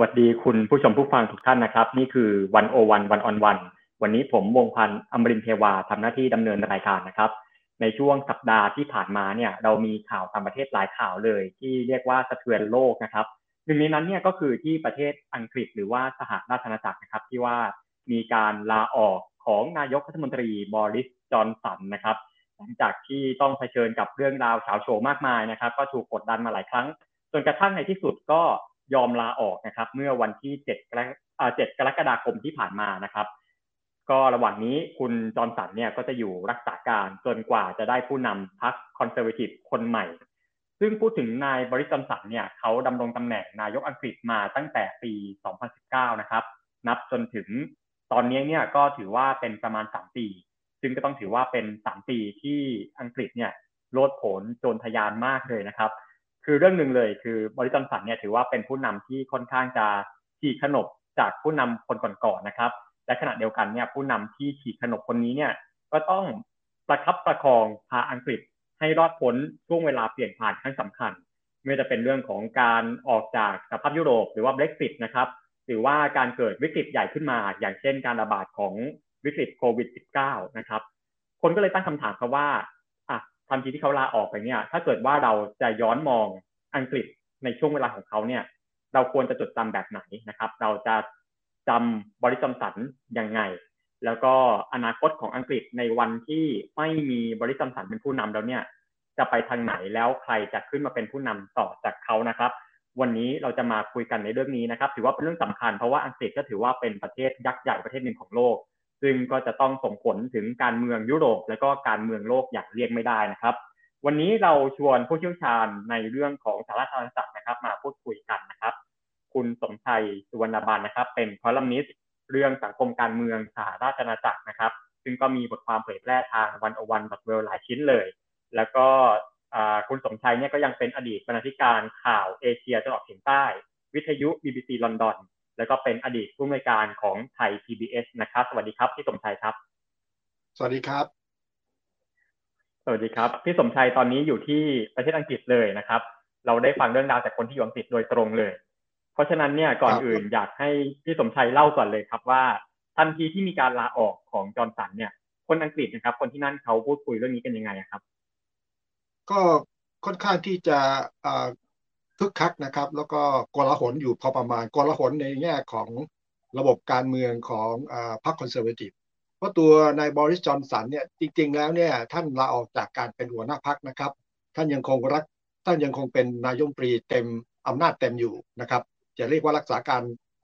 วัสดีคุณผู้ชมผู้ฟังทุกท่านนะครับ นี่คือวันโอวันวันออนวันวันนี้ผมวงพันธ์อมรินเทวาทำหน้าที่ดำเนินรายการนะครับ ในช่วงสัปดาห์ที่ผ่านมาเนี่ยเรามีข่าวต่างประเทศหลายข่าวเลย ที่เรียกว่าสะเทือนโลกนะครับหนึ่งในนั้นเนี่ยก็คือที่ประเทศอังกฤษหรือว่าสหราชอาณาจักรนะครับ ที่ว่ามีการลาออกของนายกรัฐมนตรีบอริสจอนสันนะครับ หลังจากที่ต้องเผชิญกับเรื่องราวเฉาโฉมากมายนะครับ ก็ถูกกดดันมาหลายครั้งจนกระทั่งในที่สุดก็ ยอมลาออกนะครับ เมื่อวันที่7กรกรกฎาคมที่ผ่านมานะครับ ก็ระหว่างนี้คุณจอห์นสันเนี่ยก็จะอยู่รักษาการจนกว่าจะได้ผู้นำพรรค Conservative คนใหม่ ซึ่งพูดถึงนายบอริส จอห์นสันเนี่ยเขาดำรงตำแหน่งนายกอังกฤษมาตั้งแต่ปี 2019 นะครับ นับจนถึงตอนนี้เนี่ยก็ถือว่าเป็นประมาณ 3 ปี ซึ่งก็ต้องถือว่าเป็น 3 ปีที่อังกฤษเนี่ยโลดผลโจรทยานมากเลยนะครับ คือเรื่องหนึ่งเลยคือบริจอนสันเนี่ยถือว่าเป็นผู้นำที่ค่อนข้างจะฉีกขนบจากผู้นำคนก่อนๆนะครับ และขณะเดียวกันเนี่ยผู้นำที่ฉีกขนบคนนี้เนี่ยก็ต้องประคับประคองพาอังกฤษให้รอดพ้นช่วงเวลาเปลี่ยนผ่านครั้งสำคัญ ไม่ว่าจะเป็นเรื่องของการออกจากสหภาพยุโรปหรือว่า Brexit นะครับหรือว่าการเกิดวิกฤตใหญ่ขึ้นมา อย่างเช่นการระบาดของวิกฤตโควิด -19 นะครับ คนก็เลยตั้งคำถามครับว่า ทันทีที่เขาลาออกไปเนี่ย ถ้าเกิดว่าเราจะย้อนมองอังกฤษในช่วงเวลาของเขาเนี่ย เราควรจะจดจำแบบไหนนะครับ เราจะจำบริจอมสันยังไง แล้วก็อนาคตของอังกฤษในวันที่ไม่มีบริจอมสันเป็นผู้นำแล้วเนี่ย จะไปทางไหนแล้วใครจะขึ้นมาเป็นผู้นำต่อจากเขานะครับ วันนี้เราจะมาคุยกันในเรื่องนี้นะครับ ถือว่าเป็นเรื่องสำคัญเพราะว่าอังกฤษก็ถือว่าเป็นประเทศยักษ์ใหญ่ประเทศหนึ่งของโลก ซึ่งก็จะต้องส่งผลถึงการเมืองยุโรป และก็การเมืองโลกอย่างเรียกไม่ได้นะครับ วันนี้เราชวนผู้เชี่ยวชาญในเรื่องของสารสนเทศนะครับ มาพูดคุยกันนะครับ คุณสมชัยสุวรรณบาลนะครับ เป็นคอลัมนิสต์เรื่องสังคมการเมืองสหราชอาณาจักรนะครับ ซึ่งก็มีบทความเผยแพร่ทางวันอวันดอทเวลหลายชิ้นเลย แล้วก็คุณสมชัยเนี่ยก็ยังเป็นอดีตบรรณาธิการข่าวเอเชียตะวันออกเฉียงใต้ วิทยุ BBC ลอนดอน แล้วก็เป็นอดีตผู้อำนวยการของไทย PBS นะครับ สวัสดีครับพี่สมชัยครับ สวัสดีครับ สวัสดีครับพี่สมชัยตอนนี้อยู่ที่ประเทศอังกฤษเลยนะครับ เราได้ฟังเรื่องราวจากคนที่อยู่อังกฤษโดยตรงเลย เพราะฉะนั้นเนี่ยก่อนอื่นอยากให้พี่สมชัยเล่าก่อนเลยครับว่าทันทีที่มีการลาออกของจอร์นสันเนี่ยคนอังกฤษนะครับ คนที่นั่นเขาพูดคุยเรื่องนี้กันยังไงครับ ก็ค่อนข้างที่จะ คึกคักนะครับ แล้วก็โกลาหลอยู่พอประมาณโกลาหลในแง่ของระบบการเมืองของพรรค Conservative เพราะตัวนายบอริสจอห์นสันเนี่ยจริง ๆ แล้วเนี่ยท่านลาออกจากการเป็นหัวหน้าพรรคนะครับ ท่านยังคงรักท่านยังคงเป็นนายกรัฐมนตรีเต็มอำนาจเต็มอยู่นะครับ จะเรียกว่ารักษาการ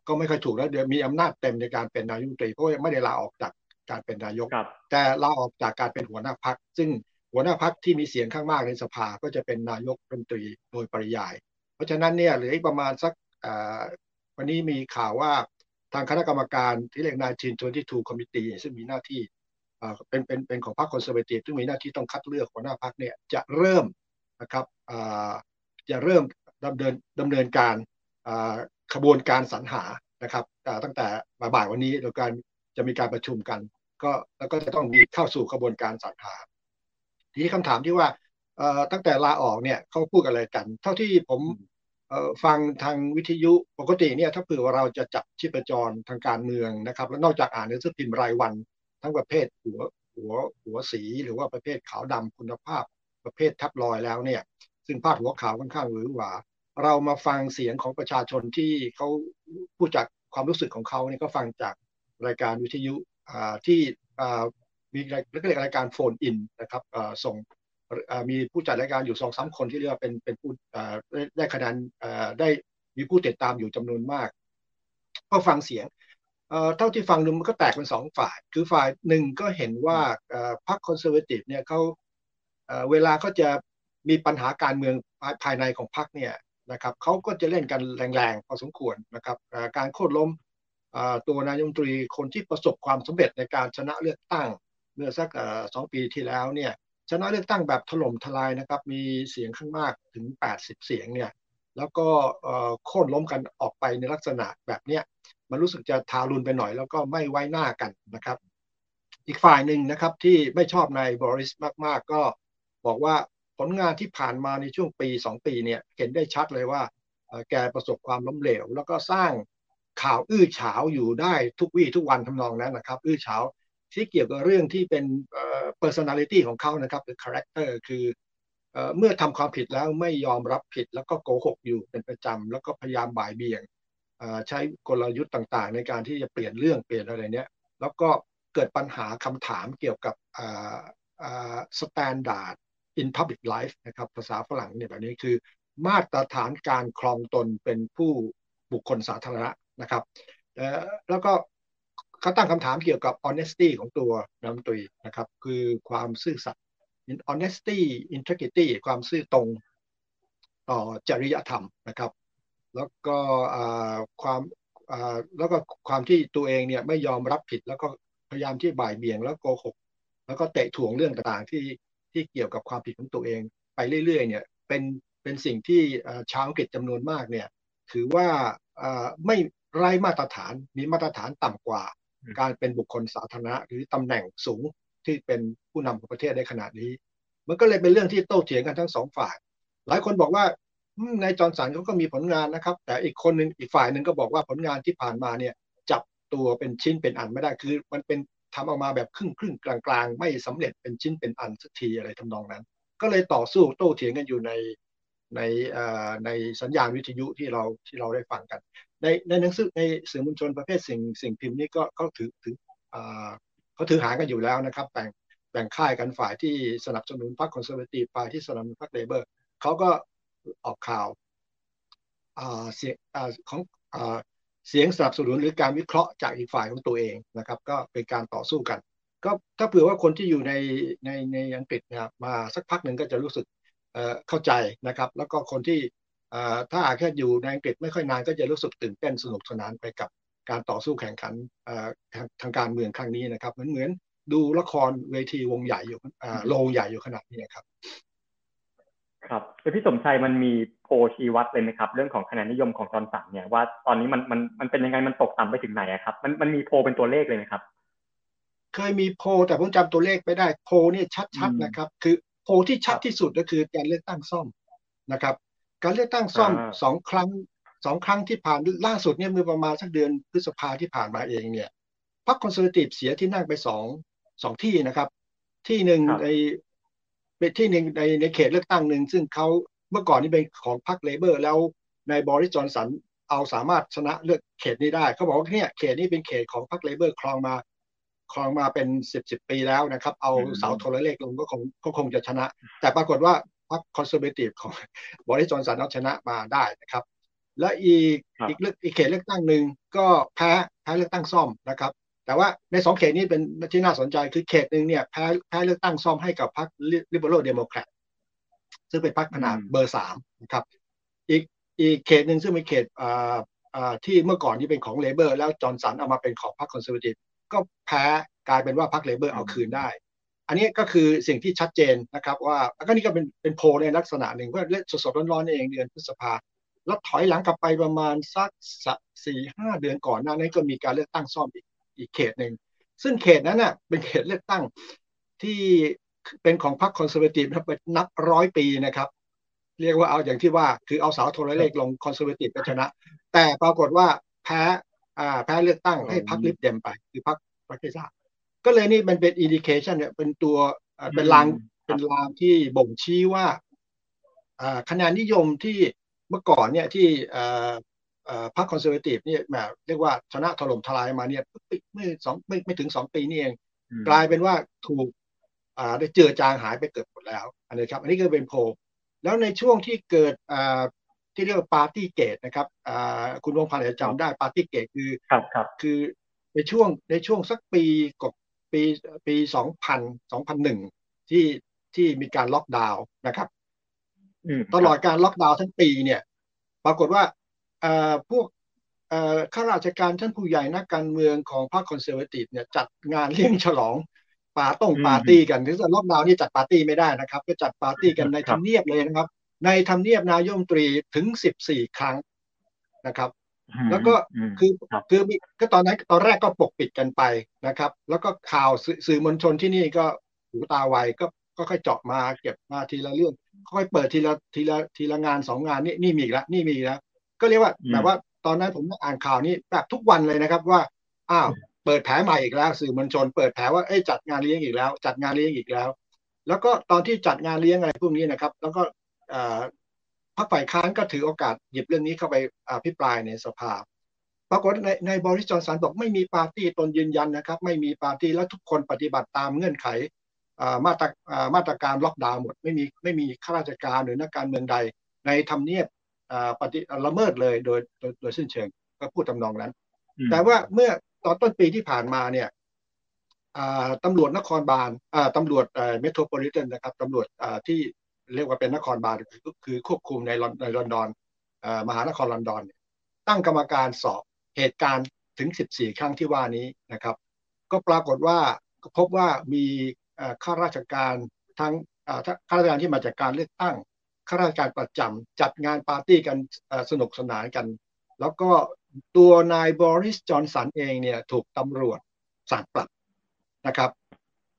ก็ไม่ค่อยถูกแล้วเดี๋ยวมีอำนาจเต็มในการเป็นนายกรัฐมนตรีเพราะไม่ได้ลาออกจากการเป็นนายก แต่ลาออกจากการเป็นหัวหน้าพรรคซึ่งหัวหน้าพรรคที่มีเสียงข้างมากในสภาก็จะเป็นนายกรัฐมนตรีโดยปริยาย เพราะฉะนั้นเนี่ยเหลืออีกประมาณสักวันนี้มีข่าวว่าทางคณะกรรมการที่เรียก Nineteen Twenty-Two Committee ซึ่งมีหน้าที่เป็นเป็นเป็นของพรรค Conservative ซึ่งมีหน้าที่ต้องคัดเลือกหัวหน้าพรรคเนี่ยจะเริ่มนะครับจะเริ่มดำเนินดำเนินการขบวนการสรรหานะครับตั้งแต่บ่ายวันนี้โดยการจะมีการประชุมกัน ก็แล้วก็จะต้องมีเข้าสู่ขบวนการสรรหา ทีนี้คำถามที่ว่า ตั้งแต่ลาออกเนี่ยเขาพูดอะไรกัน เท่าที่ผมฟังทางวิทยุปกติเนี่ยถ้าเผื่อว่าเราจะจับชีพจรทางการเมืองนะครับ แล้วนอกจากอ่านในสือพิมพ์รายวัน ทั้งประเภทหัวหัวหัวสีหรือว่าประเภทขาวดำคุณภาพ ประเภททับลอยแล้วเนี่ย ซึ่งพาดหัวข่าวค่อนข้างหรือหวาเรามาฟังเสียงของประชาชนที่เขาพูดจากความรู้สึกของเขาเนี่ยก็ฟังจากรายการวิทยุที่มีเรียกรายการโฟนอินนะครับส่ง มีผู้จัดรายการอยู่สองสามคนที่เรียกว่าเป็นเป็นผู้ได้คะแนนได้มีผู้ติดตามอยู่จำนวนมาก ก็ฟังเสียงเท่าที่ฟังดูมันก็แตกเป็นสองฝ่าย คือฝ่ายหนึ่งก็เห็นว่าพรรค Conservative เนี่ยเขาเวลาเขาจะมีปัญหาการเมืองภายในของพรรคเนี่ยนะครับเขาก็จะเล่นกันแรงๆพอสมควรนะครับการโค่นล้มตัวนายมตรีคนที่ประสบความสำเร็จในการชนะเลือกตั้ง เมื่อสักสองปีที่แล้วเนี่ย ชนะเลือกตั้งแบบถล่มทลายนะครับ มีเสียงข้างมากถึง 80 เสียงเนี่ย แล้วก็โค่นล้มกันออกไปในลักษณะแบบเนี้ยมันรู้สึกจะทารุณไปหน่อย แล้วก็ไม่ไว้หน้ากันนะครับ อีกฝ่ายหนึ่งนะครับที่ไม่ชอบนายบริสมากๆ ก็บอกว่าผลงานที่ผ่านมาในช่วงปี 2 ปีเนี่ยเห็นได้ชัดเลยว่าแกประสบความล้มเหลว แล้วก็สร้างข่าวอื้อฉาวอยู่ได้ทุกวี่ทุกวันทำนองนั้นนะครับ อื้อฉาว ที่เกี่ยวกับเรื่องที่เป็น personality ของเขานะครับหรือ character คือเมื่อทำความผิดแล้วไม่ยอมรับผิดแล้วก็โกหกอยู่เป็นประจำแล้วก็พยายามบ่ายเบี่ยงใช้กลยุทธ์ต่างๆ ในการที่จะเปลี่ยนเรื่องเปลี่ยนอะไรเนี้ยแล้วก็เกิดปัญหาคำถามเกี่ยวกับ standard in public life นะครับภาษาฝรั่งเนี่ยแบบนี้คือมาตรฐานการครองตนเป็นผู้บุคคลสาธารณะนะครับแล้วก็ เขาตั้งคำถามเกี่ยวกับ honesty ของตัวรัฐมนตรีนะครับ คือความซื่อสัตย์ honesty integrity ความซื่อตรงต่อจริยธรรมนะครับ แล้วก็ความแล้วก็ความที่ตัวเองเนี่ยไม่ยอมรับผิด แล้วก็พยายามที่บ่ายเบี่ยงแล้วโกหกแล้วก็เตะถ่วงเรื่องต่างๆที่ที่เกี่ยวกับความผิดของตัวเอง ไปเรื่อยๆเนี่ยเป็นเป็นสิ่งที่ชาวอังกฤษจำนวนมากเนี่ยถือว่าไม่ไร้มาตรฐานมีมาตรฐานต่ำกว่า การเป็นบุคคลสาธารณะหรือตำแหน่งสูงที่เป็นผู้นำของประเทศได้ขนาดนี้ มันก็เลยเป็นเรื่องที่โต้เถียงกันทั้งสองฝ่าย หลายคนบอกว่านายจอร์นสันเขาก็มีผลงานนะครับ แต่อีกคนหนึ่งอีกฝ่ายหนึ่งก็บอกว่าผลงานที่ผ่านมาเนี่ยจับตัวเป็นชิ้นเป็นอันไม่ได้คือ มันเป็นทำออกมาแบบครึ่งครึ่งกลางกลางไม่สำเร็จเป็นชิ้นเป็นอันสักทีอะไรทำนองนั้น ก็เลยต่อสู้โต้เถียงกันอยู่ในในในสัญญาณวิทยุที่เราที่เราได้ฟังกัน ในในหนังสือในสื่อมวลชนประเภทสิ่งสิ่งพิมพ์นี้ก็เขาถือถือเขาถือหากันอยู่แล้วนะครับ แบ่งแบ่งค่ายกันฝ่ายที่สนับสนุนพรรคคอนเซอร์เวทีฟฝ่ายที่สนับสนุนพรรคเลเบอร์เขาก็ออกข่าวเสียงของเสียงสนับสนุนหรือการวิเคราะห์จากอีกฝ่ายของตัวเองนะครับ ก็เป็นการต่อสู้กัน ก็ถ้าเผื่อว่าคนที่อยู่ในในในอังกฤษนะครับมาสักพักหนึ่งก็จะรู้สึกเข้าใจนะครับ แล้วก็คนที่ ถ้าอาแค่อยู่ในอังกฤษไม่ค่อยนานก็จะรู้สึกตื่นเต้นสนุกสนานไปกับการต่อสู้แข่งขันทางการเมืองครั้งนี้นะครับ เหมือนเหมือนดูละครเวทีวงใหญ่อยู่โรงใหญ่อยู่ขนาดนี้ครับ ครับแล้วพี่สมชัยมันมีโพชีวัดเลยไหมครับ เรื่องของคะแนนนิยมของจอนสันเนี่ยว่าตอนนี้มันมันมันเป็นยังไงมันตกต่ำไปถึงไหนครับ มันมันมีโพเป็นตัวเลขเลยไหมครับ เคยมีโพแต่ผมจำตัวเลขไม่ได้โพนี่ชัดๆนะครับ คือโพที่ชัดที่สุดก็คือการเลือกตั้งซ่อมนะครับ การเลือกตั้งซ่อมสองครั้งสองครั้งที่ผ่านล่าสุดเนี่ยเมื่อประมาณสักเดือนพฤษภาที่ผ่านมาเองเนี่ยพรรค Conservative เสียที่นั่งไปสองสองที่นะครับ ที่หนึ่งในเป็นที่หนึ่งในในเขตเลือกตั้งหนึ่งซึ่งเขาเมื่อก่อนนี้เป็นของพรรค Labour แล้วนายบอริส จอห์นสันเอาสามารถชนะเลือกเขตนี้ได้เขาบอกว่าเนี่ยเขตนี้เป็นเขตของพรรค Labour ครองมาครองมาเป็นสิบสิบปีแล้วนะครับ เอาเสาโทรเลขลงก็คงก็คงจะชนะ แต่ปรากฏว่า พรรค Conservative ของบอริส จอห์นสันเอาชนะมาได้นะครับ และอีกอีกเลือกอีกเขตเลือกตั้งหนึ่งก็แพ้แพ้เลือกตั้งซ่อมนะครับ แต่ว่าในสองเขตนี้เป็นที่น่าสนใจคือเขตหนึ่งเนี่ยแพ้แพ้เลือกตั้งซ่อมให้กับพรรค Liberal Democrat ซึ่งเป็นพรรคขนาดเบอร์สามนะครับ อีกอีกเขตหนึ่งซึ่งเป็นเขตอ่าอ่าที่เมื่อก่อนที่เป็นของ Labour แล้วจอร์นสันเอามาเป็นของพรรค Conservative ก็แพ้กลายเป็นว่าพรรค Labour เอาคืนได้ อันนี้ก็คือสิ่งที่ชัดเจนนะครับว่าแล้วก็นี่ก็เป็นเป็นโพลในลักษณะหนึ่งว่าเล่นสดๆร้อนๆเองเดือนพฤษภาแล้วถอยหลังกลับไปประมาณสักสี่ห้าเดือนก่อนหน้านั้นก็มีการเลือกตั้งซ่อมอีกอีกเขตหนึ่งซึ่งเขตนั้นน่ะเป็นเขตเลือกตั้งที่เป็นของพรรค Conservative นับร้อยปีนะครับ เรียกว่าเอาอย่างที่ว่าคือเอาเสาโทรเลขลง Conservative ชนะ แต่ปรากฏว่าแพ้อ่าแพ้เลือกตั้งให้พรรค Lib Dem ไป คือพรรคพรรคเทศา ก็เลยนี่มันเป็น indication เนี่ยเป็นตัวเป็นลางเป็นลางที่บ่งชี้ว่าคะแนนนิยมที่เมื่อก่อนเนี่ยที่พรรค Conservative เนี่ยแบบเรียกว่าชนะถล่มทลายมาเนี่ยไม่สองไม่ไม่ถึงสองปีนี่เอง กลายเป็นว่าถูกได้เจือจางหายไปเกือบหมดแล้วอันนี้ครับ อันนี้ก็เป็นโพลแล้วในช่วงที่เกิดที่เรียกว่า Partygate นะครับคุณวงพันธ์จะจำได้ Partygate คือครับครับคือในช่วงในช่วงสักปีก ปีปีสองพันสองพันหนึ่งที่ที่มีการล็อกดาวน์นะครับตลอดการล็อกดาวน์ทั้งปีเนี่ย ปรากฏว่าพวกข้าราชการชั้นผู้ใหญ่นักการเมืองของพรรค Conservative เนี่ยจัดงานเลี้ยงฉลองปาต้องปาร์ตี้กันที่จะล็อกดาวน์นี่จัดปาร์ตี้ไม่ได้นะครับ ก็จัดปาร์ตี้กันในทำเนียบเลยนะครับ ในทำเนียบนายมตรีถึงสิบสี่ครั้งนะครับ แล้วก็คือคือก็ตอนนั้นตอนแรกก็ปกปิดกันไปนะครับ แล้วก็ข่าวสื่อมวลชนที่นี่ก็หูตาไวก็ก็ค่อยเจาะมาเก็บมาทีละเรื่อง ค่อยเปิดทีละทีละทีละงานสองงานนี่นี่มีแล้วนี่มีแล้วก็เรียกว่าแบบว่าตอนนั้นผมอ่านข่าวนี้แบบทุกวันเลยนะครับว่าอ้าวเปิดแผลใหม่อีกแล้ว สื่อมวลชน เปิดแผลว่าเอ้จัดงานเลี้ยงอีกแล้ว จัดงานเลี้ยงอีกแล้ว แล้วก็ตอนที่จัดงานเลี้ยงอะไรพวกนี้นะครับ แล้วก็ พรรคฝ่ายค้านก็ถือโอกาสหยิบเรื่องนี้เข้าไปอภิปรายในสภา ปรากฏในในบริจอนสันบอกไม่มีปาร์ตี้ตนยืนยันนะครับ ไม่มีปาร์ตี้แล้วทุกคนปฏิบัติตามเงื่อนไขมาตรมาตรการล็อกดาวน์หมด ไม่มีไม่มีข้าราชการหรือนักการเมืองใด ในทำเนียบปฏิละเมิดเลยโดยโดยโดยสิ้นเชิงก็พูดตำนองนั้น แต่ว่าเมื่อตอนต้นปีที่ผ่านมาเนี่ยตำรวจนครบาลตำรวจเมโทรโพลิแทนนะครับตำรวจที่ เรียกว่าเป็นนครบาลคือควบคุมในในลอนดอนมหานครลอนดอน ตั้งกรรมการสอบเหตุการณ์ถึง 14 ครั้งที่ว่านี้นะครับ ก็ปรากฏว่าพบว่ามีข้าราชการทั้งข้าราชการที่มาจากการเลือกตั้งข้าราชการประจำจัดงานปาร์ตี้กันสนุกสนานกัน แล้วก็ตัวนายบริสจอนสันเองเนี่ยถูกตำรวจสั่งปรับนะครับ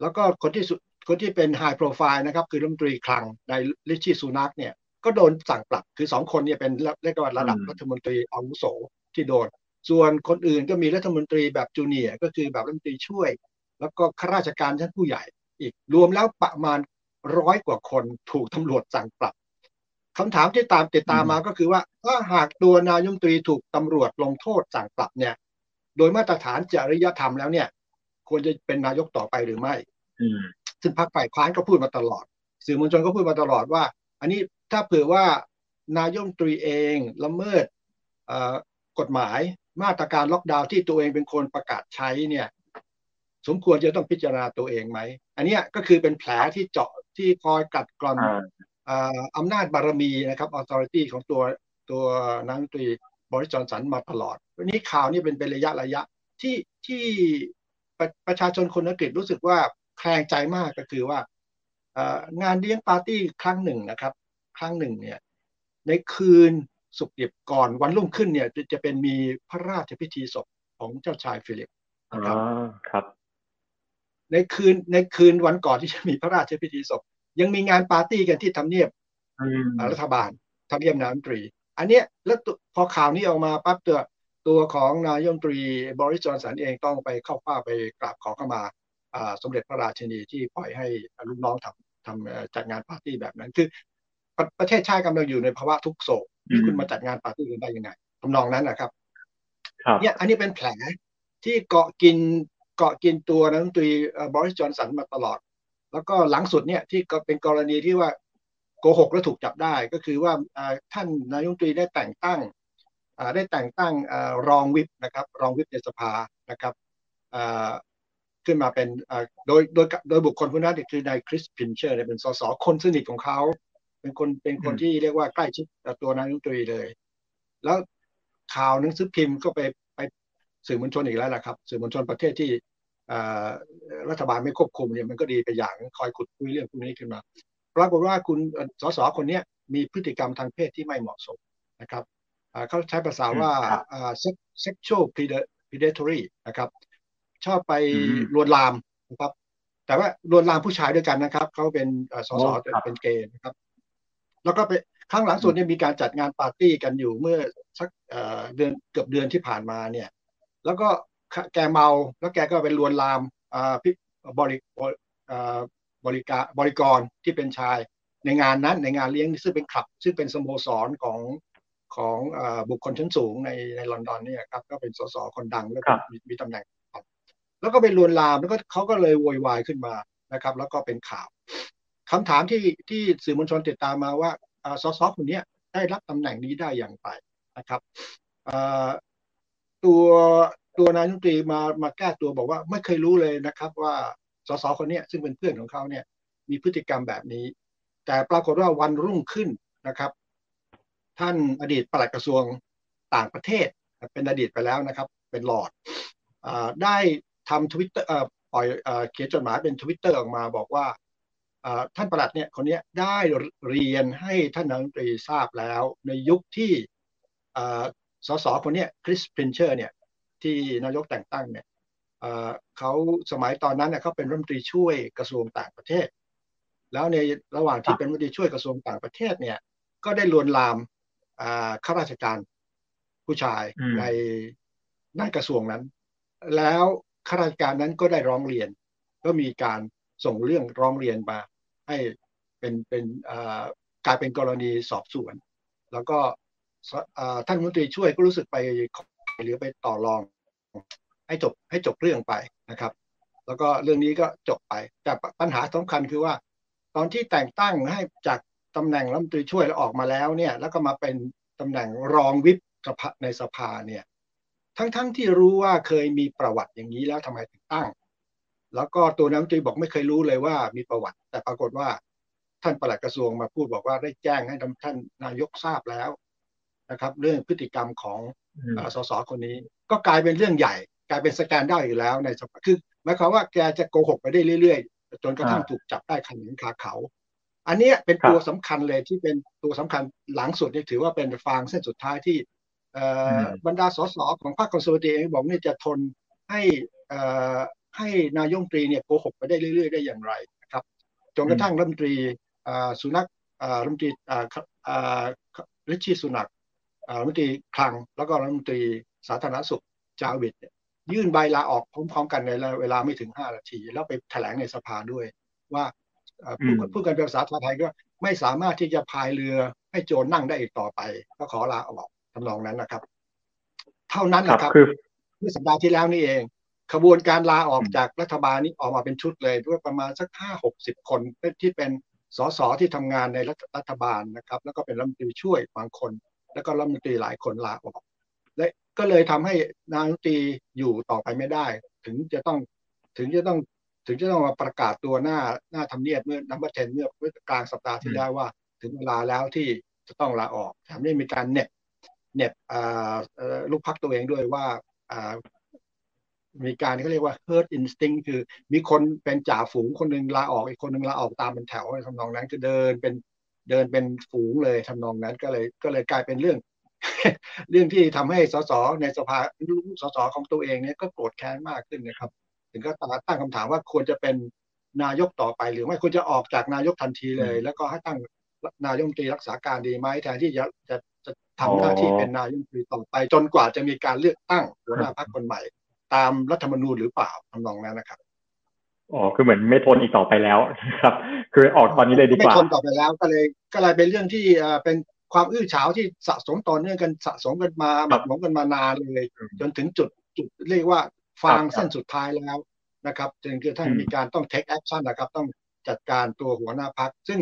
แล้วก็คนที่สุด คนที่เป็นไฮโปรไฟล์นะครับคือรัฐมนตรีคลังในลิชี่ซูนักเนี่ยก็โดนสั่งปรับคือสองคนเนี่ยเป็นเรียกว่าระดับรัฐมนตรีอาวุโสที่โดน ส่วนคนอื่นก็มีรัฐมนตรีแบบจูเนียก็คือแบบรัฐมนตรีช่วย แล้วก็ข้าราชการชั้นผู้ใหญ่ อีกรวมแล้วประมาณร้อยกว่าคนถูกตำรวจสั่งปรับคำถามที่ตามติดตามมาก็คือว่าถ้าหากตัวนายมตรีถูกตำรวจลงโทษสั่งปรับเนี่ย โดยมาตรฐานจริยธรรมแล้วเนี่ย ควรจะเป็นนายกต่อไปหรือไม่ ซึ่งพรรคฝ่ายค้านก็พูดมาตลอด สื่อมวลชนก็พูดมาตลอดว่า อันนี้ถ้าเผื่อว่านายมตรีเองละเมิดกฎหมายมาตรการล็อกดาวน์ที่ตัวเองเป็นคนประกาศใช้เนี่ยสมควรจะต้องพิจารณาตัวเองไหม อันนี้ก็คือเป็นแผลที่เจาะที่คอยกัดกร่อนอำนาจบารมีนะครับออ t h o r i t y ของตัวตัวนายกตรีบริจอนสันมาตลอดวันนี้ข่าวนี้เป็นเป็นระยะระยะที่ที่ประประชาชนคนอังกฤษรู้สึกว่า แคลงใจมากก็คือว่างานเลี้ยงปาร์ตี้ครั้งหนึ่งนะครับ ครั้งหนึ่งเนี่ยในคืนสุกดิบก่อนวันรุ่งขึ้นเนี่ยจะเป็นมีพระราชพิธีศพของเจ้าชายฟิลิปนะครับครับ ในคืนในคืนวันก่อนที่จะมีพระราชพิธีศพ ยังมีงานปาร์ตี้กันที่ทำเนียบรัฐบาลทำเนียบนายกมนตรี อันเนี้ยแล้วพอข่าวนี้ออกมาปั๊บตัวตัวของนายกมนตรีบอริส จอห์นสันเองต้องไปเข้าเฝ้าไปกราบขอเข้ามา สมเด็จพระราชินีที่ปล่อยให้ลูกน้องทำทำจัดงานปาร์ตี้แบบนั้น คือ ประเทศชาติกำลังอยู่ในภาวะทุกข์โศกที่คุณมาจัดงานปาร์ตี้กันได้ยังไงทำนองนั้นนะครับเนี่ยอันนี้เป็นแผลที่เกาะกินเกาะกินตัวนายมนตรีบริจอนสันมาตลอด แล้วก็หลังสุดเนี่ยที่เป็นกรณีที่ว่าโกหกแล้วถูกจับได้ก็คือว่าท่านนายกรัฐมนตรีได้แต่งตั้งได้แต่งตั้งรองวิปนะครับ รองวิปในสภานะครับ ขึ้นมาเป็นโดยโดยโดยบุคคลผู้นั้นคือนายคริสพินเชอร์เป็นสสคนสนิทของเขา เป็นคนเป็นคนที่เรียกว่าใกล้ชิดตัวนายกรัฐมนตรีเลย แล้วข่าวหนังสือพิมพ์ก็ไปไปสื่อมวลชนอีกแล้วนะครับ สื่อมวลชนประเทศที่รัฐบาลไม่ควบคุมเนี่ยมันก็ดีไปอย่างคอยขุดคุยเรื่องพวกนี้ขึ้นมาปรากฏว่าคุณสสคนนี้มีพฤติกรรมทางเพศที่ไม่เหมาะสมนะครับเขาใช้ภาษาว่า sexual predatory นะครับ ชอบไปลวนลามนะครับ แต่ว่าลวนลามผู้ชายด้วยกันนะครับเขาเป็นสสเป็นเกย์นะครับ แล้วก็ไปครั้งหลังสุดเนี่ยมีการจัดงานปาร์ตี้กันอยู่เมื่อสักเดือนเกือบเดือนที่ผ่านมาเนี่ย แล้วก็แกเมาแล้วแกก็ไปลวนลามพิบริบริการบริกรที่เป็นชายในงานนั้นในงานเลี้ยงซึ่งเป็นคลับ ซึ่งเป็นสโมสรของของบุคคลชั้นสูงในในลอนดอนเนี่ยครับก็เป็นสสคนดังแล้วก็มีตำแหน่ง แล้วก็ไปลวนลามแล้วก็เขาก็เลยโวยวายขึ้นมานะครับ แล้วก็เป็นข่าวคำถามที่ที่สื่อมวลชนติดตามมาว่าสสคนนี้ได้รับตำแหน่งนี้ได้อย่างไรนะครับตัวตัวนายนุตรีมามาแก้ตัวบอกว่าไม่เคยรู้เลยนะครับ ว่าสสคนนี้ซึ่งเป็นเพื่อนของเขาเนี่ย มีพฤติกรรมแบบนี้ แต่ปรากฏว่าวันรุ่งขึ้นนะครับ ท่านอดีตปลัดกระทรวงต่างประเทศ เป็นอดีตไปแล้วนะครับ เป็นหลอดอได้ ทำทวิตเตอร์ปล่อยเขียนจดหมายเป็นทวิตเตอร์ออกมาบอกว่าท่านประหลัดเนี่ยคนนี้ได้เรียนให้ท่านนายกตรีทราบแล้ว ในยุคที่สสคนนี้คริสพินเชอร์เนี่ยที่นายกแต่งตั้งเนี่ยเขาสมัยตอนนั้นเนี่ยเขาเป็นรัฐมนตรีช่วยกระทรวงต่างประเทศ แล้วในระหว่างที่เป็นรัฐมนตรีช่วยกระทรวงต่างประเทศเนี่ยก็ได้ลวนลามข้าราชการผู้ชายในในกระทรวงนั้น แล้ว ข้าราชการนั้นก็ได้ร้องเรียน ก็มีการส่งเรื่องร้องเรียนมาให้เป็นเป็นกลายเป็นกรณีสอบสวน แล้วก็ท่านมนตรีช่วยก็รู้สึกไปหรือไปต่อรอง ให้จบให้จบเรื่องไปนะครับ แล้วก็เรื่องนี้ก็จบไป แต่ปัญหาสำคัญคือว่า ตอนที่แต่งตั้งให้จากตำแหน่งรัฐมนตรีช่วยแล้วออกมาแล้วเนี่ย แล้วก็มาเป็นตำแหน่งรองวิปในสภาเนี่ย ทั้งๆทที่รู้ว่าเคยมีประวัติอย่างนี้แล้วทำไมถึงตั้ง แล้วก็ตัวน้ำตรีบอกไม่เคยรู้เลยว่ามีประวัติ แต่ปรากฏว่าท่านปลัดกระทรวงมาพูดบอกว่าได้แจ้งให้ท่านนายกทราบแล้วนะครับ เรื่องพฤติกรรมของสสคนนี้ ก็กลายเป็นเรื่องใหญ่ กลายเป็นสแกนได้อยู่แล้วในสภาคือหมายความว่าแกจะโกหกไปได้เรื่อยๆ จนกระทั่งถูกจับได้ขันหงขาเขา อันนี้เป็นตัวสำคัญเลยที่เป็นตัวสำคัญหลังสุดนี่ถือว่าเป็นฟางเส้นสุดท้ายที่ บรรดาสสของพรรคคอนเซอร์วทีฟเองบอกนี่จะทนให้ให้นายงตรีเนี่ยโกหกไปได้เรื่อย ๆ ได้อย่างไรนะครับจนกระทั่งรัฐมนตรีสุนักรัฐมนตรีลิชีสุนักรัฐมนตรีคลัง แล้วก็รัฐมนตรีสาธารณสุขจาวิดยื่นใบลาออกพร้อมๆกันในเวลาไม่ถึงห้านาที แล้วไปแถลงในสภาด้วย ว่าผู้กันเป็นภาษาไทยก็ไม่สามารถที่จะพายเรือให้โจรนั่งได้อีกต่อไป ก็ขอลาออก ทำนองนั้นนะครับ เท่านั้นแหละครับเมื่อสัปดาห์ที่แล้วนี่เอง ขบวนการลาออกจากรัฐบาลนี้ออกมาเป็นชุดเลยด้วยประมาณสักห้าหกสิบคนที่เป็นสสที่ทำงานในรัฐบาลนะครับ แล้วก็เป็นรัฐมนตรีช่วยบางคน แล้วก็รัฐมนตรีหลายคนลาออก และก็เลยทำให้นายกรัฐมนตรีอยู่ต่อไปไม่ได้ ถึงจะต้องถึงจะต้องถึงจะต้องมาประกาศตัวหน้าหน้าทำเนียบเมื่อ Number Ten เมื่อกลางสัปดาห์ที่แล้วว่า ถึงเวลาแล้วที่จะต้องลาออกแถมยังมีการเหน็บ เหน็บลูกพรรคตัวเองด้วยว่ามีการเขาเรียกว่า herd instinct คือมีคนเป็นจ่าฝูงคนหนึ่งลาออกอีกคนหนึ่งลาออกตามเป็นแถวทำนองนั้นก็เดินเป็นเดินเป็นฝูงเลยทำนองนั้นก็เลยก็เลยกลายเป็นเรื่อง เรื่องที่ทำให้สสในสภาสสของตัวเองเนี่ยก็โกรธแค้นมากขึ้นนะครับ ถึงก็ตั้งคำถามว่าควรจะเป็นนายกต่อไปหรือไม่ควรจะออกจากนายกทันทีเลย แล้วก็ให้ตั้งนายกตรีรักษาการดีไหมแทนที่จะจะ จะทำหน้าที่เป็นนายกตรีต่อไป จนกว่าจะมีการเลือกตั้งหัวหน้าพรรคคนใหม่ ตามรัฐธรรมนูญหรือเปล่าทำนองนั้นนะครับอ๋อคือเหมือนไม่ทนอีกต่อไปแล้วครับ คือออกตอนนี้เลยดีกว่าไม่ทนต่อไปแล้วก็เลยก็เลยเป็นเรื่องที่เป็นความอื้อฉาวที่สะสมต่อเนื่องกันสะสมกันมาหมักหมมกันมานานเลย จนถึงจุดจุดเรียกว่าฟางเส้นสุดท้ายแล้วนะครับจนกระทั่งมีการต้อง take action นะครับ ต้องจัดการตัวหัวหน้าพัก ซึ่ง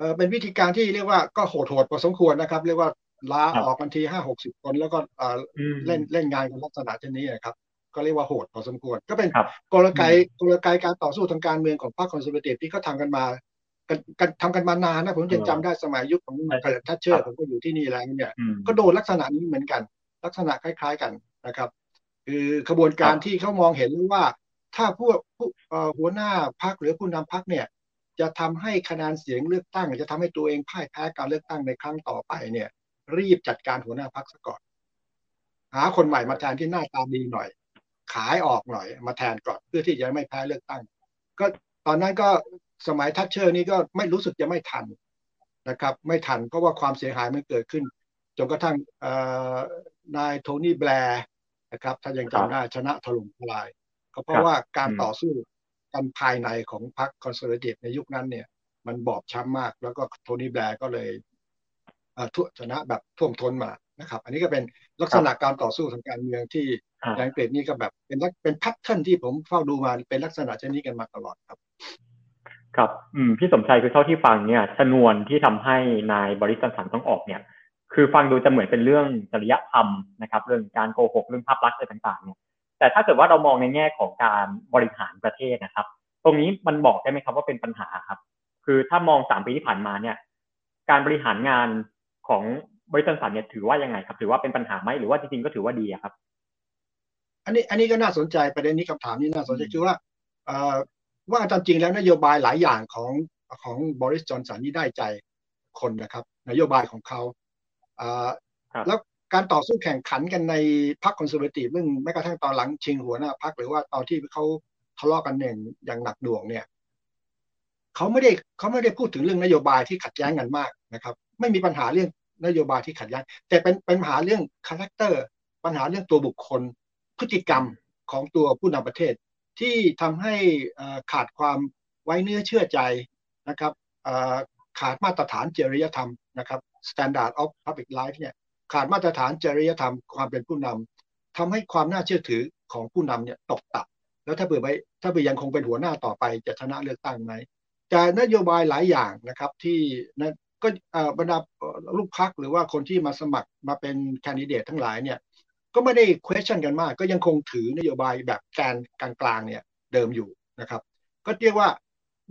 เออเป็นวิธีการที่เรียกว่าก็โหดโหดพอสมควรนะครับ เรียกว่าลาออกกันทีห้าหกสิบคน แล้วก็เล่นเล่นงานกันลักษณะเช่นนี้นะครับ ก็เรียกว่าโหดพอสมควร ก็เป็นกลไกกลไกการต่อสู้ทางการเมืองของพรรค Conservative ที่เขาทำกันมากันทำกันมานานนะผมยังจำได้สมัยยุคของมาร์กาเร็ต แทตเชอร์ผมก็อยู่ที่นี่แล้วเนี่ยก็โดนลักษณะนี้เหมือนกัน ลักษณะคล้าย ๆกันนะครับ คือขบวนการที่เขามองเห็นว่าถ้าผู้ผู้หัวหน้าพรรคหรือผู้นำพรรคเนี่ย จะทำให้คะแนนเสียงเลือกตั้ง จะทำให้ตัวเองพ่ายแพ้การเลือกตั้งในครั้งต่อไปเนี่ย รีบจัดการหัวหน้าพรรคซะก่อน หาคนใหม่มาแทนที่หน้าตาดีหน่อย ขายออกหน่อย มาแทนก่อนเพื่อที่จะไม่แพ้เลือกตั้ง ก็ตอนนั้นก็สมัยแทตเชอร์นี่ก็ไม่รู้สึกจะไม่ทันนะครับ ไม่ทันเพราะว่าความเสียหายมันเกิดขึ้นจนกระทั่งนายโทนี่แบลร์นะครับ ถ้ายังจำได้ชนะถล่มทลาย ก็เพราะว่าการต่อสู้ กันภายในของพรรค Conservative ในยุคนั้นเนี่ย มันบอบช้ำมาก แล้วก็โทนี่แบร์ก็เลยทุชนะแบบท่วมท้นมานะครับ อันนี้ก็เป็นลักษณะการต่อสู้ทางการเมืองที่ในอังกฤษนี่ก็แบบเป็นเป็นพัฒเทิร์นที่ผมเฝ้าดูมาเป็นลักษณะเช่นนี้กันมาตลอดครับ ครับอืมพี่สมชัยคือเท่าที่ฟังเนี่ยชนวนที่ทำให้นายบริสันสันต้องออกเนี่ย คือฟังดูจะเหมือนเป็นเรื่องจริยธรรมนะครับ เรื่องการโกหกเรื่องภาพลักษณ์อะไรต่างๆเนี่ย แต่ถ้าเกิดว่าเรามองในแง่ของการบริหารประเทศนะครับ ตรงนี้มันบอกได้ไหมครับว่าเป็นปัญหาครับ คือถ้ามองสามปีที่ผ่านมาเนี่ย การบริหารงานของบริษัทสันเนี่ยถือว่ายังไงครับ ถือว่าเป็นปัญหาไหมหรือว่าจริงๆก็ถือว่าดีครับ อันนี้อันนี้ก็น่าสนใจประเด็นนี้คำถามนี้น่าสนใจคือว่าว่าตามจริงแล้วนโยบายหลายอย่างของของบริสจอนสันนี่ได้ใจคนนะครับ นโยบายของเขาแล้ว การต่อสู้แข่งขันกันในพรรคคอนเซอร์เวทีฟเรื่องแม้กระทั่งตอนหลังชิงหัวหน้าพรรคหรือว่าตอนที่เขาทะเลาะกันเนี่ยอย่างหนักหน่วงเนี่ยเขาไม่ได้เขาไม่ได้พูดถึงเรื่องนโยบายที่ขัดแย้งกันมากนะครับ ไม่มีปัญหาเรื่องนโยบายที่ขัดแย้งแต่เป็นเป็นปัญหาเรื่อง character ปัญหาเรื่องตัวบุคคล พฤติกรรมของตัวผู้นำประเทศ ที่ทำให้ขาดความไว้เนื้อเชื่อใจนะครับขาดมาตรฐานจริยธรรมนะครับ standard of public life เนี่ย ขาดมาตรฐานจริยธรรมความเป็นผู้นำทำให้ความน่าเชื่อถือของผู้นำเนี่ยตกต่ำแล้วถ้าเบื่อไปถ้าเบื่อยังคงเป็นหัวหน้าต่อไปจะชนะเลือกตั้งไหมจะนโยบายหลายอย่างนะครับที่นะก็บรรดาลูกพักหรือว่าคนที่มาสมัครมาเป็นแคนดิเดตทั้งหลายเนี่ยก็ไม่ได้ question กันมาก ก็ยังคงถือนโยบายแบบแกนกลางๆเนี่ยเดิมอยู่นะครับ ก็เรียกว่า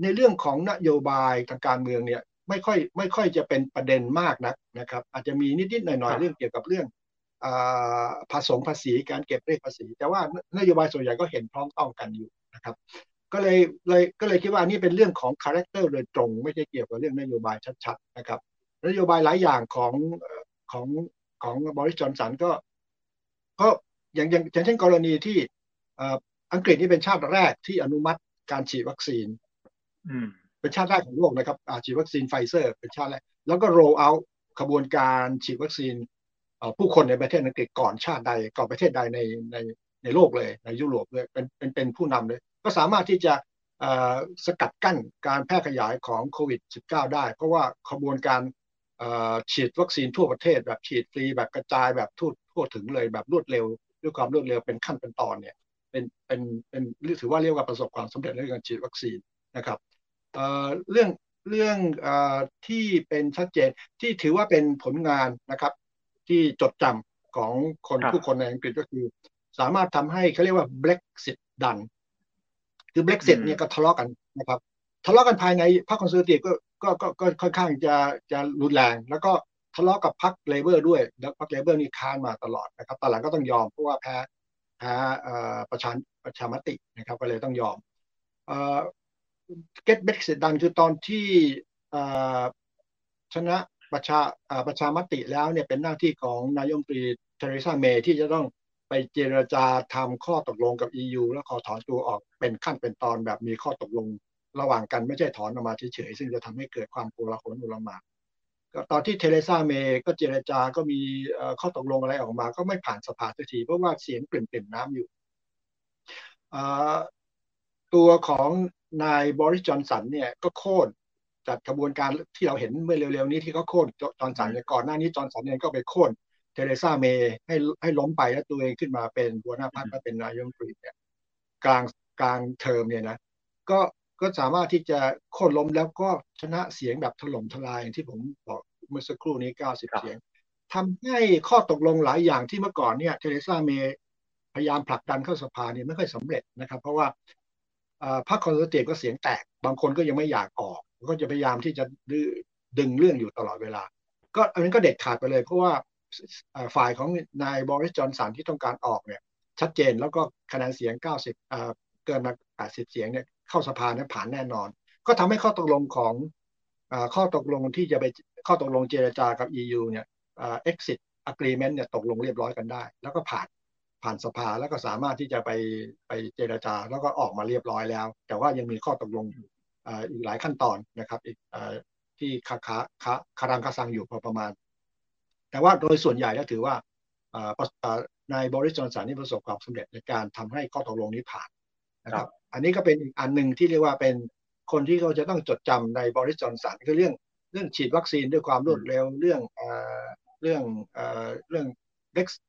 ในเรื่องของนโยบายทางการเมืองเนี่ย ไม่ค่อยไม่ค่อยจะเป็นประเด็นมากนักนะครับ อาจจะมีนิดๆหน่อยๆเรื่องเกี่ยวกับเรื่องภาษีภาษีการเก็บเลขภาษี แต่ว่านโยบายส่วนใหญ่ก็เห็นพร้อมต้องกันอยู่นะครับ ก็เลยเลยก็เลยคิดว่านี่เป็นเรื่องของคาแรคเตอร์โดยตรง ไม่ใช่เกี่ยวกับเรื่องนโยบายชัดๆนะครับนโยบายหลายอย่างของของของบริจอนสันก็ก็อย่างอย่างอย่างเช่นกรณีที่อังกฤษนี่เป็นชาติแรกที่อนุมัติการฉีดวัคซีน เป็นชาติแรกของโลกนะครับฉีดวัคซีนไฟเซอร์ เป็นชาติแรก แล้วก็ roll out ขบวนการฉีดวัคซีนผู้คนในประเทศอังกฤษก่อนชาติใดก่อนประเทศใดในในในโลกเลยในยุโรปเลยเป็นเป็นเป็นผู้นำเลย ก็สามารถที่จะสกัดกั้นการแพร่ขยายของโควิด -19 ได้ เพราะว่าขบวนการฉีดวัคซีนทั่วประเทศ แบบฉีดฟรีแบบกระจายแบบทั่วทั่วถึงเลยแบบรวดเร็ว ด้วยความรวดเร็วเป็นขั้นเป็นตอนเนี่ยเป็นเป็นเป็นถือว่าเรียกว่าประสบความสำเร็จในการฉีดวัคซีนนะครับ เรื่องเรื่องอที่เป็นชัดเจนที่ถือว่าเป็นผลงานนะครับ ที่จดจำของคนผู้คนในอังกฤษก็คือ สามารถทำให้เขาเรียกว่า Brexit ดันคือ Brexit เนี่ยก็ทะเลาะกันนะครับทะเลาะกันภายในพรรคคอนเซอร์เวทีฟก็ก็ก็ก็ค่อนข้างจะจะรุนแรง แล้วก็ทะเลาะกับพรรคเลเบอร์ด้วยแล้วพรรคเลเบอร์นี่ค้านมาตลอดนะครับตอนหลังก็ต้องยอมเพราะว่าแพ้แพ้ประชาประชามตินะครับ ก็เลยต้องยอม get Brexit ดันคือตอนที่ชนะประชาประชามติแล้วเนี่ยเป็นหน้าที่ของนายกรัฐมนตรีเทเรซาเมย์ที่จะต้องไปเจรจาทำข้อตกลงกับ EU แล้วขอถอนตัวออกเป็นขั้นเป็นตอนแบบมีข้อตกลงระหว่างกันไม่ใช่ถอนออกมาเฉยๆซึ่งจะทำให้เกิดความโกลาหลอลหม่านก็ตอนที่เทเรซาเมย์ก็เจรจาก็มีข้อตกลงอะไรออกมา ก็ไม่ผ่านสภาสักทีเพราะว่าเสียงเปลี่ยนๆน้ำอยู่ตัวของ นายบอริสจอห์นสันเนี่ยก็โค่นจัดกระบวนการที่เราเห็นเมื่อเร็วๆนี้ที่เขาโค่นจอห์นสันเนี่ยก่อนหน้านี้จอห์นสันเองก็ไปโค่นเทเรซาเมย์ให้ให้ล้มไปแล้วตัวเองขึ้นมาเป็นหัวหน้าพรรคและเป็นนายกรัฐมนตรีเนี่ยกลางกลางเทอมเนี่ยนะก็ก็สามารถที่จะโค่นล้มแล้วก็ชนะเสียงแบบถล่มทลายที่ผมบอกเมื่อสักครู่นี้ 90 เสียงทำให้ข้อตกลงหลายอย่างที่เมื่อก่อนเนี่ยเทเรซาเมย์พยายามผลักดันเข้าสภาเนี่ยไม่ค่อยสำเร็จนะครับ เพราะว่า พรรคคอนเซอร์เวทีฟก็เสียงแตก บางคนก็ยังไม่อยากออก ก็จะพยายามที่จะดึงเรื่องอยู่ตลอดเวลา ก็อันนี้ก็เด็ดขาดไปเลย เพราะว่าฝ่ายของนายบอริสจอห์นสันที่ต้องการออกเนี่ย ชัดเจนแล้วก็คะแนนเสียง 90 เกินมา 80 เสียงเนี่ยเข้าสภาเนี่ยผ่านแน่นอน ก็ทำให้ข้อตกลงของข้อตกลงที่จะไปข้อตกลงเจรจากับ EU เนี่ย exit agreement เนี่ยตกลงเรียบร้อยกันได้ แล้วก็ผ่าน ผ่านสภาแล้วก็สามารถที่จะไปไปเจรจาแล้วก็ออกมาเรียบร้อยแล้ว แต่ว่ายังมีข้อตกลงอีกหลายขั้นตอนนะครับอีกที่คาคาคาคารังคาซังอยู่พอประมาณ แต่ว่าโดยส่วนใหญ่ก็ถือว่านายบริสจอนสันนี่ประสบความสำเร็จในการทำให้ข้อตกลงนี้ผ่านนะครับ อันนี้ก็เป็นอีกอันหนึ่งที่เรียกว่าเป็นคนที่เขาจะต้องจดจำในบริสจอนสันคือเรื่องเรื่องฉีดวัคซีนด้วยความรวดเร็วเรื่องเรื่องเรื่อง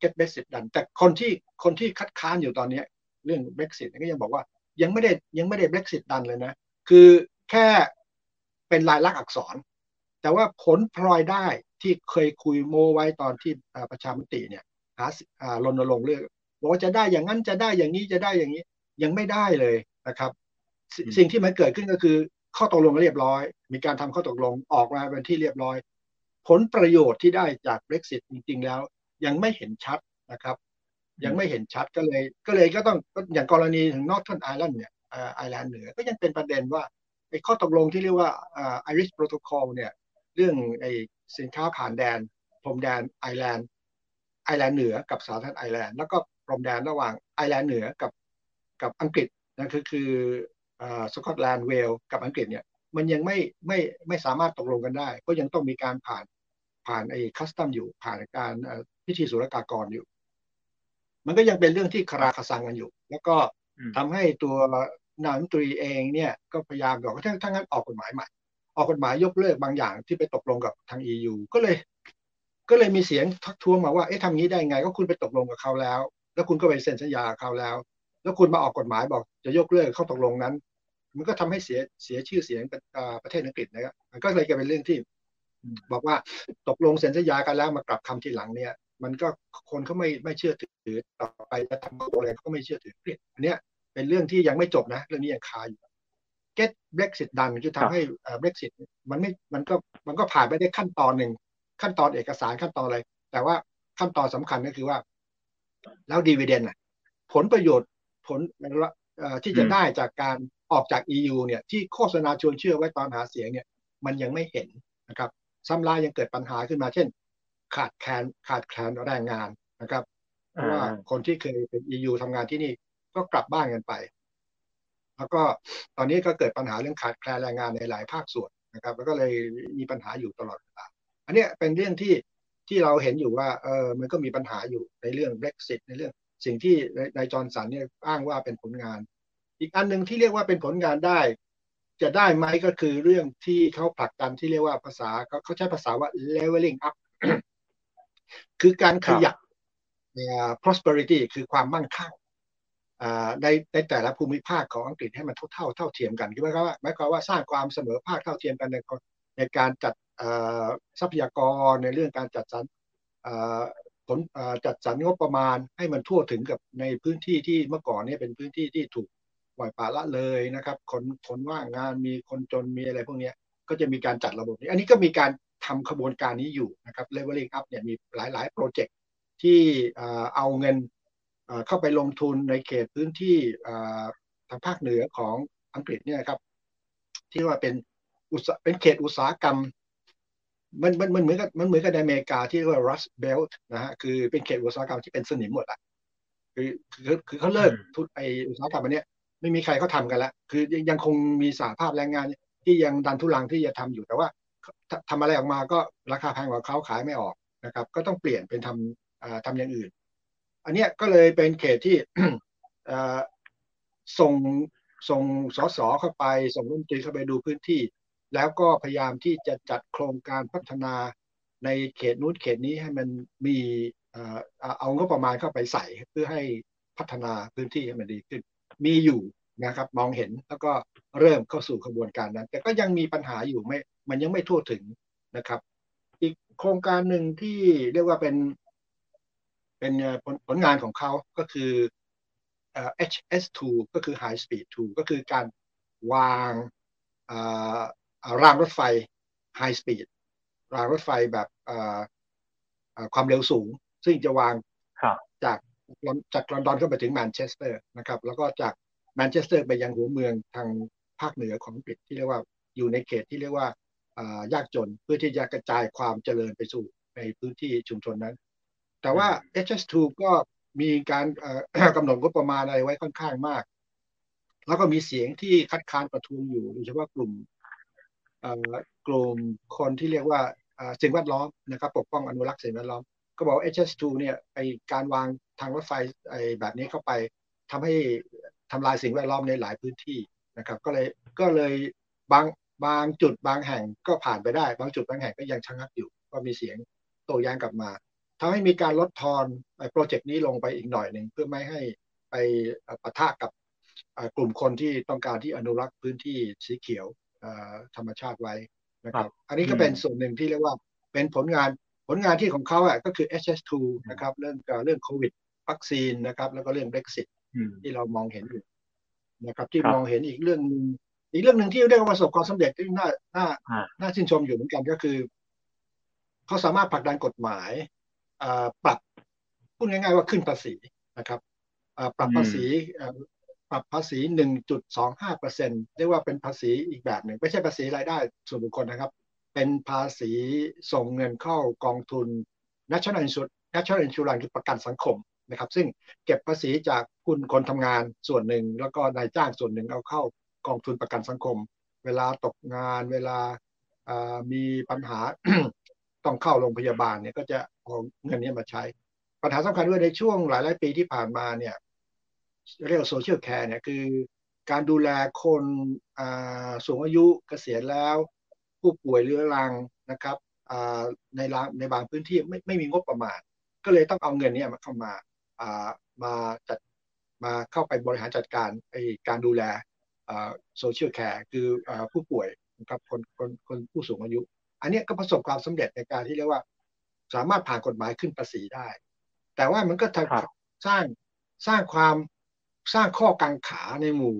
get Brexit ดันแต่คนที่คนที่คัดค้านอยู่ตอนนี้เรื่อง Brexit ก็ยังบอกว่ายังไม่ได้ยังไม่ได้ Brexit ดันเลยนะ คือแค่เป็นลายลักษณ์อักษร แต่ว่าผลพลอยได้ที่เคยคุยโมไว้ตอนที่ประชามติเนี่ยการรณรงค์เรื่องบอกว่าจะได้อย่างนั้นจะได้อย่างนี้จะได้อย่างนี้ ยังไม่ได้เลยนะครับ สิ่งที่มันเกิดขึ้นก็คือข้อตกลงเรียบร้อย มีการทำข้อตกลงออกมาเป็นที่เรียบร้อย ผลประโยชน์ที่ได้จาก Brexit จริง ๆ แล้ว ยังไม่เห็นชัดนะครับ ยังไม่เห็นชัดก็เลยก็เลยก็ต้องอย่างกรณีถึง Northern Ireland เนี่ยไอร์แลนด์เหนือก็ยังเป็นประเด็นว่าไอ้ข้อตกลงที่เรียกว่า Irish Protocol เนี่ยเรื่องไอ้สินค้าผ่านแดนพรมแดนไอร์แลนด์ไอร์แลนด์เหนือกับสาธารณรัฐไอร์แลนด์แล้วก็พรมแดนระหว่างไอร์แลนด์เหนือกับกับอังกฤษนั่นคือคือสกอตแลนด์เวลส์กับอังกฤษเนี่ยมันยังไม่ไม่ไม่สามารถตกลงกันได้ ก็ยังต้องมีการผ่านผ่านไอ้ custom อยู่ผ่านการพิธีศุลกากรอยู่ มันก็ยังเป็นเรื่องที่คาราคาซังกันอยู่ แล้วก็ทำให้ตัวนายมนตรีเองเนี่ยก็พยายามบอกว่าถ้างั้นออกกฎหมายใหม่ ออกกฎหมายยกเลิกบางอย่างที่ไปตกลงกับทาง EU ก็เลย ก็เลยมีเสียงทักท้วงมาว่าเอ๊ะทำงี้ได้ไง ก็คุณไปตกลงกับเขาแล้ว แล้วคุณก็ไปเซ็นสัญญาเขาแล้ว แล้วคุณมาออกกฎหมายบอกจะยกเลิกข้อตกลงนั้น มันก็ทำให้เสียเสียชื่อเสียงประเทศอังกฤษนะครับมันก็เลยกลายเป็นเรื่องที่ บอกว่าตกลงเซ็นสัญญากันแล้วมากลับคำทีหลังเนี่ย มันก็คนเขาไม่ไม่เชื่อถือต่อไปจะทำอะไรเขาก็ไม่เชื่อถืออันเนี้ยเป็นเรื่องที่ยังไม่จบนะ เรื่องนี้ยังคาอยู่ get Brexit ดันจะทำให้ Brexit มันไม่มันก็มันก็ผ่านไปได้ขั้นตอนหนึ่ง ขั้นตอนเอกสารขั้นตอนอะไร แต่ว่าขั้นตอนสำคัญก็คือว่า แล้วดีเวเดนอะ ผลประโยชน์ผลที่จะได้จากการออกจาก EU เนี่ยที่โฆษณาชวนเชื่อไว้ตอนหาเสียงเนี่ย มันยังไม่เห็นนะครับซ้ำลายยังเกิดปัญหาขึ้นมาเช่น ขาดแคลนขาดแคลนแรงงานนะครับ เพราะว่าคนที่เคยเป็น EU ทำงานที่นี่ก็กลับบ้านกันไป แล้วก็ตอนนี้ก็เกิดปัญหาเรื่องขาดแคลนแรงงานในหลายภาคส่วนนะครับ แล้วก็เลยมีปัญหาอยู่ตลอดเวลาอันนี้เป็นเรื่องที่ที่เราเห็นอยู่ว่าเออมันก็มีปัญหาอยู่ในเรื่อง Brexit ในเรื่องสิ่งที่นายจอร์นสันเนี่ยอ้างว่าเป็นผลงาน อีกอันหนึ่งที่เรียกว่าเป็นผลงานได้ จะได้ไหมก็คือเรื่องที่เขาผลักดันที่เรียกว่าภาษาเขาใช้ภาษาว่า leveling up คือการขยับ prosperity คือความมั่งคั่งในในแต่ละภูมิภาคของอังกฤษให้มันเท่าเท่าเท่าเทียมกันคือหมายความว่าหมายความว่าสร้างความเสมอภาคเท่าเทียมกันในในการจัดทรัพยากรในเรื่องการจัดสรรผลจัดสรรงบประมาณให้มันทั่วถึงกับในพื้นที่ที่เมื่อก่อนเนี่ยเป็นพื้นที่ที่ถูกปล่อยปละละเลยนะครับ คนคนว่างงานมีคนจนมีอะไรพวกนี้ก็จะมีการจัดระบบนี้ อันนี้ก็มีการ ทำขบวนการนี้อยู่นะครับ leveling up เนี่ยมีหลาย ๆ โปรเจกต์ที่เอาเงินเข้าไปลงทุนในเขตพื้นที่ทางภาคเหนือของอังกฤษเนี่ยครับ ที่ว่าเป็นอุตเป็นเขตอุตสาหกรรม มันมันมันเหมือนกับมันเหมือนกับในอเมริกาที่เรียกว่า Rust Belt นะฮะคือเป็นเขตอุตสาหกรรมที่เป็นสนิมหมดอะคือคือคือเขาเลิกทุกไออุตสาหกรรมอันเนี้ยไม่มีใครเขาทากันแล้ว คือยังคงมีสาภาพแรงงานที่ยังดันทุลังที่จะทำอยู่แต่ว่า ทำอะไรออกมาก็ราคาแพงกว่าเขาขายไม่ออกนะครับ ก็ต้องเปลี่ยนเป็นทำทำอย่างอื่น อันนี้ก็เลยเป็นเขตที่ส่งส่งสสเข้าไป ส่งรัฐมนตรีเข้าไปดูพื้นที่ แล้วก็พยายามที่จะจัดโครงการพัฒนาในเขตนู้นเขตนี้ให้มันมีเอางบประมาณเข้าไปใส่เพื่อให้พัฒนาพื้นที่ให้มันดีขึ้น มีอยู่นะครับมองเห็นแล้วก็เริ่มเข้าสู่กระบวนการนั้น แต่ก็ยังมีปัญหาอยู่ไม่ มันยังไม่ทั่วถึงนะครับ อีกโครงการหนึ่งที่เรียกว่าเป็น เป็นผลงานของเขาก็คือ HS2 ก็คือ High Speed 2 ก็คือการวางรางรถไฟ High Speed รางรถไฟแบบความเร็วสูง ซึ่งจะวางจากจากลอนดอนเข้าไปถึงแมนเชสเตอร์นะครับ แล้วก็จากแมนเชสเตอร์ไปยังหัวเมืองทางภาคเหนือของอังกฤษที่เรียกว่าอยู่ในเขตที่เรียกว่า ยากจนเพื่อที่จะกระจายความเจริญไปสู่ในพื้นที่ชุมชนนั้น แต่ว่า HS2 ก็มีการกำหนดงบประมาณอะไรไว้ค่อนข้างมาก แล้วก็มีเสียงที่คัดค้านประท้วงอยู่โดยเฉพาะกลุ่มกลุ่มคนที่เรียกว่าสิ่งแวดล้อมนะครับปกป้องอนุรักษ์สิ่งแวดล้อม ก็บอก HS2 เนี่ยไอการวางทางรถไฟไอแบบนี้เข้าไปทำให้ทำลายสิ่งแวดล้อมในหลายพื้นที่นะครับ ก็เลยก็เลยบาง บางจุดบางแห่งก็ผ่านไปได้ บางจุดบางแห่งก็ยังชะงักอยู่ ก็มีเสียงโต้แย้งกลับมาทำให้มีการลดทอนโปรเจกต์นี้ลงไปอีกหน่อยหนึ่งเพื่อไม่ให้ไปปะทะกับกลุ่มคนที่ต้องการที่อนุรักษ์พื้นที่สีเขียวธรรมชาติไว้นะครับ อันนี้ก็เป็นส่วนหนึ่งที่เรียกว่าเป็นผลงานผลงานที่ของเขาอะก็คือ HS2 นะครับเรื่องเรื่องโควิดวัคซีนนะครับ แล้วก็เรื่อง Brexit ที่เรามองเห็นอยู่นะครับ ที่มองเห็นอีกเรื่องนึง อีกเรื่องหนึ่งที่เรียกว่าประสบความสำเร็จที่น่าน่าน่าชื่นชมอยู่เหมือนกันก็คือ เขาสามารถผลักดันกฎหมายปรับพูดง่ายๆว่าขึ้นภาษีนะครับปรับภาษีปรับภาษี 1.25เปอร์เซ็นเรียกว่าเป็นภาษีอีกแบบหนึ่ง ไม่ใช่ภาษีรายได้ส่วนบุคคลนะครับ เป็นภาษีส่งเงินเข้ากองทุน National Insurance National Insurance คือประกันสังคมนะครับ ซึ่งเก็บภาษีจากคุณคนทำงานส่วนหนึ่ง แล้วก็นายจ้างส่วนหนึ่งเอาเข้า กองทุนประกันสังคม เวลาตกงานเวลามีปัญหาต้องเข้าโรงพยาบาลเนี่ยก็จะเอาเงินนี้มาใช้ ปัญหาสำคัญด้วยในช่วงหลายหลายปีที่ผ่านมาเนี่ยเรียกโซเชียลแคร์เนี่ยคือการดูแลคนสูงอายุเกษียณแล้ว ผู้ป่วยเรื้อรังนะครับในในบางพื้นที่ไม่ไม่มีงบประมาณ ก็เลยต้องเอาเงินนี้มาเข้ามามาจัดมาเข้าไปบริหารจัดการการดูแล social care คือผู้ป่วยนะครับคนคนคนผู้สูงอายุ อันนี้ก็ประสบความสำเร็จในการที่เรียกว่า สามารถผ่านกฎหมายขึ้นภาษีได้ แต่ว่ามันก็สร้างสร้างความสร้างข้อกังขาในหมู่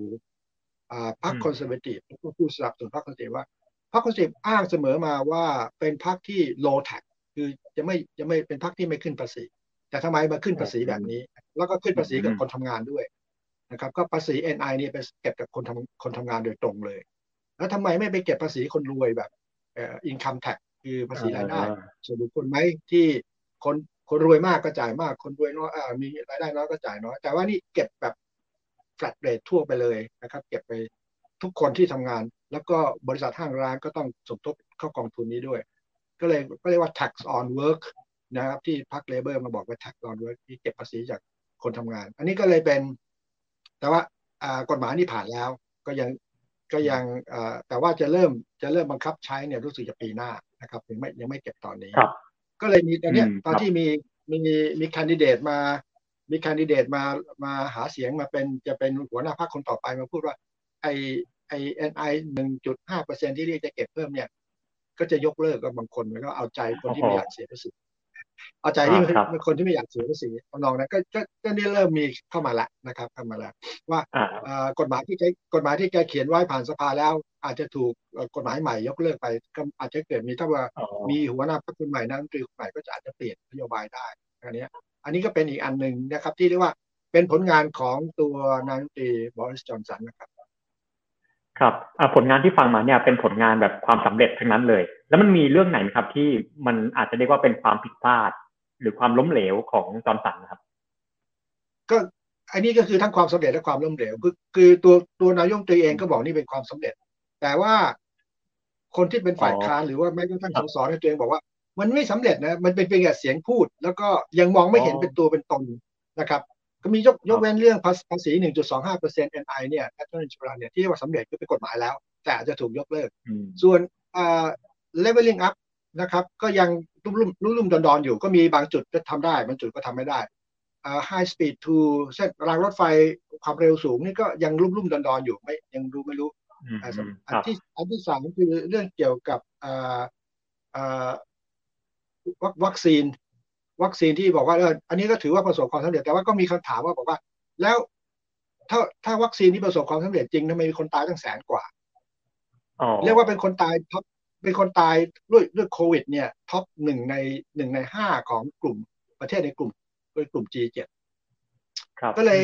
พรรคคอนเซอร์เวทีฟและผู้สนับสนุนพรรคคอนเซอร์เวทีฟว่าพรรคคอนเซอร์เวทีฟอ้างเสมอมาว่าเป็นพรรคที่ low tax คือจะไม่จะไม่เป็นพรรคที่ไม่ขึ้นภาษี แต่ทำไมมาขึ้นภาษีแบบนี้ แล้วก็ขึ้นภาษีกับคนทำงานด้วย นะครับก็ภาษี NI นี่ไปเก็บกับคนทำคนทำงานโดยตรงเลย แล้วทำไมไม่ไปเก็บภาษีคนรวยแบบเอ่อ income tax คือภาษีรายได้ส่วนบุคคลไหมที่คนคนรวยมากก็จ่ายมากคนรวยน้อยอ่ามีรายได้น้อยก็จ่ายน้อยแต่ว่านี่เก็บแบบ flat rate ทั่วไปเลยนะครับ เก็บไปทุกคนที่ทำงาน แล้วก็บริษัทห้างร้านก็ต้องสมทบเข้ากองทุนนี้ด้วย ก็เลยก็เรียกว่า tax on work นะครับที่พรรคเลเบอร์มาบอกว่า tax on work ที่เก็บภาษีจากคนทำงาน อันนี้ก็เลยเป็น แต่ว่ากฎหมายนี่ผ่านแล้วก็ยังก็ยังแต่ว่าจะเริ่มจะเริ่มบังคับใช้เนี่ยรู้สึกจะปีหน้านะครับยังไม่ยังไม่เก็บตอนนี้ก็เลยมีตอนนี้ตอนที่มีมีมีคนดิเดตมา มีคนดิเดตมามาหาเสียงมาเป็นจะเป็นหัวหน้าพรรคคนต่อไปมาพูดว่า ไอไอเอ็นไอหนึ่งจุดห้าเปอร์เซ็นที่เรียกจะเก็บเพิ่มเนี่ย ก็จะยกเลิกกับบางคนแล้วก็เอาใจคนที่ไม่อยากเสียภาษี เอาใจที่คนที่ไม่อยากเสียภาษีน้องนั้นก็ก็นี่เริ่มมีเข้ามาแล้วนะครับเข้ามาแล้วว่ากฎหมายที่ใช้กฎหมายที่แกเขียนไว้ผ่านสภาแล้ว อาจจะถูกกฎหมายใหม่ยกเลิกไปก็อาจจะเกิดมีถ้าว่ามีหัวหน้าพรรคคนใหม่นั้นตรีคนใหม่ก็จะอาจจะเปลี่ยนนโยบายได้อันนี้อันนี้ก็เป็นอีกอันหนึ่งนะครับที่เรียกว่าเป็นผลงานของตัวนายตรีบริสจอนสันนะครับ ครับผลงานที่ฟังมาเนี่ยเป็นผลงานแบบความสำเร็จทั้งนั้นเลย แล้วมันมีเรื่องไหนไหมครับที่มันอาจจะเรียกว่าเป็นความผิดพลาด หรือความล้มเหลวของจอร์สันนะครับ ก็อันนี้ก็คือทั้งความสำเร็จและความล้มเหลว คือคือตัวตัวนายกตัวเองก็บอกนี่เป็นความสำเร็จ แต่ว่าคนที่เป็นฝ่ายค้านหรือว่าแม้กระทั่งสสในตัวเองบอกว่า มันไม่สำเร็จนะ มันเป็นเพียงแค่เสียงพูด แล้วก็ยังมองไม่เห็นเป็นตัวเป็นตนนะครับ ก็มียกยกเว้นเรื่องภาษี 1.25% NI เนี่ย national insurance เนี่ยที่เรียกว่าสำเร็จคือเป็นกฎหมายแล้ว แต่อาจจะถูกยกเลิก ส่วนอ่า leveling up นะครับ ก็ยังรุ่มรุ่มรุ่มรุ่มดอนดอนอยู่ ก็มีบางจุดก็ทำได้ บางจุดก็ทำไม่ได้อ่า high speed to เส้นรางรถไฟความเร็วสูงนี่ก็ยังรุ่มรุ่มดอนดอนอยู่ไม่ยังรู้ไม่รู้อันที่อันที่สามคือเรื่องเกี่ยวกับอ่อ่าวัคซีน วัคซีนที่บอกว่าเอออันนี้ก็ถือว่าประสบความสำเร็จแต่ว่าก็มีคำถามว่าบอกว่า แล้วถ้าถ้าวัคซีนที่ประสบความสำเร็จจริงทำไมมีคนตายตั้งแสนกว่าเรียกว่าเป็นคนตาย top เป็นคนตายด้วยด้วยโควิด เนี่ย top หนึ่งในหนึ่งในห้าของกลุ่มประเทศในกลุ่มโดยกลุ่ม G7 ก็เลย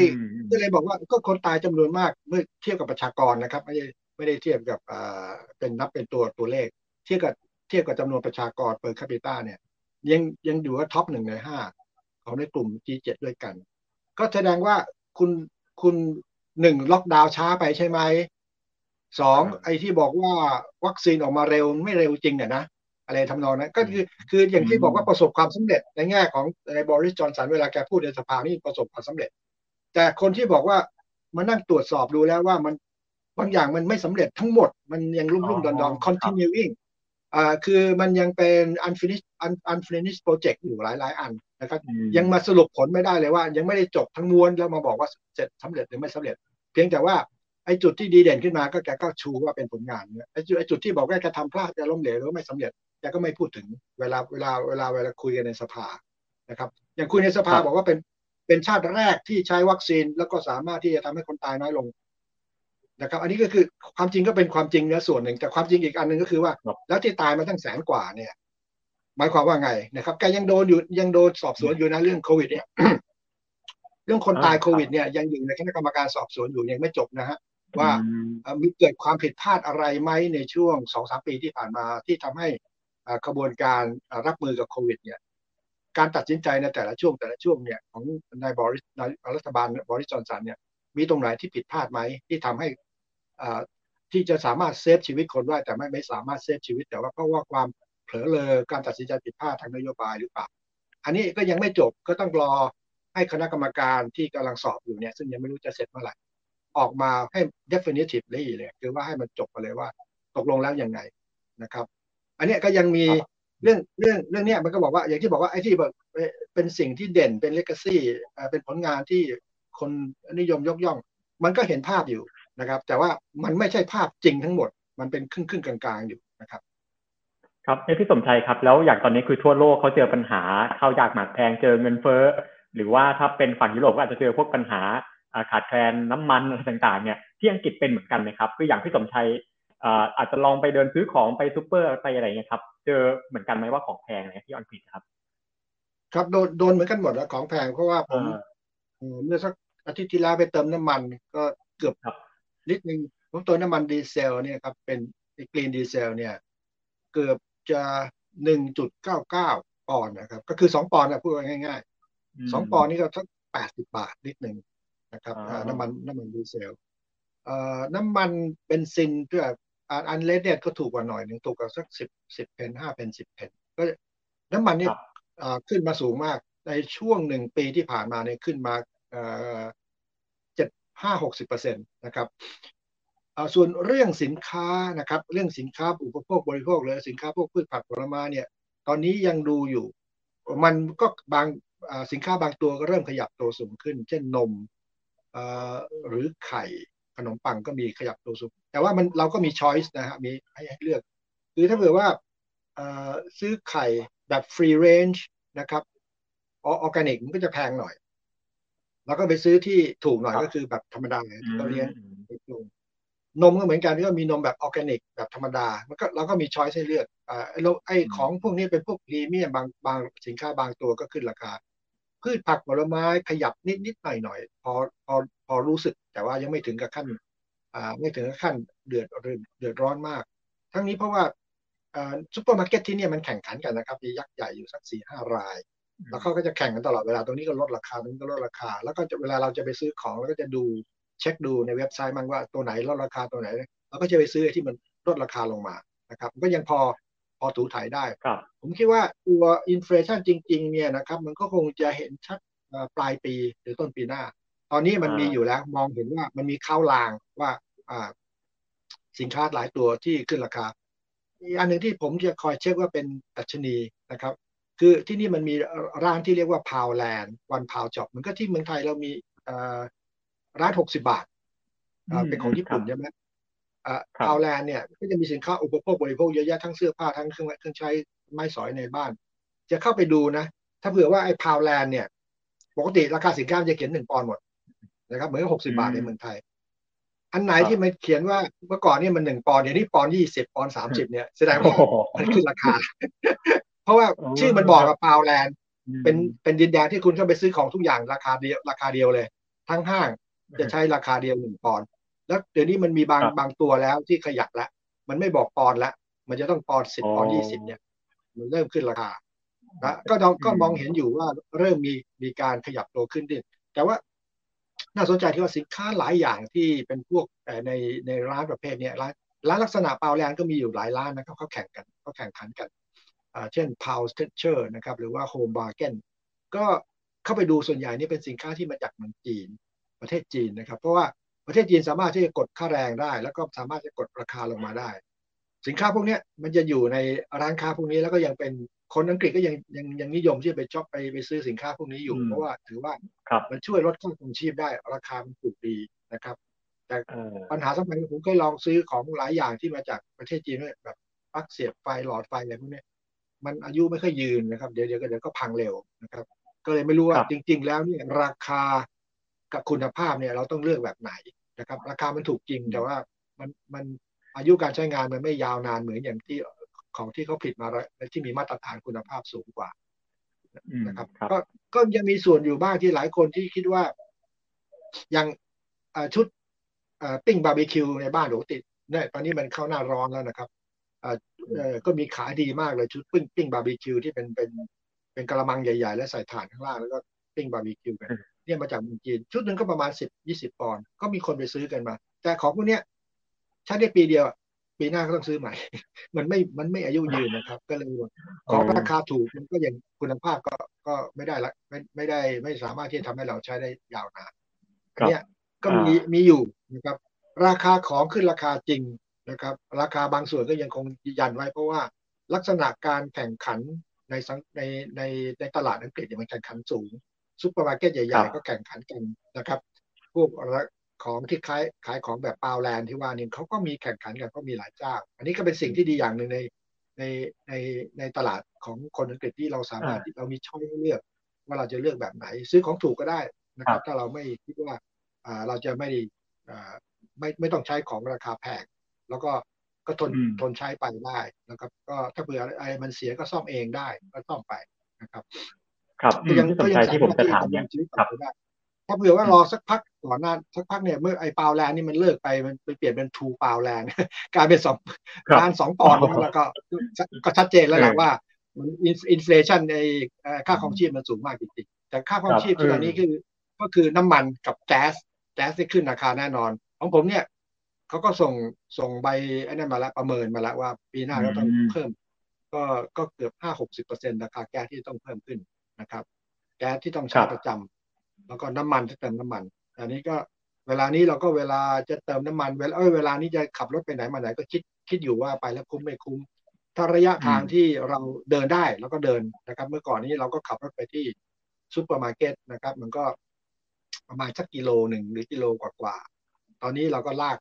ก็เลยบอกว่าก็คนตายจำนวนมากเมื่อเทียบกับประชากรนะครับ ไม่ได้ไม่ได้เทียบกับอ่าเป็นนับเป็นตัวตัวเลข เทียบกับเทียบกับจำนวนประชากร per capita เนี่ย ยังยังอยู่ว่า top หนึ่งในห้าของในกลุ่ม G7 ด้วยกัน ก็แสดงว่าคุณคุณหนึ่งล็อกดาวน์ช้าไปใช่ไหมสองไอ้ที่บอกว่าวัคซีนออกมาเร็วไม่เร็วจริงเนี่ยนะอะไรทำนองนั้นก็คือคืออย่างที่บอกว่าประสบความสำเร็จในแง่ของนายบอริสจอห์นสันเวลาแกพูดในสภานี่ประสบความสำเร็จ แต่คนที่บอกว่ามานั่งตรวจสอบดูแล้วว่ามันบางอย่างมันไม่สำเร็จทั้งหมด มันยังรุ่มรุ่มดอนดอน continuing อ่าคือมันยังเป็น unfinished unfinished project อยู่หลายหลายอันนะครับ ยังมาสรุปผลไม่ได้เลยว่า ยังไม่ได้จบทั้งมวลแล้วมาบอกว่าเสร็จสำเร็จหรือไม่สำเร็จ เพียงแต่ว่าไอ้จุดที่ดีเด่นขึ้นมาก็แกก็ชูว่าเป็นผลงานไอ้จุดไอ้จุดที่บอกว่าแกทำพลาดแกล้มเหลวหรือไม่สำเร็จแกก็ไม่พูดถึงเวลาเวลาเวลาเวลาคุยกันในสภานะครับอย่างคุยในสภาบอกว่าเป็นเป็นชาติแรกที่ใช้วัคซีนแล้วก็สามารถที่จะทำให้คนตายน้อยลงนะครับ อันนี้ก็คือความจริงก็เป็นความจริงนะส่วนหนึ่ง แต่ความจริงอีกอันหนึ่งก็คือว่า แล้วที่ตายมาตั้งแสนกว่าเนี่ย หมายความว่าไงนะครับแกยังโดนอยู่ยังโดนสอบสวนอยู่นะเรื่องโควิด เนี่ย เรื่องคนตายโควิด เนี่ยยังอยู่ในคณะกรรมการสอบสวนอยู่ยังไม่จบนะฮะว่ามีเกิดความผิดพลาดอะไรไหมในช่วงสองสามปีที่ผ่านมาที่ทำให้กระบวนการรับมือกับโควิด เนี่ย การตัดสินใจในแต่ละช่วงแต่ละช่วงเนี่ยของนายบริสนายรัฐบาลบริสจอนสันเนี่ย มีตรงไหนที่ผิดพลาดไหมที่ทำให้ที่จะสามารถเซฟชีวิตคนได้แต่ไม่ไม่สามารถเซฟชีวิต แต่ว่าเพราะว่าความ เผลอเลยการตัดสินใจผิดพลาดทางนโยบายหรือเปล่า อันนี้ก็ยังไม่จบก็ต้องรอให้คณะกรรมการที่กำลังสอบอยู่เนี่ยซึ่งยังไม่รู้จะเสร็จเมื่อไหร่ออกมาให้ definitively เลยคือว่าให้มันจบไปเลยว่าตกลงแล้วยังไงนะครับ อันนี้ก็ยังมีเรื่องเรื่องเรื่องนี้มันก็บอกว่าอย่างที่บอกว่าไอ้ที่แบบเป็นสิ่งที่เด่นเป็นเลก a ซี่เป็นผลงานที่คนนิยมยกย่อง มันก็เห็นภาพอยู่นะครับ แต่ว่ามันไม่ใช่ภาพจริงทั้งหมด มันเป็นครึ่งครึ่งกลางๆอยู่นะครับ ครับพี่สมชัยครับ แล้วอย่างตอนนี้คือทั่วโลกเขาเจอปัญหาข้าวยากหมากแพงเจอเงินเฟ้อหรือว่าถ้าเป็นฝั่งยุโรปก็อาจจะเจอพวกปัญหาขาดแคลนน้ำมันอะไรต่างๆเนี่ยที่อังกฤษเป็นเหมือนกันไหมครับคืออย่างพี่สมชัยอาจจะลองไปเดินซื้อของไปซูเปอร์ไปอะไรเงี้ยครับ เจอเหมือนกันไหมว่าของแพงเนี่ยที่อังกฤษครับ ครับโดนโดนเหมือนกันหมดแล้วของแพงเพราะว่าผมเมื่อสักอาทิตย์ที่แล้วไปเติมน้ำมันก็เกือบลิตรหนึ่งผมตัวน้ำมันดีเซลเนี่ยครับเป็นกรีนดีเซลเนี่ย เกือบ จะหนึ่งจุดเก้าเก้าปอนด์นะครับ ก็คือสองปอนด์นะพูดง่ายๆสองปอนด์นี่ก็สักแปดสิบบาทลิตรหนึ่งนะครับน้ำมันน้ำมันดีเซลน้ำมันเบนซินเพื่ออันเลสเนี่ยก็ถูกกว่าหน่อยหนึ่งถูกกว่าสักสิบสิบเพนห้าเพนสิบเพนก็น้ำมันเนี่ยขึ้นมาสูงมากในช่วงหนึ่งปีที่ผ่านมาเนี่ยขึ้นมาเจ็ดห้าหกสิบเปอร์เซ็นต์นะครับ ส่วนเรื่องสินค้านะครับ เรื่องสินค้าอุปโภคบริโภคหรือสินค้าพวกพืชผักผลไม้เนี่ย ตอนนี้ยังดูอยู่ มันก็บางสินค้าบางตัวก็เริ่มขยับตัวสูงขึ้น เช่นนมหรือไข่ขนมปังก็มีขยับตัวสูง แต่ว่ามันเราก็มี choice นะฮะมีให้ให้เลือก คือถ้าเผื่อว่าซื้อไข่แบบ free range นะครับออร์แกนิกมันก็จะแพงหน่อย แล้วก็ไปซื้อที่ถูกหน่อยก็คือแบบธรรมดาที่เราเลี้ยง นมก็เหมือนกันก็มีนมแบบออร์แกนิกแบบธรรมดา มันก็เราก็มี choice ให้เลือกอ่าไอ้ของพวกนี้เป็นพวกพรีเมียมบางบางสินค้าบางตัวก็ขึ้นราคา พืชผักผลไม้ขยับนิดนิดหน่อยหน่อยพอพอพอรู้สึกแต่ว่ายังไม่ถึงกับขั้นอ่าไม่ถึงกับขั้นเดือดเดือดร้อนมาก ทั้งนี้เพราะว่าซูเปอร์มาร์เก็ตที่นี่มันแข่งขันกันนะครับมียักษ์ใหญ่อยู่สักสี่ห้าราย แล้วเขาก็จะแข่งกันตลอดเวลาตรงนี้ก็ลดราคาตรงนี้ก็ลดราคา แล้วก็เวลาเราจะไปซื้อของเราก็จะดู เช็คดูในเว็บไซต์มันว่าตัวไหนลดราคาตัวไหนเราก็จะไปซื้อที่มันลดราคาลงมานะครับก็ยังพอพอถูถ่ายได้ ผมคิดว่าตัว inflation จริง ๆ เนี่ยนะครับ มันก็คงจะเห็นชัดปลายปีหรือต้นปีหน้า ตอนนี้มันมีอยู่แล้ว มองเห็นว่ามันมีเค้าลางว่าสินค้าหลายตัวที่ขึ้นราคาอีกอันหนึ่งที่ผมจะคอยเช็คว่าเป็นดัชนีนะครับ คือที่นี่มันมีร้านที่เรียกว่า Poundland One Pound Shop มันก็ที่เมืองไทยเรามี ร้านหกสิบบาทเป็นของญี่ปุ่นใช่ไหม Poundland เนี่ยก็จะมีสินค้าอุปโภคบริโภคเยอะแยะทั้งเสื้อผ้าทั้งเครื่องเครื่องใช้ไม้สอยในบ้าน จะเข้าไปดูนะ ถ้าเผื่อว่าไอ้ Poundland เนี่ย ปกติราคาสินค้าจะเขียนหนึ่งปอนด์หมดนะครับเหมือนหกสิบบาทในเมืองไทย อันไหนที่มันเขียนว่าเมื่อก่อนนี่มันหนึ่งปอนด์เดี๋ยวนี้ปอนด์ยี่สิบปอนด์สามสิบเนี่ยแสดงว่ามันขึ้นราคา เพราะว่าชื่อมันบอกกับ Poundlandเป็นเป็นดินแดนที่คุณเข้าไปซื้อของทุกอย่างราคาเดียวราคาเดียวเลย ทั้งห้าง จะใช้ราคาเดียวหนึ่งปอนด์แล้วเดี๋ยวนี้มันมีบางบางตัวแล้วที่ขยับแล้วมันไม่บอกปอนด์แล้วมันจะต้องปอนด์สิบปอนด์ยี่สิบเนี่ย มันเริ่มขึ้นราคานะก็เราก็มองเห็นอยู่ว่าเริ่มมีมีการขยับตัวขึ้นดิแต่ว่าน่าสนใจที่ว่าสินค้าหลายอย่างที่เป็นพวกในในร้านประเภทนี้ร้านร้านลักษณะเปล่าแลนก็มีอยู่หลายร้านนะครับเขาแข่งกันเขาแข่งขันกันเช่น p o w s t e c h e r นะครับหรือว่า Home Bargain ก็เข้าไปดูส่วนใหญ่นี่เป็นสินค้าที่มาจากเมืองจีน ประเทศจีนนะครับ เพราะว่าประเทศจีนสามารถที่จะกดค่าแรงได้ แล้วก็สามารถจะกดราคาลงมาได้ สินค้าพวกนี้มันจะอยู่ในร้านค้าพวกนี้แล้วก็ยังเป็นคนอังกฤษก็ยังยังยังนิยมที่จะไปช็อปไปไปซื้อสินค้าพวกนี้อยู่ เพราะว่าถือว่ามันช่วยลดค่าครองชีพได้ราคามันถูกดีนะครับ แต่ปัญหาสำคัญผมเคยลองซื้อของหลายอย่างที่มาจากประเทศจีนแบบปลั๊กเสียบไฟหลอดไฟอะไรพวกนี้มันอายุไม่ค่อยยืนนะครับ เดี๋ยวเดี๋ยวก็เดี๋ยวก็พังเร็วนะครับ ก็เลยไม่รู้ว่าจริง ๆ แล้วเนี่ยราคา กับคุณภาพเนี่ยเราต้องเลือกแบบไหนนะครับราคามันถูกจริงแต่ว่ามันมันอายุการใช้งานมันไม่ยาวนานเหมือนอย่างที่ของที่เขาผลิตมาและที่มีมาตรฐานคุณภาพสูงกว่านะครับก็ก็ยังมีส่วนอยู่บ้างที่หลายคนที่คิดว่าอย่างชุดปิ้งบาร์บีคิวในบ้านหรูติดเนี่ยตอนนี้มันเข้าหน้าร้อนแล้วนะครับก็มีขายดีมากเลยชุดปิ้งปิ้งบาร์บีคิวที่เป็นเป็นเป็นกะละมังใหญ่ ๆ และใส่ถ่านข้างล่างแล้วก็ปิ้งบาร์บีคิวกัน เนี่ยมาจากเมืองจีน ชุดหนึ่งก็ประมาณสิบยี่สิบปอนด์ก็มีคนไปซื้อกันมา แต่ของพวกเนี้ยใช้ได้ปีเดียวปีหน้าก็ต้องซื้อใหม่ มันไม่มันไม่อายุยืนนะครับ ก็เลยของราคาถูกมันก็ยังคุณภาพก็ก็ไม่ได้ละไม่ไม่ได้ไม่สามารถที่จะทำให้เราใช้ได้ยาวนานเนี่ยก็มีมีอยู่นะครับ ราคาของขึ้นราคาจริงนะครับ ราคาบางส่วนก็ยังคงยันไว้เพราะว่าลักษณะการแข่งขันในในในในตลาดอังกฤษมันแข่งขันสูง ซุปเปอร์มาร์เก็ตใหญ่ๆ ก็แข่งขันกันนะครับ พวกของที่ขายขายของแบบ Poundland ที่ว่านี่เขาก็มีแข่งขันกันก็มีหลายเจ้า อันนี้ก็เป็นสิ่งที่ดีอย่างหนึ่งในในในในตลาดของคนอังกฤษที่เราสามารถที่เรามีช่องให้เลือก ว่าเราจะเลือกแบบไหน ซื้อของถูกก็ได้นะครับ ถ้าเราไม่คิดว่าเราจะไม่ไม่ไม่ต้องใช้ของราคาแพงแล้วก็ก็ทนทนใช้ไปได้นะครับ ก็ถ้าเผื่ออะไรมันเสียก็ซ่อมเองได้ก็ซ่อมไปนะครับ ครับยังก็ยังที่ผมจะถามเนี่ยครับถ้าเผื่อว่ารอสักพักก่อนหน้าสักพักเนี่ยเมื่อไอ้ปาวแลนด์นี่มันเลิกไปมันไปเปลี่ยนเป็นทูปาวแลนด์กลายเป็นสองการสองปอนด์แล้วก็ก็ชัดเจนแล้วแหละว่ามัน inflation ในค่าครองชีพมันสูงมากจริงๆแต่ค่าครองชีพตอนนี้คือ ก็คือน้ำมันกับแก๊สแก๊สที่ขึ้นราคาแน่นอน ของผมเนี่ยเขาก็ส่งส่งใบไอ้นั่นมาแล้วประเมินมาแล้วว่าปีหน้าก็ต้องเพิ่ม ก็ก็เกือบห้าหกสิบเปอร์เซ็นต์ราคาแก๊สที่ต้องเพิ่มขึ้น นะครับ แก๊สที่ต้องใช้ประจำแล้วก็น้ำมันที่เติมน้ำมัน อันนี้ก็เวลานี้เราก็เวลาจะเติมน้ำมันเวลาเออเวลานี้จะขับรถไปไหนมาไหนก็คิดคิดอยู่ว่าไปแล้วคุ้มไม่คุ้ม ถ้าระยะทางที่เราเดินได้เราก็เดินนะครับ เมื่อก่อนนี้เราก็ขับรถไปที่ซูเปอร์มาร์เก็ตนะครับ มันก็ประมาณสักกิโลหนึ่งหรือกิโลกว่าๆตอนนี้เราก็ลาก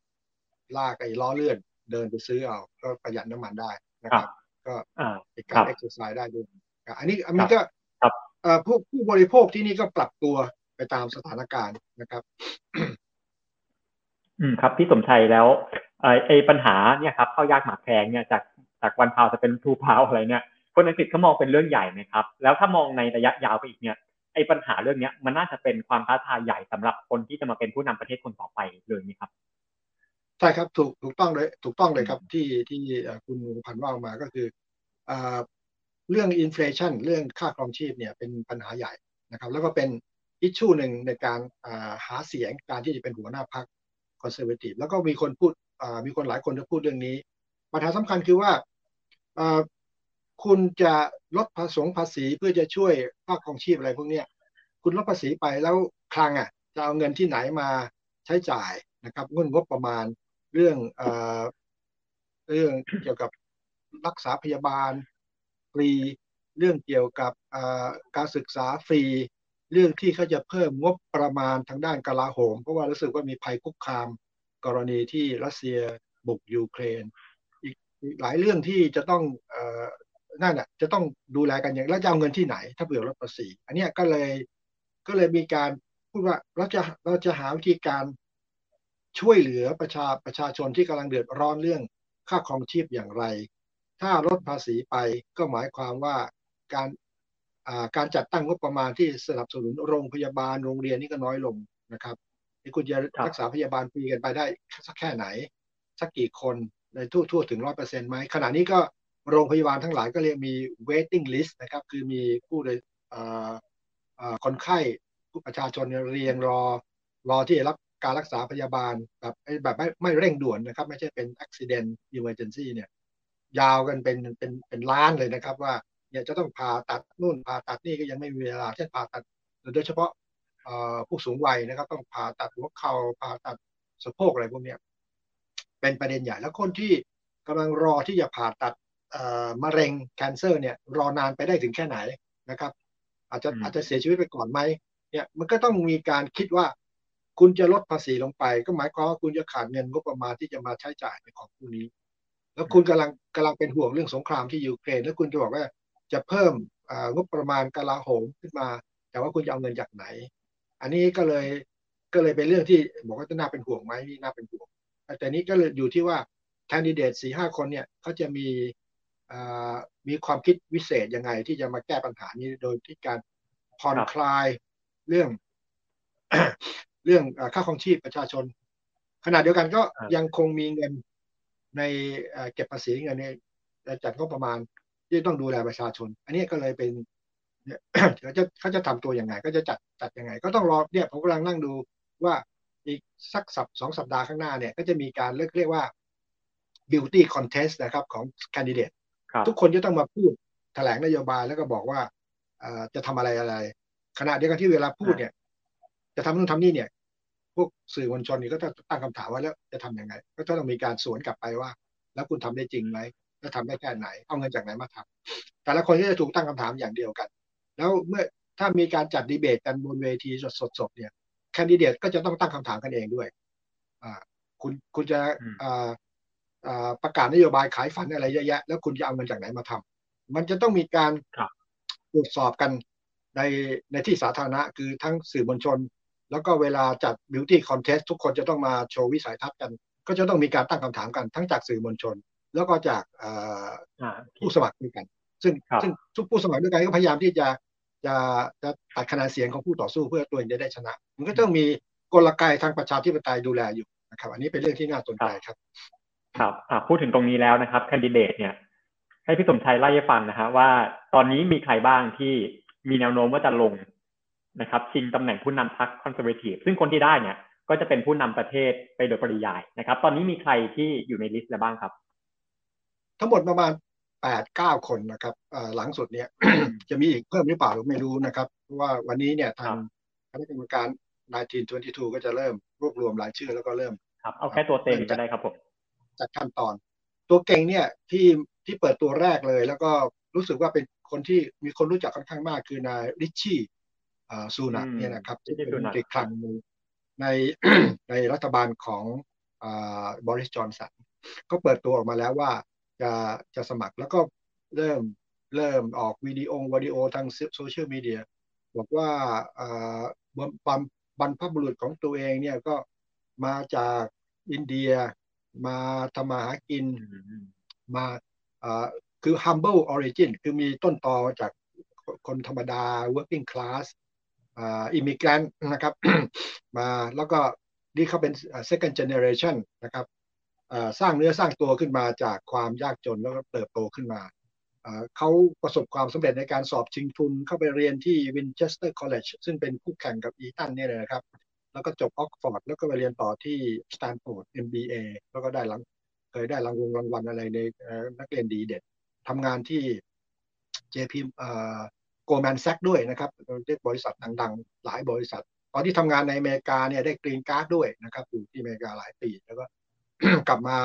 ลากไอ้ล้อเลื่อน เดินไปซื้อเอาก็ประหยัดน้ำมันได้นะครับ ก็เป็นการเอ็กซ์ไซส์ได้ด้วยอันนี้อันนี้ก็ ผู้ผู้บริโภคที่นี่ก็ปรับตัวไปตามสถานการณ์นะครับ อืมครับ พี่สมชัยแล้วไอ้ปัญหาเนี่ยครับข้าวยากหมากแพงเนี่ยจากจาก one pound จะเป็น two pound อะไรเนี่ยคนอังกฤษเขามองเป็นเรื่องใหญ่ไหมครับ แล้วถ้ามองในระยะยาวไปอีกเนี่ยไอ้ปัญหาเรื่องเนี้ยมันน่าจะเป็นความท้าทายใหญ่สำหรับคนที่จะมาเป็นผู้นำประเทศคนต่อไปเลยไหมครับใช่ครับถูกถูกต้องเลยถูกต้องเลยครับที่ที่คุณพันว่ามาก็คือ เรื่อง inflation เรื่องค่าครองชีพเนี่ยเป็นปัญหาใหญ่นะครับ แล้วก็เป็นอิชชูหนึ่งในการหาเสียงการที่จะเป็นหัวหน้าพรรคคอนเซอร์เวทีฟแล้วก็มีคนพูดมีคนหลายคนที่พูดเรื่องนี้ ปัญหาสำคัญคือว่าคุณจะลดภาษีภาษีเพื่อจะช่วยภาครองชีพอะไรพวกนี้คุณลดภาษีไปแล้วคลังอะจะเอาเงินที่ไหนมาใช้จ่ายนะครับเงินงบประมาณเรื่องเอ่อเรื่องเกี่ยวกับรักษาพยาบาล รี เรื่องเกี่ยวกับการศึกษาฟรี เรื่องที่เขาจะเพิ่มงบประมาณทางด้านกลาโหม เพราะว่ารู้สึกว่ามีภัยคุกคาม กรณีที่รัสเซียบุกยูเครน อีกหลายเรื่องที่จะต้องนั่นแหะจะต้องดูแลกันอย่างแล้วจะเอาเงินที่ไหน ถ้าเบื่อลดภาษีอันนี้ก็เลยก็เลยมีการพูดว่าเราจะเราจะหาวิธีการช่วยเหลือประชาประชาชนที่กำลังเดือดร้อนเรื่องค่าครองชีพอย่างไร ถ้าลดภาษีไปก็หมายความว่าการการจัดตั้งงบประมาณที่สนับสนุนโรงพยาบาลโรงเรียนนี่ก็น้อยลงนะครับที่คุณจะรักษาพยาบาลฟรีกันไปได้สักแค่ไหน สักกี่คนในทั่วทั่วถึงร้อยเปอร์เซ็นต์ไหมขณะนี้ก็โรงพยาบาลทั้งหลายก็เรียกมี waiting list นะครับ คือมีผู้โดยคนไข้ผู้ประชาชนเรียงรอ รอที่จะรับการรักษาพยาบาลแบบแบบไม่ไม่เร่งด่วนนะครับ ไม่ใช่เป็น accident emergency เนี่ย ยาวกันเป็นเป็นเป็นล้านเลยนะครับ ว่าเนี่ยจะต้องผ่าตัดนู่นผ่าตัดนี่ก็ยังไม่มีเวลาเช่นผ่าตัดโดยเฉพาะผู้สูงวัยนะครับ ต้องผ่าตัดหัวเข่าผ่าตัดสะโพกอะไรพวกนี้เป็นประเด็นใหญ่แล้วคนที่กำลังรอที่จะผ่าตัดมะเร็งแคนเซอร์เนี่ยรอนานไปได้ถึงแค่ไหนนะครับ อาจจะอาจจะเสียชีวิตไปก่อนไหมเนี่ยมันก็ต้องมีการคิดว่าคุณจะลดภาษีลงไป ก็หมายความว่าคุณจะขาดเงินงบประมาณที่จะมาใช้จ่ายในของพวกนี้ แล้วคุณกำลังกำลังเป็นห่วงเรื่องสงครามที่ยูเครนแล้วคุณจะบอกว่าจะเพิ่มงบประมาณกลาโหมขึ้นมา แต่ว่าคุณจะเอาเงินจากไหน อันนี้ก็เลยก็เลยเป็นเรื่องที่บอกว่าจะน่าเป็นห่วงไหมนี่น่าเป็นห่วง แต่นี้ก็เลยอยู่ที่ว่าแคนดิเดตสี่ห้าคนเนี่ยเขาจะมีมีความคิดวิเศษยังไง ที่จะมาแก้ปัญหานี้โดยที่การผ่อนคลายเรื่อง เรื่องค่าครองชีพประชาชน ขณะเดียวกันก็ยังคงมีเงิน ในเก็บภาษีเงินในจัดงบประมาณที่ต้องดูแลประชาชน อันนี้ก็เลยเป็นเขาจะเขาจะทำตัวยังไง ก็จะจัดจัดยังไง ก็ต้องรอเนี่ยผมกำลังนั่งดูว่าอีกสักสัปสองสัปดาห์ข้างหน้าเนี่ย ก็จะมีการเรียกเรียกว่า beauty contest นะครับของ candidate ทุกคนจะต้องมาพูดแถลงนโยบายแล้วก็บอกว่าจะทำอะไรอะไร ขณะเดียวกันที่เวลาพูดเนี่ย จะทำนู่นทำนี่เนี่ย พวกสื่อมวลชนนี่ก็ต้องตั้งคำถามว่าแล้วจะทํำยังไง ก็ต้องมีการสวนกลับไปว่า แล้วคุณทำได้จริงไหมแล้วทำได้แค่ไหน เอาเงินจากไหนมาทำแต่ละคนก็จะถูกตั้งคำถามอย่างเดียวกัน แล้วเมื่อถ้ามีการจัดดีเบตกันบนเวทีสดๆเนี่ยแคนดิเดตก็จะต้องตั้งคำถามกันเองด้วยอ่าคุณคุณจะอ่าประกาศนโยบายขายฝันอะไรเยอะแยะ แล้วคุณจะเอาเงินจากไหนมาทำมันจะต้องมีการตรวจสอบกันในในที่สาธารณะคือทั้งสื่อมวลชน แล้วก็เวลาจัด beauty contest ทุกคนจะต้องมาโชว์วิสัยทัศน์กัน ก็จะต้องมีการตั้งคำถามกันทั้งจากสื่อมวลชน แล้วก็จากผู้สมัครด้วยกัน ซึ่งซึ่งทุกผู้สมัครด้วยกันก็พยายามที่จะจะจะตัดคะแนนเสียงของผู้ต่อสู้เพื่อตัวเองจะได้ชนะ มันก็ต้องมีกลไกทางประชาธิปไตยดูแลอยู่นะครับ อันนี้เป็นเรื่องที่น่าสนใจครับ ครับพูดถึงตรงนี้แล้วนะครับ candidate เนี่ย ให้พี่สมชัยไล่ให้ฟังนะฮะว่าตอนนี้มีใครบ้างที่มีแนวโน้มว่าจะลง นะครับชิงตำแหน่งผู้นำพรรค Conservative ซึ่งคนที่ได้เนี่ยก็จะเป็นผู้นำประเทศไปโดยปริยายนะครับ ตอนนี้มีใครที่อยู่ใน list แล้วบ้างครับ ทั้งหมดประมาณแปดเก้าคนนะครับหลังสุดเนี่ยจะมีอีกเพิ่มหรือเปล่าเราไม่รู้นะครับเพราะว่าวันนี้เนี่ยทางคณะกรรมการ 1922 ก็จะเริ่มรวบรวมรายชื่อแล้วก็เริ่มครับเอาแค่ตัวเต็มก็ได้ครับผมจัดขั้นตอน ตัวเก่งเนี่ยที่ที่เปิดตัวแรกเลย แล้วก็รู้สึกว่าเป็นคนที่มีคนรู้จักค่อนข้างมากคือนายริชชี่ ซูนักเนี่ยนะครับที่เป็นเด็กคลังในในรัฐบาลของบริสจอนสันก็เปิดตัวออกมาแล้วว่าจะจะสมัครแล้วก็เริ่มเริ่มออกวิดีโอวิดีโอทางโซเชียลมีเดียบอกว่าบรรพบุรุษของตัวเองเนี่ยก็มาจากอินเดียมาทำมาหากินมาคือ humble origin คือมีต้นตอจากคนธรรมดา working class immigrant นะครับมาแล้วก็นี่เขาเป็น second generation นะครับสร้างเนื้อสร้างตัวขึ้นมาจากความยากจนแล้วก็เติบโตขึ้นมาเขาประสบความสำเร็จในการสอบชิงทุนเข้าไปเรียนที่ Winchester College ซึ่งเป็นคู่แข่งกับ Eton เนี่ยเลยนะครับ แล้วก็จบออกฟอร์ดแล้วก็ไปเรียนต่อที่ Stanford MBA แล้วก็ได้รางเคยได้รางวัลรางวัลอะไรในนักเรียนดีเด่นทำงานที่ JP Goldman Sachs ด้วยนะครับเรียกบริษัทดังๆ หลายบริษัท ตอนที่ทำงานในอเมริกาเนี่ยได้ green card ด้วยนะครับอยู่ที่อเมริกาหลายปีแล้วก็กลับมา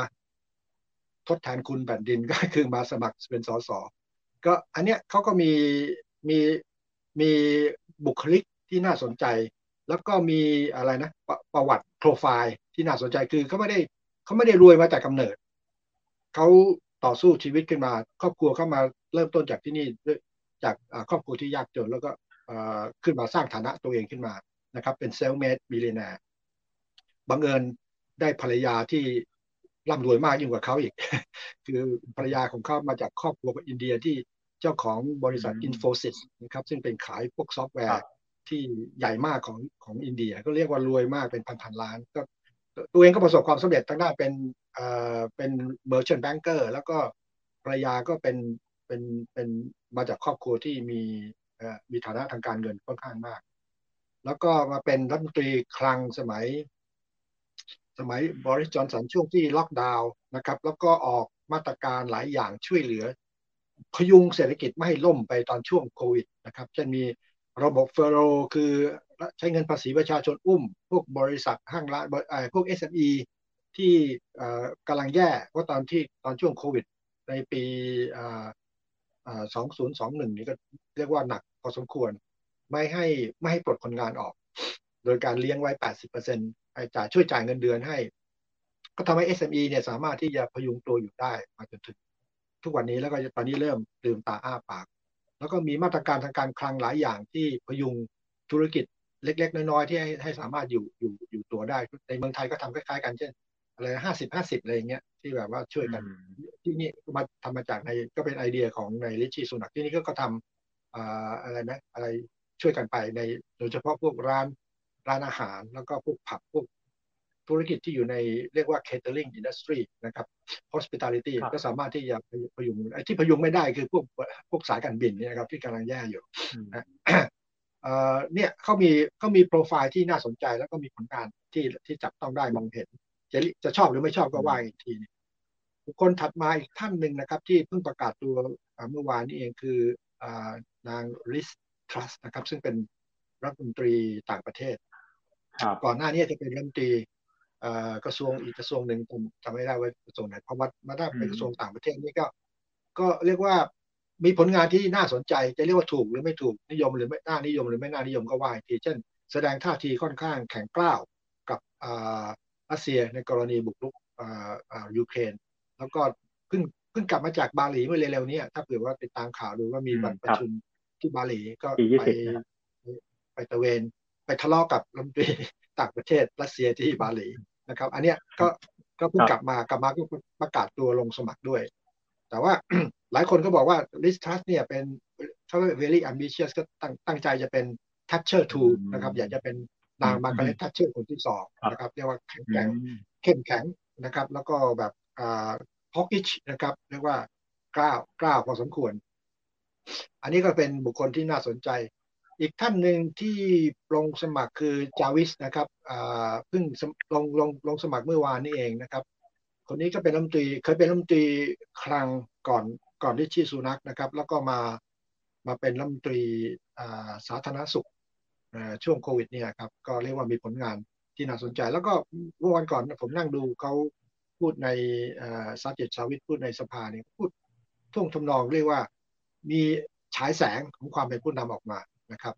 ทดแทนคุณแผ่นดินก็คือมาสมัครเป็นสสก็อันเนี้ยเขาก็มีมีมีบุคลิกที่น่าสนใจ แล้วก็มีอะไรนะปประวัติโปรไฟล์ที่น่าสนใจคือเขาไม่ได้เขาไม่ได้รวยมาจากกำเนิดเขาต่อสู้ชีวิตขึ้นมา ครอบครัวเข้ามาเริ่มต้นจากที่นี่ จากครอบครัวที่ยากจนแล้วก็ขึ้นมาสร้างฐานะตัวเองขึ้นมานะครับ เป็น self-made millionaire บังเอิญได้ภรรยาที่ร่ำรวยมากยิ่งกว่าเขาอีก คือภรรยาของเขามาจากครอบครัวอินเดียที่เจ้าของบริษัท Infosys นะครับ ซึ่งเป็นขายพวกซอฟต์แวร์ที่ใหญ่มากของของอินเดีย ก็เรียกว่ารวยมากเป็นพันพันล้าน ก็ตัวเองก็ประสบความสำเร็จทางด้านเป็นเอ่อเป็น merchant banker แล้วก็ภรรยาก็เป็นเป็นเป็น มาจากครอบครัวที่มีมีฐานะทางการเงินค่อนข้างมาก แล้วก็มาเป็นรัฐมนตรีคลังสมัย สมัยบริจอนสันช่วงที่ล็อกดาวน์นะครับ แล้วก็ออกมาตรการหลายอย่างช่วยเหลือ พยุงเศรษฐกิจไม่ให้ล่มไปตอนช่วงโควิดนะครับเช่นมีระบบเฟโรคือใช้เงินภาษีประชาชนอุ้ม พวกบริษัทห้างร้านพวก SME ที่กำลังแย่เพราะตอนที่ตอนช่วงโควิด ในปี 2021นี่ก็เรียกว่าหนักพอสมควร ไม่ให้ไม่ให้ปลดคนงานออก โดยการเลี้ยงไว้80%จ่ายช่วยจ่ายเงินเดือนให้ ก็ทำให้ SME เนี่ยสามารถที่จะพยุงตัวอยู่ได้มาจนถึงทุกวันนี้แล้วก็ตอนนี้เริ่มลืมตาอ้าปาก แล้วก็มีมาตรการทางการคลังหลายอย่างที่พยุงธุรกิจเล็ก ๆ น้อยๆที่ให้ให้สามารถอยู่อยู่อยู่ตัวได้ ในเมืองไทยก็ทำคล้ายๆกันเช่น อะไรห้าสิบห้าสิบอะไรเงี้ยที่แบบว่าช่วยกันที่นี่มาทำมาจากในก็เป็นไอเดียของในลิชี่สุนักที่นี่ก็ก็ทำอะไรนะอะไรช่วยกันไปในโดยเฉพาะพวกร้านร้านอาหารแล้วก็พวกผับพวกธุรกิจที่อยู่ในเรียกว่า catering industry นะครับ hospitality ก็สามารถที่จะพยุงไอ้ที่พยุงไม่ได้คือพวกพวกสายการบินเนี่ยครับที่กำลังแย่อยู่เนี่ยเขามีเขามีโปรไฟล์ที่น่าสนใจแล้วก็มีผลงานที่ที่จับต้องได้มองเห็น จะจะชอบหรือไม่ชอบก็ว่าอีกทีบุคคลถัดมาอีกท่านหนึ่งนะครับ ที่เพิ่งประกาศตัวเมื่อวานนี้เองคือนางริสทรัสนะครับ ซึ่งเป็นรัฐมนตรีต่างประเทศก่อนหน้านี้จะเป็นรัฐมนตรีกระทรวงอีกกระทรวงหนึ่งผมจำไม่ได้ว่ากระทรวงไหนเพราะว่ามาได้เป็นกระทรวงต่างประเทศนี่ก็ ก็เรียกว่ามีผลงานที่น่าสนใจจะเรียกว่าถูกหรือไม่ถูกนิยมหรือไม่น่านิยมหรือไม่น่านิยมก็ว่าทีเช่น แสดงท่าทีค่อนข้างแข็งกร้าวกับ รัสเซียในกรณีบุกรุกยูเครนแล้วก็เพิ่งเพิ่งกลับมาจากบาหลีเมื่อเร็วๆนี้ถ้าเผื่อว่าติดตามข่าวดูว่ามีบัตรประชุมที่บาหลีก็ไปไปตะเวนไปทะเลาะกับรัฐมนตรีต่างประเทศรัสเซียที่บาหลีนะครับ อันเนี้ยก็ก็เพิ่งกลับมากลับมาก็ประกาศตัวลงสมัครด้วย แต่ว่าหลายคนก็บอกว่าลิซทรัสเนี่ยเป็นเขาเรียก very ambitious ก็ตั้งตั้งใจจะเป็น Thatcher two นะครับ อยากจะเป็น นางมาร์กาเร็ตแทตเชอร์คนที่สองนะครับเรียกว่าแข็งแกร่งเข้มแข็งนะครับ แล้วก็แบบอ่า hawkish นะครับเรียกว่ากล้ากล้าพอสมควร อันนี้ก็เป็นบุคคลที่น่าสนใจ อีกท่านหนึ่งที่ลงสมัครคือจาวิดนะครับเพิ่งลงลงลงสมัครเมื่อวานนี้เองนะครับคนนี้ก็เป็นรัฐมนตรีเคยเป็นรัฐมนตรีคลังก่อนก่อนที่ชื่อสุนักนะครับ แล้วก็มามาเป็นรัฐมนตรีสาธารณสุข ช่วงโควิดเนี่ยครับก็เรียกว่ามีผลงานที่น่าสนใจ แล้วก็เมื่อวันก่อนผมนั่งดูเขาพูดในซับเจตชาวิทพูดในสภาเนี่ยพูดท่วงทำนองเรียกว่ามีฉายแสงของความเป็นผู้นำออกมานะครับ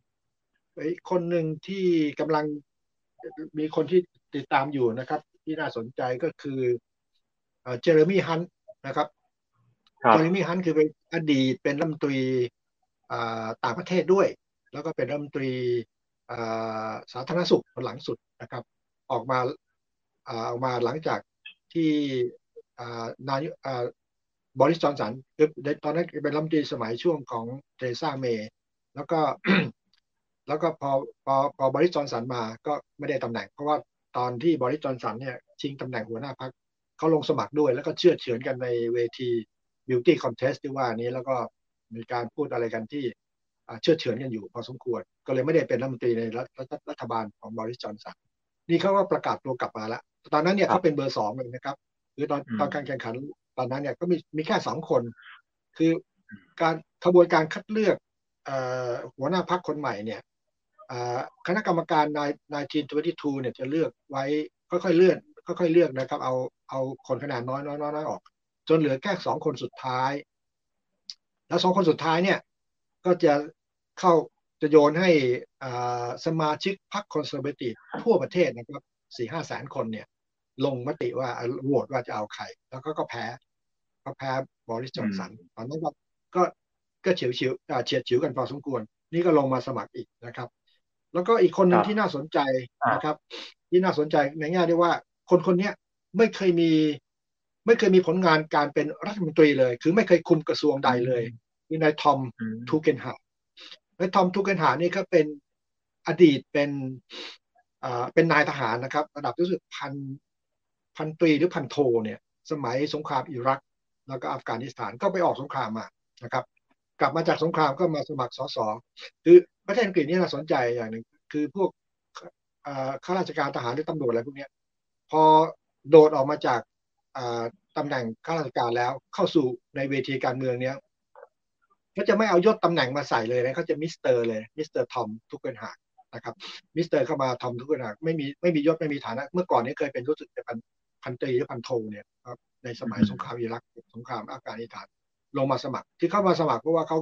อีกคนหนึ่งที่กำลังมีคนที่ติดตามอยู่นะครับ ที่น่าสนใจก็คือเจเรมีฮันต์นะครับเจเรมีฮันต์คือเป็นอดีตเป็นรัฐมนตรีต่างประเทศด้วย แล้วก็เป็นรัฐมนตรี สาธารณสุขหลังสุดนะครับ ออกมาออกมาหลังจากที่นายบอริสจอห์นสันคือตอนนั้นเป็นรัฐมนตรีสมัยช่วงของเทเรซาเมย์แล้วก็แล้วก็พอพอพอบอริสจอห์นสันมาก็ไม่ได้ตำแหน่ง เพราะว่าตอนที่บอริสจอห์นสันเนี่ยชิงตำแหน่งหัวหน้าพรรคเขาลงสมัครด้วย แล้วก็เชือดเฉือนกันในเวที beauty contest ที่ว่านี้แล้วก็มีการพูดอะไรกันที่ เชือดเฉือนกันอยู่พอสมควร ก็เลยไม่ได้เป็นรัฐมนตรีในรัฐบาลของบอริสจอห์นสันนี่เขาก็ประกาศตัวกลับมาแล้วตอนนั้นเนี่ยเขาเป็นเบอร์สองเลยนะครับหรือตอนตอนการแข่งขันตอนนั้นเนี่ยก็มีมีแค่สองคน คือการขบวนการคัดเลือกหัวหน้าพักคนใหม่เนี่ยคณะกรรมการนายนายทีนทเวนตี้ทูเนี่ยจะเลือกไว้ค่อยๆเลื่อนค่อยๆเลือกนะครับ เอาเอาคนขนาดน้อยน้อยน้อยออก จนเหลือแค่สองคนสุดท้าย แล้วสองคนสุดท้ายเนี่ย ก็จะเข้าจะโยนให้สมาชิกพรรคคอนเซอร์เวทีฟทั่วประเทศนะครับสี่ห้าแสนคนเนี่ย ลงมติว่าโหวตว่าจะเอาใคร แล้วก็ก็แพ้ก็แพ้บอริสจอห์นสันตอนนั้นก็ก็ก็เฉียวเฉียวเฉียดฉิวกันพอสมควร นี่ก็ลงมาสมัครอีกนะครับ แล้วก็อีกคนหนึ่งที่น่าสนใจนะครับ ที่น่าสนใจในแง่ที่ว่า คนคนนี้ไม่เคยมี ไม่เคยมีผลงานการเป็นรัฐมนตรีเลย คือไม่เคยคุมกระทรวงใดเลย คือนายทอมทูเกนฮัตนายทอมทูเกนฮัตนี่ก็เป็นอดีตเป็นอ่าเป็นนายทหารนะครับ ระดับรู้สึกพันพันตรีหรือพันโทเนี่ย สมัยสงครามอิรัก แล้วก็อัฟกานิสถานก็ไปออกสงครามมานะครับ กลับมาจากสงครามก็มาสมัครส.ส.คือประเทศอังกฤษนี่น่าสนใจอย่างหนึ่งคือพวกข้าราชการทหารหรือตำรวจอะไรพวกนี้พอโดดออกมาจากตำแหน่งข้าราชการแล้วเข้าสู่ในเวทีการเมืองเนี้ย เขาจะไม่เอายศตำแหน่งมาใส่เลยนะเขาจะมิสเตอร์เลยมิสเตอร์ทอมทูเกนฮัตนะครับมิสเตอร์เข้ามาทอมทูเกนฮัตไม่มีไม่มียศไม่มีฐานะ เมื่อก่อนนี้เคยเป็นรู้สึกเป็นพันตรีหรือพันโทเนี่ยครับในสมัยสงครามอิรักสงครามอัฟกานิสถานลงมาสมัคร ที่เข้ามาสมัครเพราะว่าเขา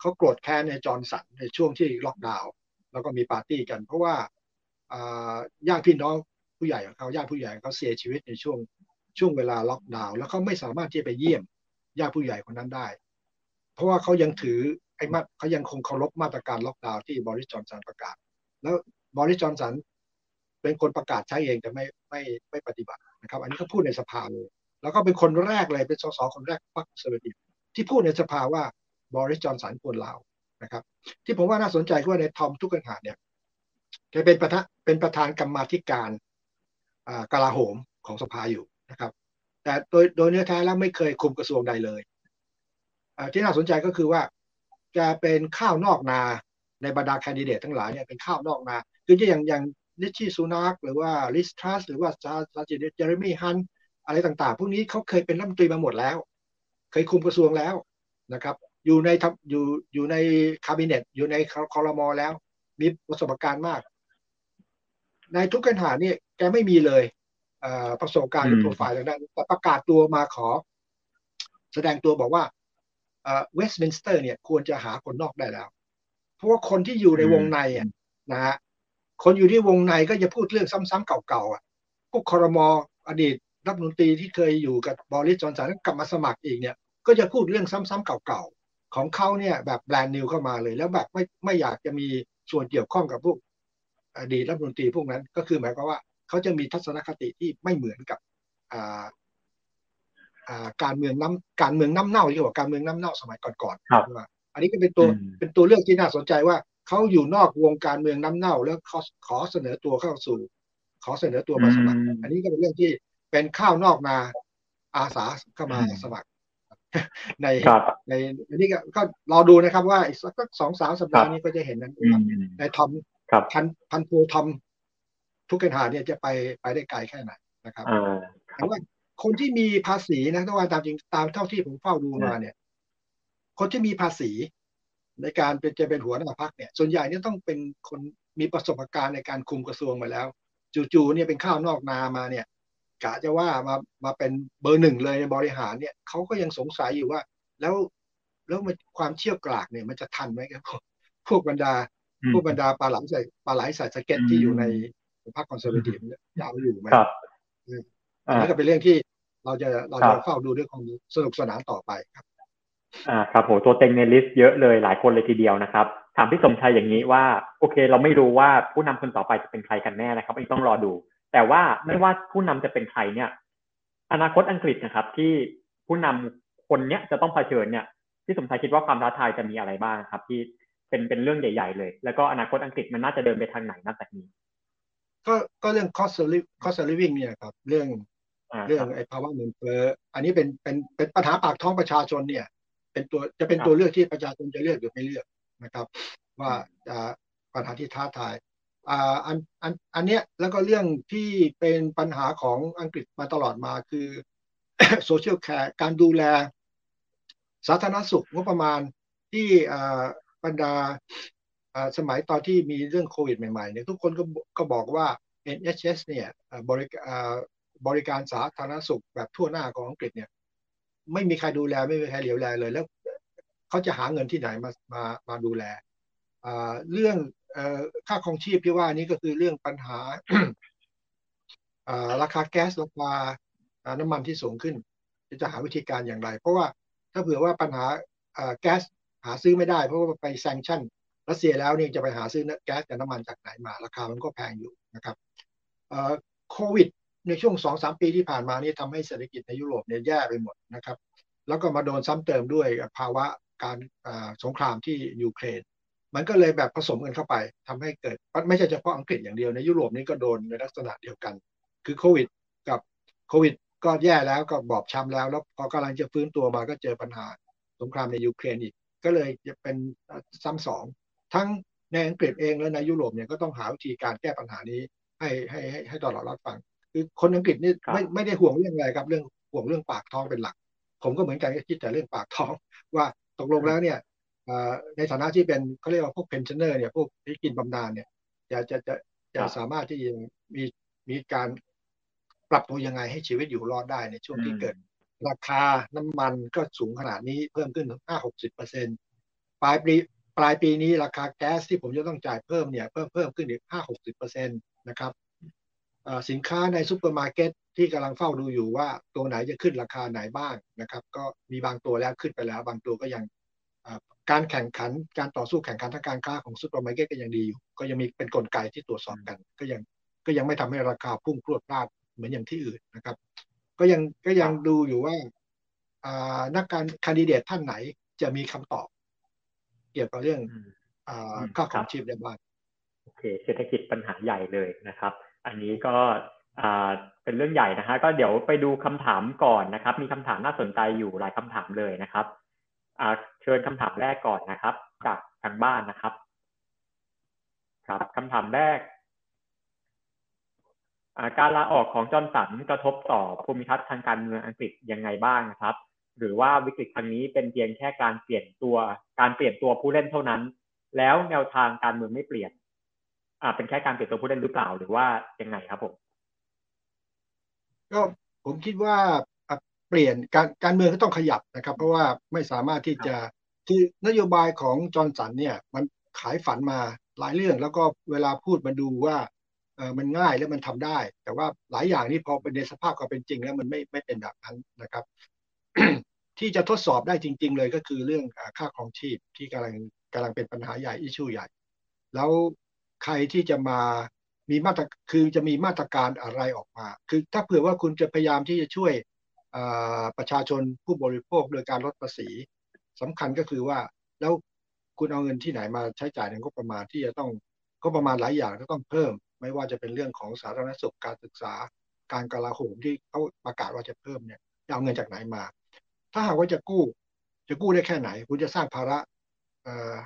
เขาโกรธแค้นนายจอห์นสันในช่วงที่ล็อกดาวน์แล้วก็มีปาร์ตี้กัน เพราะว่าญาติพี่น้องผู้ใหญ่ของเขาญาติผู้ใหญ่เขาเสียชีวิตในช่วงช่วงเวลาล็อกดาวน์แล้วเขาไม่สามารถที่จะไปเยี่ยมญาติผู้ใหญ่คนนั้นได้ เพราะว่าเขายังถือไอ้มาเขายังคงเคารพมาตรการล็อกดาวน์ที่บอริสจอห์นสันประกาศ แล้วบอริสจอห์นสันเป็นคนประกาศใช้เองแต่ไม่ไม่ไม่ปฏิบัตินะครับ อันนี้เขาพูดในสภาเลย แล้วก็เป็นคนแรกเลยเป็นส.ส.คนแรกพรรค Conservative ที่พูดในสภาว่าบอริสจอห์นสันควรลาออกนะครับ ที่ผมว่าน่าสนใจคือว่านายทอมทูเกนฮัตเนี่ยแกเป็นประธานเป็นประธานกรรมาธิการกลาโหมของสภาอยู่นะครับ แต่โดยโดยเนื้อแท้แล้วไม่เคยคุมกระทรวงใดเลย ที่น่าสนใจก็คือว่าจะเป็นข้าวนอกนาในบรรดาแคนดิเดตทั้งหลายเนี่ยเป็นข้าวนอกนาคืออย่างอย่างริชีซูนักหรือว่าลิซทรัสหรือว่าซาซาจิดเจเรมีฮันต์อะไรต่างๆ พวกนี้เขาเคยเป็นรัฐมนตรีมาหมดแล้ว เคยคุมกระทรวงแล้วนะครับ อยู่ในอยู่อยู่ใน cabinet อยู่ในคอรมอแล้ว มีประสบการณ์มาก นายทูเกนฮัตนี่แกไม่มีเลยประสบการณ์หรือโปรไฟล์ทางด้านแต่ประกาศตัวมาขอ แสดงตัวบอกว่า เวสต์มินสเตอร์เนี่ยควรจะหาคนนอกได้แล้ว เพราะว่าคนที่อยู่ในวงในอะนะฮะคนอยู่ที่วงในก็จะพูดเรื่องซ้ำๆเก่าๆอะพวกคอรมออดีตรัฐมนตรีที่เคยอยู่กับบอริสจอห์นสันกลับมาสมัครอีกเนี่ย ก็จะพูดเรื่องซ้ำๆเก่าๆของเขาเนี่ยแบบแบรนด์นิวเข้ามาเลย แล้วแบบไม่ไม่อยากจะมีส่วนเกี่ยวข้องกับพวกอดีตรัฐมนตรีพวกนั้น ก็คือหมายความว่าเขาจะมีทัศนคติที่ไม่เหมือนกับ การเมืองน้ำการเมืองน้ำเน่าเรียกว่าการเมืองน้ำเน่าสมัยก่อนๆอันนี้ก็เป็นตัวเป็นตัวเลือกที่น่าสนใจว่าเขาอยู่นอกวงการเมืองน้ำเน่า แล้วขอขอเสนอตัวเข้าสู่ ขอเสนอตัวมาสมัคร อันนี้ก็เป็นเรื่องที่เป็นข้าวนอกนาอาสาเข้ามาสมัคร ในในอันนี้ก็รอดูนะครับว่าอีกสักสองสามสัปดาห์นี้ก็จะเห็นนั้นในทอมพันพันโพทอมทุกปัญหาเนี่ยจะไปไปได้ไกลแค่ไหนนะครับแต่ว่า คนที่มีภาษีนะถ้าว่าตามจริงตามเท่าที่ผมเฝ้าดูมาเนี่ย คนที่มีภาษีในการเป็นจะเป็นหัวหน้าพักเนี่ย ส่วนใหญ่เนี่ยต้องเป็นคนมีประสบการณ์ในการคุมกระทรวงมาแล้ว จู่ๆเนี่ยเป็นข้าวนอกนามาเนี่ยกะจะว่ามามาเป็นเบอร์หนึ่งเลยในบริหารเนี่ยเขาก็ยังสงสัยอยู่ว่า แล้วแล้วมันความเชี่ยวกรากเนี่ยมันจะทันไหมครับพวกบรรดาพวกบรรดาปลาไหลใส่ปลาไหลใส่สเก็ตที่อยู่ในพรรค Conservative จะเอาอยู่ไหมครับอันนี้ก็เป็นเรื่องที่ เราจะเราจะเฝ้าดูด้วยความสนุกสนานต่อไปครับ อ่าครับโหตัวเต็งใน list เยอะเลยหลายคนเลยทีเดียวนะครับ ถามพี่สมชัยอย่างนี้ว่า โอเค เราไม่รู้ว่าผู้นำคนต่อไปจะเป็นใครกันแน่นะครับอันต้องรอดู แต่ว่าไม่ว่าผู้นำจะเป็นใครเนี่ย อนาคตอังกฤษนะครับ ที่ผู้นำคนเนี้ยจะต้องเผชิญเนี่ยพี่สมชัยคิดว่าความท้าทายจะมีอะไรบ้างครับ ที่เป็นเป็นเรื่องใหญ่ ๆ เลย แล้วก็อนาคตอังกฤษมันน่าจะเดินไปทางไหนนับจากนี้ ก็ก็เรื่อง cost of cost of living เนี่ยครับ เรื่อง เรื่องไอ้ภาวะเงินเฟ้ออันนี้เป็นเป็นเป็นปัญหาปากท้องประชาชนเนี่ย เป็นตัวจะเป็นตัวเลือกที่ประชาชนจะเลือกหรือไม่เลือกนะครับ ว่าจะปัญหาที่ท้าทายอ่าอันอันอันเนี้ยแล้วก็เรื่องที่เป็นปัญหาของอังกฤษมาตลอดมาคือโซเชียลแคร์การดูแล สาธารณสุขงบประมาณที่บรรดาสมัยตอนที่มีเรื่องโควิดใหม่ๆเนี่ยทุกคนก็ก็บอกว่า NHS เนี่ยบริ บริการสาธารณสุขแบบทั่วหน้าของอังกฤษเนี่ย ไม่มีใครดูแลไม่มีใครเหลียวแลเลย แล้วเขาจะหาเงินที่ไหนมามามาดูแลเรื่องค่าครองชีพที่ว่านี้ก็คือเรื่องปัญหาราคาแก๊สราคาน้ำมันที่สูงขึ้น จะหาวิธีการอย่างไร เพราะว่าถ้าเผื่อว่าปัญหาแก๊สหาซื้อไม่ได้ เพราะว่าไปแซงชั่นรัสเซียแล้วเนี่ยจะไปหาซื้อแก๊สกับน้ำมันจากไหนมา ราคามันก็แพงอยู่นะครับโควิด ในช่วงสองสามปีที่ผ่านมานี่ทำให้เศรษฐกิจในยุโรปเนี่ยแย่ไปหมดนะครับ แล้วก็มาโดนซ้ำเติมด้วยภาวะการสงครามที่ยูเครน มันก็เลยแบบผสมกันเข้าไปทำให้เกิดไม่ใช่เฉพาะอังกฤษอย่างเดียวในยุโรปนี้ก็โดนในลักษณะเดียวกัน คือโควิดกับโควิดก็แย่แล้วก็บอบช้ำแล้ว แล้วพอกำลังจะฟื้นตัวมาก็เจอปัญหาสงครามในยูเครนอีก ก็เลยจะเป็นซ้ำสองทั้งในอังกฤษเองและในยุโรปเนี่ยก็ต้องหาวิธีการแก้ปัญหานี้ให้ให้ให้ให้ตลอดรับฟัง คือคนอังกฤษนี่ไม่ไม่ได้ห่วงเรื่องอะไรครับ เรื่องห่วงเรื่องปากท้องเป็นหลัก ผมก็เหมือนกันคิดแต่เรื่องปากท้อง ว่าตกลงแล้วเนี่ยในฐานะที่เป็นเขาเรียกว่าพวกเพนชั่นเนอร์เนี่ยพวกที่กินบำนาญเนี่ยจะจะจะจะสามารถที่จะมีมีการปรับตัวยังไงให้ชีวิตอยู่รอดได้ในช่วงที่เกิด ราคาน้ำมันก็สูงขนาดนี้เพิ่มขึ้นถึงห้าหกสิบเปอร์เซ็นปลายปีปลายปีนี้ราคาแก๊สที่ผมจะต้องจ่ายเพิ่มเนี่ยเพิ่มเพิ่มขึ้นอีกห้าหกสิบเปอร์เซ็นต์นะครับ สินค้าในซูเปอร์มาร์เก็ตที่กำลังเฝ้าดูอยู่ว่าตัวไหนจะขึ้นราคาไหนบ้างนะครับ ก็มีบางตัวแล้วขึ้นไปแล้ว บางตัวก็ยังการแข่งขันการต่อสู้แข่งขันทางการค้าของซูเปอร์มาร์เก็ตก็ยังดีอยู่ ก็ยังมีเป็นกลไกที่ตรวจสอบกัน ก็ยังก็ยังไม่ทำให้ราคาพุ่งพรวดพราดเหมือนอย่างที่อื่นนะครับ ก็ยังก็ยังดูอยู่ว่านักการคนดิเดตท่านไหนจะมีคำตอบ เกี่ยวกับเรื่องค่าของชีพได้บ้างโอเคเศรษฐกิจปัญหาใหญ่เลยนะครับ อันนี้ก็เป็นเรื่องใหญ่นะฮะก็เดี๋ยวไปดูคำถามก่อนนะครับ มีคำถามน่าสนใจอยู่หลายคำถามเลยนะครับเชิญคำถามแรกก่อนนะครับ จากทางบ้านนะครับ ครับคำถามแรกการลาออกของจอร์นสันกระทบต่อภูมิทัศน์ทางการเมืองอังกฤษยังไงบ้างครับ หรือว่าวิกฤตครั้งนี้เป็นเพียงแค่การเปลี่ยนตัว การเปลี่ยนตัวผู้เล่นเท่านั้น แล้วแนวทางการเมืองไม่เปลี่ยน อ่าเป็นแค่การเปลี่ยนตัวผู้เล่นหรือเปล่าหรือว่ายังไงครับผมก็ผมคิดว่าเปลี่ยนการการเมืองก็ต้องขยับนะครับ เพราะว่าไม่สามารถที่จะคือนโยบายของจอร์นสันเนี่ย มันขายฝันมาหลายเรื่อง แล้วก็เวลาพูดมันดูว่าเออมันง่ายแล้วมันทำได้ แต่ว่าหลายอย่างนี้พอเป็นในสภาพความเป็นจริง แล้วมันไม่ไม่เป็นแบบนั้นนะครับ ที่จะทดสอบได้จริง ๆ เลยก็คือเรื่องค่าครองชีพที่กำลังกำลังเป็นปัญหาใหญ่อิชูใหญ่ แล้ว ใครที่จะมามีมาตรคือจะมีมาตรการอะไรออกมา คือถ้าเผื่อว่าคุณจะพยายามที่จะช่วยประชาชนผู้บริโภคโดยการลดภาษีสำคัญก็คือว่าแล้วคุณเอาเงินที่ไหนมาใช้จ่ายในงบประมาณที่จะต้องก็ประมาณหลายอย่างก็ต้องเพิ่ม ไม่ว่าจะเป็นเรื่องของสาธารณสุขการศึกษา การกลาโหมที่เขาประกาศว่าจะเพิ่มเนี่ยจะเอาเงินจากไหนมา ถ้าหากว่าจะกู้ จะกู้ได้แค่ไหน คุณจะสร้างภาระ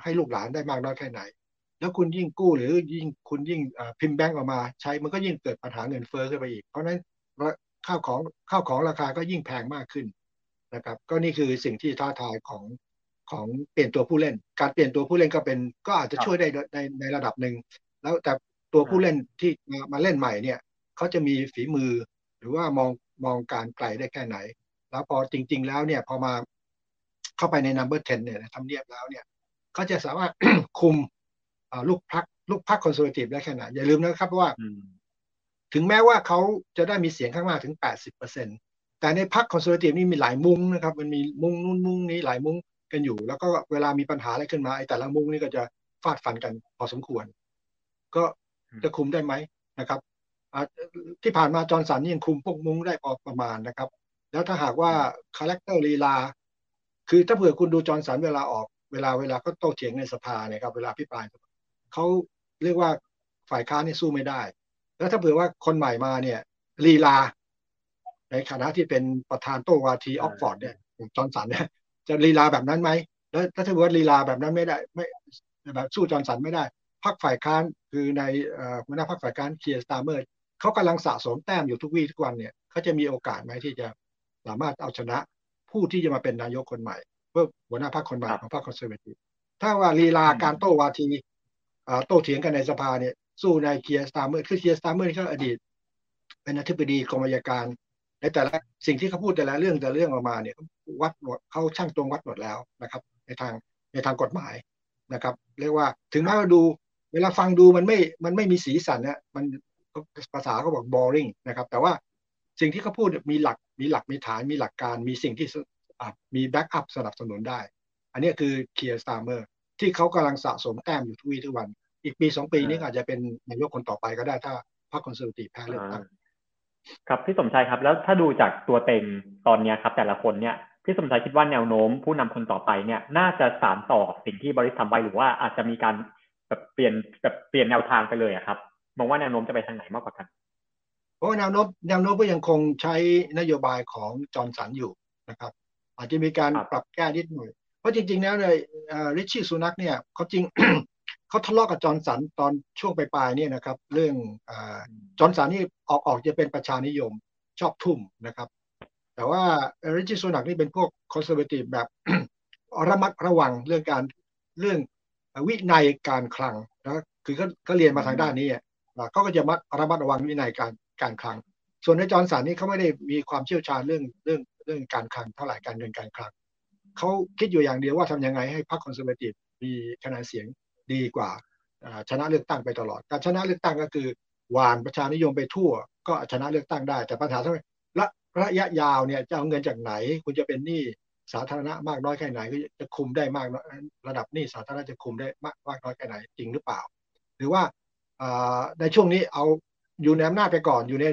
ให้ลูกหลานได้มากน้อยแค่ไหน แล้วคุณยิ่งกู้หรือยิ่งคุณยิ่งพิมพ์แบงก์ออกมาใช้มันก็ยิ่งเกิดปัญหาเงินเฟ้อขึ้นไปอีก เพราะนั้นข้าวของข้าวของราคาก็ยิ่งแพงมากขึ้นนะครับ ก็นี่คือสิ่งที่ท้าทายของของเปลี่ยนตัวผู้เล่น การเปลี่ยนตัวผู้เล่นก็เป็นก็อาจจะช่วยได้ในในระดับหนึ่งแล้วแต่ตัวผู้เล่นที่มามาเล่นใหม่เนี่ยเขาจะมีฝีมือ หรือว่ามองมองการไกลได้แค่ไหน แล้วพอจริง ๆ แล้วเนี่ยพอมาเข้าไปใน number 10เนี่ยทำเนียบแล้วเนี่ยเขาจะสามารถคุม ลูกพักลูกพักคอนเซอร์เวทีฟได้แค่ไหนอย่าลืมนะครับว่า ถึงแม้ว่าเขาจะได้มีเสียงข้างมากถึง 80%แต่ในพรรคคอนเซอร์เวทีฟนี่มีหลายมุ้งนะครับ มันมีมุ้งนู้นมุ้งนี้หลายมุ้งกันอยู่ แล้วก็เวลามีปัญหาอะไรขึ้นมาไอ้แต่ละมุ้งนี่ก็จะฟาดฟันกันพอสมควร ก็จะคุมได้ไหมนะครับที่ผ่านมาจอห์นสันยังคุมพวกมุ้งได้พอประมาณนะครับ แล้วถ้าหากว่า character ลีลาคือถ้าเผื่อคุณดูจอห์นสันเวลาออกเวลาเวลาก็โต้เถียงในสภาเนี่ยครับเวลาอภิปราย เขาเรียกว่าฝ่ายค้านนี่สู้ไม่ได้ แล้วถ้าเผื่อว่าคนใหม่มาเนี่ยลีลา ในฐานะที่เป็นประธานโตวาทีออกซ์ฟอร์ดเนี่ยจอห์นสันเนี่ยจะลีลาแบบนั้นไหมแล้วถ้าถือว่าลีลาแบบนั้นไม่ได้ ไม่แบบสู้จอห์นสันไม่ได้พรรคฝ่ายค้านคือในหัวหน้าพรรคฝ่ายค้านเคียร์สตาร์เมอร์เขากำลังสะสมแต้มอยู่ทุกวี่ทุกวันเนี่ยเขาจะมีโอกาสไหมที่จะสามารถเอาชนะผู้ที่จะมาเป็นนายกคนใหม่ เพื่อหัวหน้าพรรคคนใหม่ของพรรคคอนเซอร์เวทีฟถ้าว่าลีลาการโต้วาที โต้เถียงกันในสภาเนี่ยสู้ในเคียร์สตาร์เมอร์คือเคียร์สตาร์เมอร์เขาอดีต เป็นอธิบดีกรมอัยการในแต่ละสิ่งที่เขาพูดแต่ละเรื่องแต่ละเรื่องออกมาเนี่ยวัดหมดเขาชั่งตวงวัดหมดแล้วนะครับ ในทางในทางกฎหมายนะครับ เรียกว่าถึงแม้ว่าดู เวลาฟังดูมันไม่มันไม่มีสีสันเนี่ยมันภาษาเขาบอก boring นะครับ แต่ว่าสิ่งที่เขาพูดมีหลักมีหลักมีฐานมีหลักการมีสิ่งที่มี backup สนับสนุนได้ อันนี้คือเคียร์สตาร์เมอร์ ที่เขากำลังสะสมแต้มอยู่ทุกวี่ทุกวัน อีกปีสองปีนี้อาจจะเป็นนายกคนต่อไปก็ได้ถ้าพรรคคอนเซอร์เวทีฟแพ้เลือกตั้งครับพี่สมชายครับ แล้วถ้าดูจากตัวเต็งตอนนี้ครับ แต่ละคนเนี่ยพี่สมชายคิดว่าแนวโน้มผู้นำคนต่อไปเนี่ย น่าจะสานต่อสิ่งที่บอริสทำไว้หรือว่าอาจจะมีการแบบเปลี่ยนแบบเปลี่ยนแนวทางไปเลยอะครับมองว่าแนวโน้มจะไปทางไหนมากกว่ากันเพราะแนวโน้มแนวโน้มก็ยังคงใช้นโยบายของจอห์นสันอยู่นะครับ อาจจะมีการปรับแก้นิดหน่อยเพ ราะจริงๆแล้วเลยริชชี่ซูนักเนี่ยเขาจริงเขาทะเลาะกับจอห์นสันตอนช่วงปลายๆเนี่ยนะครับ เรื่องอจอห์นสันนี่ออกออกจะเป็นประชานิยมชอบทุ่มนะครับ แต่ว่าริชี ซูนัคนี่เป็นพวกคอนเซอร์เวทีฟแบบระมัดระวังเรื่องการเรื่องวินัยการคลังนะคือเขาเขาเรียนมาทางด้านนี้เขาก็จะมัดระมัดระวังวินัยการการคลัง ส่วนในจอห์นสันนี่เขาไม่ได้มีความเชี่ยวชาญเรื่องเรื่องเรื่องการคลังเท่าไหร่การเงินการคลัง เขาคิดอยู่อย่างเดียวว่าทำยังไงให้พรรคคอนเซอร์เวทีฟมีคะแนนเสียงดีกว่าชนะเลือกตั้งไปตลอด การชนะเลือกตั้งก็คือหว่านประชานิยมไปทั่ว ก็ชนะเลือกตั้งได้ แต่ปัญหาทั้งระระยะยาวเนี่ยจะเอาเงินจากไหน คุณจะเป็นหนี้สาธารณะมากน้อยแค่ไหนก็จะคุมได้มากระดับหนี้สาธารณะจะคุมได้มากมากน้อยแค่ไหนจริงหรือเปล่า หรือว่าในช่วงนี้เอาอยู่ในอำนาจไปก่อนอยู่ใน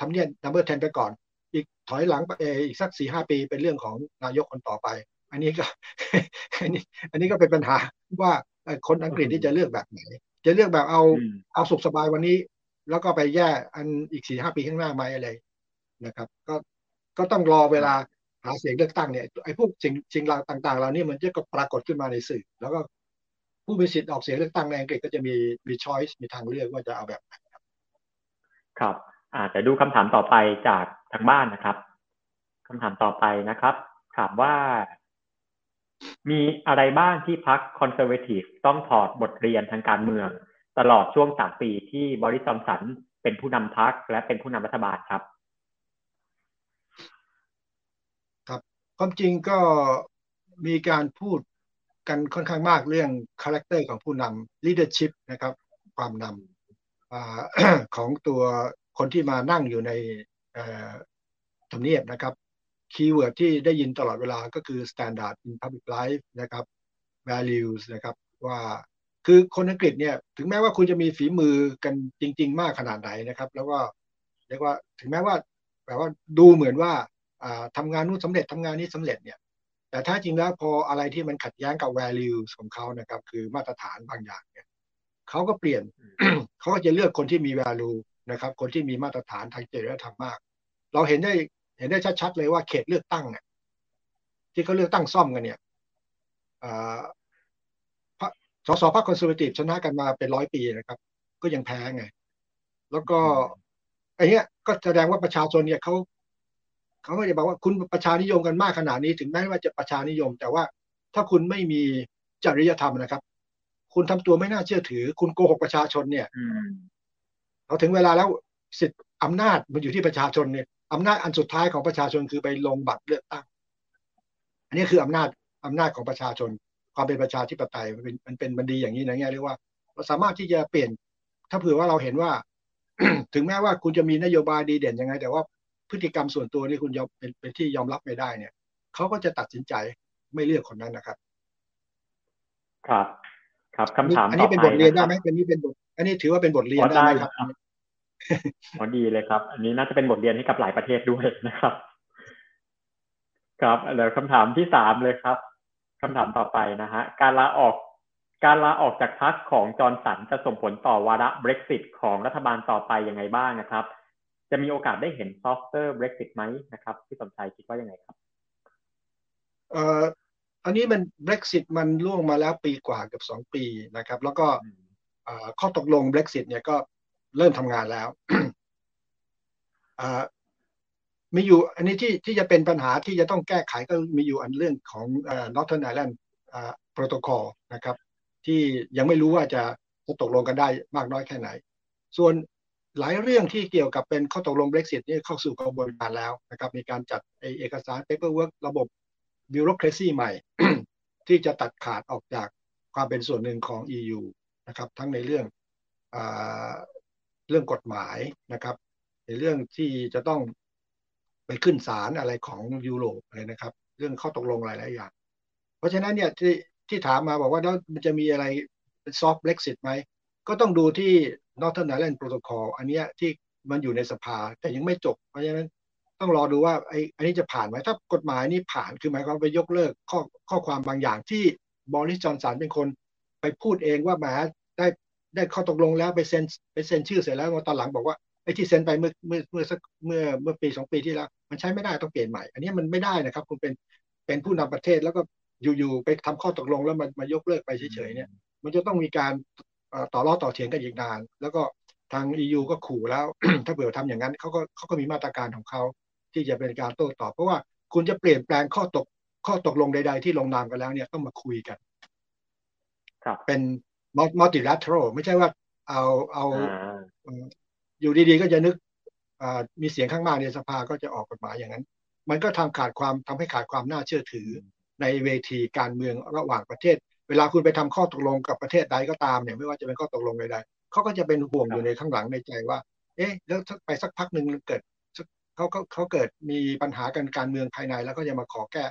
ทำเนียบนัมเบอร์เทนไปก่อน อีกถอยหลังไปอีกสักสี่ห้าปีเป็นเรื่องของนายกคนต่อไป อันนี้ก็อันนี้อันนี้ก็เป็นปัญหาว่าคนอังกฤษที่จะเลือกแบบไหน จะเลือกแบบเอาเอาสุขสบายวันนี้ แล้วก็ไปแย่อันอีกสี่ห้าปีข้างหน้าไหมอะไรนะครับ ก็ก็ต้องรอเวลาหาเสียงเลือกตั้งเนี่ยไอ้พวกสิ่งสิ่งต่างๆเหล่านี้มันจะก็ปรากฏขึ้นมาในสื่อ แล้วก็ผู้มีสิทธิ์ออกเสียงเลือกตั้งในอังกฤษก็จะมีมีช้อยส์มีทางเลือกว่าจะเอาแบบไหนครับ ครับอาจจะดูคำถามต่อไปจากทางบ้านนะครับคำถามต่อไปนะครับ ถามว่า มีอะไรบ้างที่พรรคคอนเซอร์เวทีฟต้องถอดบทเรียนทางการเมือง ตลอดช่วงสามปีที่บริจอมสันเป็นผู้นำพรรคและเป็นผู้นำรัฐบาลครับ ครับความจริงก็มีการพูดกันค่อนข้างมากเรื่อง character ของผู้นำ leadership นะครับ ความนำอของตัวคนที่มานั่งอยู่ในทำเนียบนะครับ keyword ที่ได้ยินตลอดเวลาก็คือ standard in public life นะครับ values นะครับว่าคือคนอังกฤษเนี่ยถึงแม้ว่าคุณจะมีฝีมือกันจริง ๆ มากขนาดไหนนะครับ แล้วก็เรียกว่าถึงแม้ว่าแบบว่าดูเหมือนว่าทำงานนู้นสำเร็จทำงานนี้สำเร็จเนี่ย แต่ถ้าจริงแล้วพออะไรที่มันขัดแย้งกับ values ของเขานะครับ คือมาตรฐานบางอย่างเนี่ยเขาก็เปลี่ยนเขาก็จะเลือกคนที่มี value นะครับ คนที่มีมาตรฐานทางจริยธรรมมาก เราเห็นได้ เห็นได้ชัดๆเลยว่าเขตเลือกตั้งเนี่ยที่เขาเลือกตั้งซ่อมกันเนี่ยสสพรรคคอนเซอร์เวทีฟชนะกันมาเป็นร้อยปีนะครับ ก็ยังแพ้ไง แล้วก็ไอ้นี้ก็แสดงว่าประชาชนเนี่ยเขาเขาก็จะบอกว่าคุณประชานิยมกันมากขนาดนี้ถึงแม้ว่าจะประชานิยม แต่ว่าถ้าคุณไม่มีจริยธรรมนะครับ คุณทำตัวไม่น่าเชื่อถือ คุณโกหกประชาชนเนี่ยเราถึงเวลาแล้วสิทธิ์อำนาจมันอยู่ที่ประชาชนเนี่ย อำนาจอันสุดท้ายของประชาชนคือไปลงบัตรเลือกตั้ง อันนี้คืออำนาจอำนาจของประชาชน ความเป็นประชาธิปไตยมันเป็นมันเป็นมันดีอย่างนี้นะเนี่ยเรียกว่า เราสามารถที่จะเปลี่ยน ถ้าเผื่อว่าเราเห็นว่า ถึงแม้ว่าคุณจะมีนโยบายดีเด่นยังไง แต่ว่าพฤติกรรมส่วนตัวนี่คุณยอมเป็นเป็นที่ยอมรับไม่ได้เนี่ยเขาก็จะตัดสินใจไม่เลือกคนนั้นนะครับ ครับ ครับคำถามอันนี้เป็นบทเรียนได้ไหมอันนี้เป็นบท อันนี้ถือว่าเป็นบทเรียนได้ไหมครับ อ๋อดีเลยครับ อันนี้น่าจะเป็นบทเรียนให้กับหลายประเทศด้วยนะครับ ครับแล้วคำถามที่สามเลยครับคำถามต่อไปนะฮะการลาออกการลาออกจากพรรคของจอห์นสันจะส่งผลต่อวาระ Brexit ของรัฐบาลต่อไปยังไงบ้างนะครับ จะมีโอกาสได้เห็นซอฟต์เ e อร์ Brexit ไหมนะครับพี่สมชายคิดว่ายังไงครับเอ่ออันนี้มัน Brexit มันล่วงมาแล้วปีกว่าเกือบสองปีนะครับ แล้วก็ข้อตกลง Brexit เนี่ยก็ เริ่มทำงานแล้วมีอยู่อันนี้ที่ที่จะเป็นปัญหาที่จะต้องแก้ไขก็มีอยู่อันเรื่องของ Northern Ireland Protocol นะครับ ที่ยังไม่รู้ว่าจะจะตกลงกันได้มากน้อยแค่ไหน ส่วนหลายเรื่องที่เกี่ยวกับเป็นข้อตกลง Brexit นี่เข้าสู่กระบวนการแล้วนะครับมีการจัดเอกสาร paperwork ระบบ bureaucracy ใหม่ ที่จะตัดขาดออกจากความเป็นส่วนหนึ่งของ EU นะครับ ทั้งในเรื่อง เรื่องกฎหมายนะครับ ในเรื่องที่จะต้องไปขึ้นศาลอะไรของยุโรปอะไรนะครับ เรื่องข้อตกลงหลายๆอย่าง เพราะฉะนั้นเนี่ยที่ที่ถามมาบอกว่าแล้วมันจะมีอะไรเป็นซอฟต์เล็กซิตไหม ก็ต้องดูที่ Northern Ireland Protocol อันนี้ที่มันอยู่ในสภาแต่ยังไม่จบ เพราะฉะนั้นต้องรอดูว่าไอ้อันนี้จะผ่านไหมถ้ากฎหมายนี้ผ่านคือหมายความไปยกเลิกข้อข้อความบางอย่างที่บริสจอนสันเป็นคนไปพูดเองว่าแหม ได้ได้ข้อตกลงแล้วไปเซ็นไปเซ็นชื่อเสร็จแล้วมาตอนหลังบอกว่าไอ้ที่เซ็นไปเมื่อเมื่อเมื่อสักเมื่อเมื่อปีสองปีที่แล้ว มันใช้ไม่ได้ต้องเปลี่ยนใหม่ อันนี้มันไม่ได้นะครับ คุณเป็นเป็นผู้นำประเทศแล้วก็อยู่ๆไปทำข้อตกลงแล้วมันมายกเลิกไปเฉยๆเนี่ย มันจะต้องมีการต่อรอต่อเถียงกันอีกนาน แล้วก็ทาง EU ก็ขู่แล้ว ถ้าเผื่อทำอย่างนั้นเขาก็เขาก็มีมาตรการของเขาที่จะเป็นการโต้ตอบ เพราะว่าคุณจะเปลี่ยนแปลงข้อตกข้อตกลงใด ๆ ที่ลงนามกันแล้วเนี่ยต้องมาคุยกัน ครับเป็น multilateral ไม่ใช่ว่าเอาเอาอยู่ดีๆก็จะนึกมีเสียงข้างมากในสภาก็จะออกกฎหมายอย่างนั้น มันก็ทำขาดความทำให้ขาดความน่าเชื่อถือในเวทีการเมืองระหว่างประเทศ เวลาคุณไปทำข้อตกลงกับประเทศใดก็ตามเนี่ยไม่ว่าจะเป็นข้อตกลงใดๆเขาก็จะเป็นห่วงอยู่ในข้างหลังในใจว่า เอ๊ะ แล้วไปสักพักหนึ่งเกิดเขาเขาเขาเกิดมีปัญหากันการเมืองภายใน แล้วก็จะมาขอแก้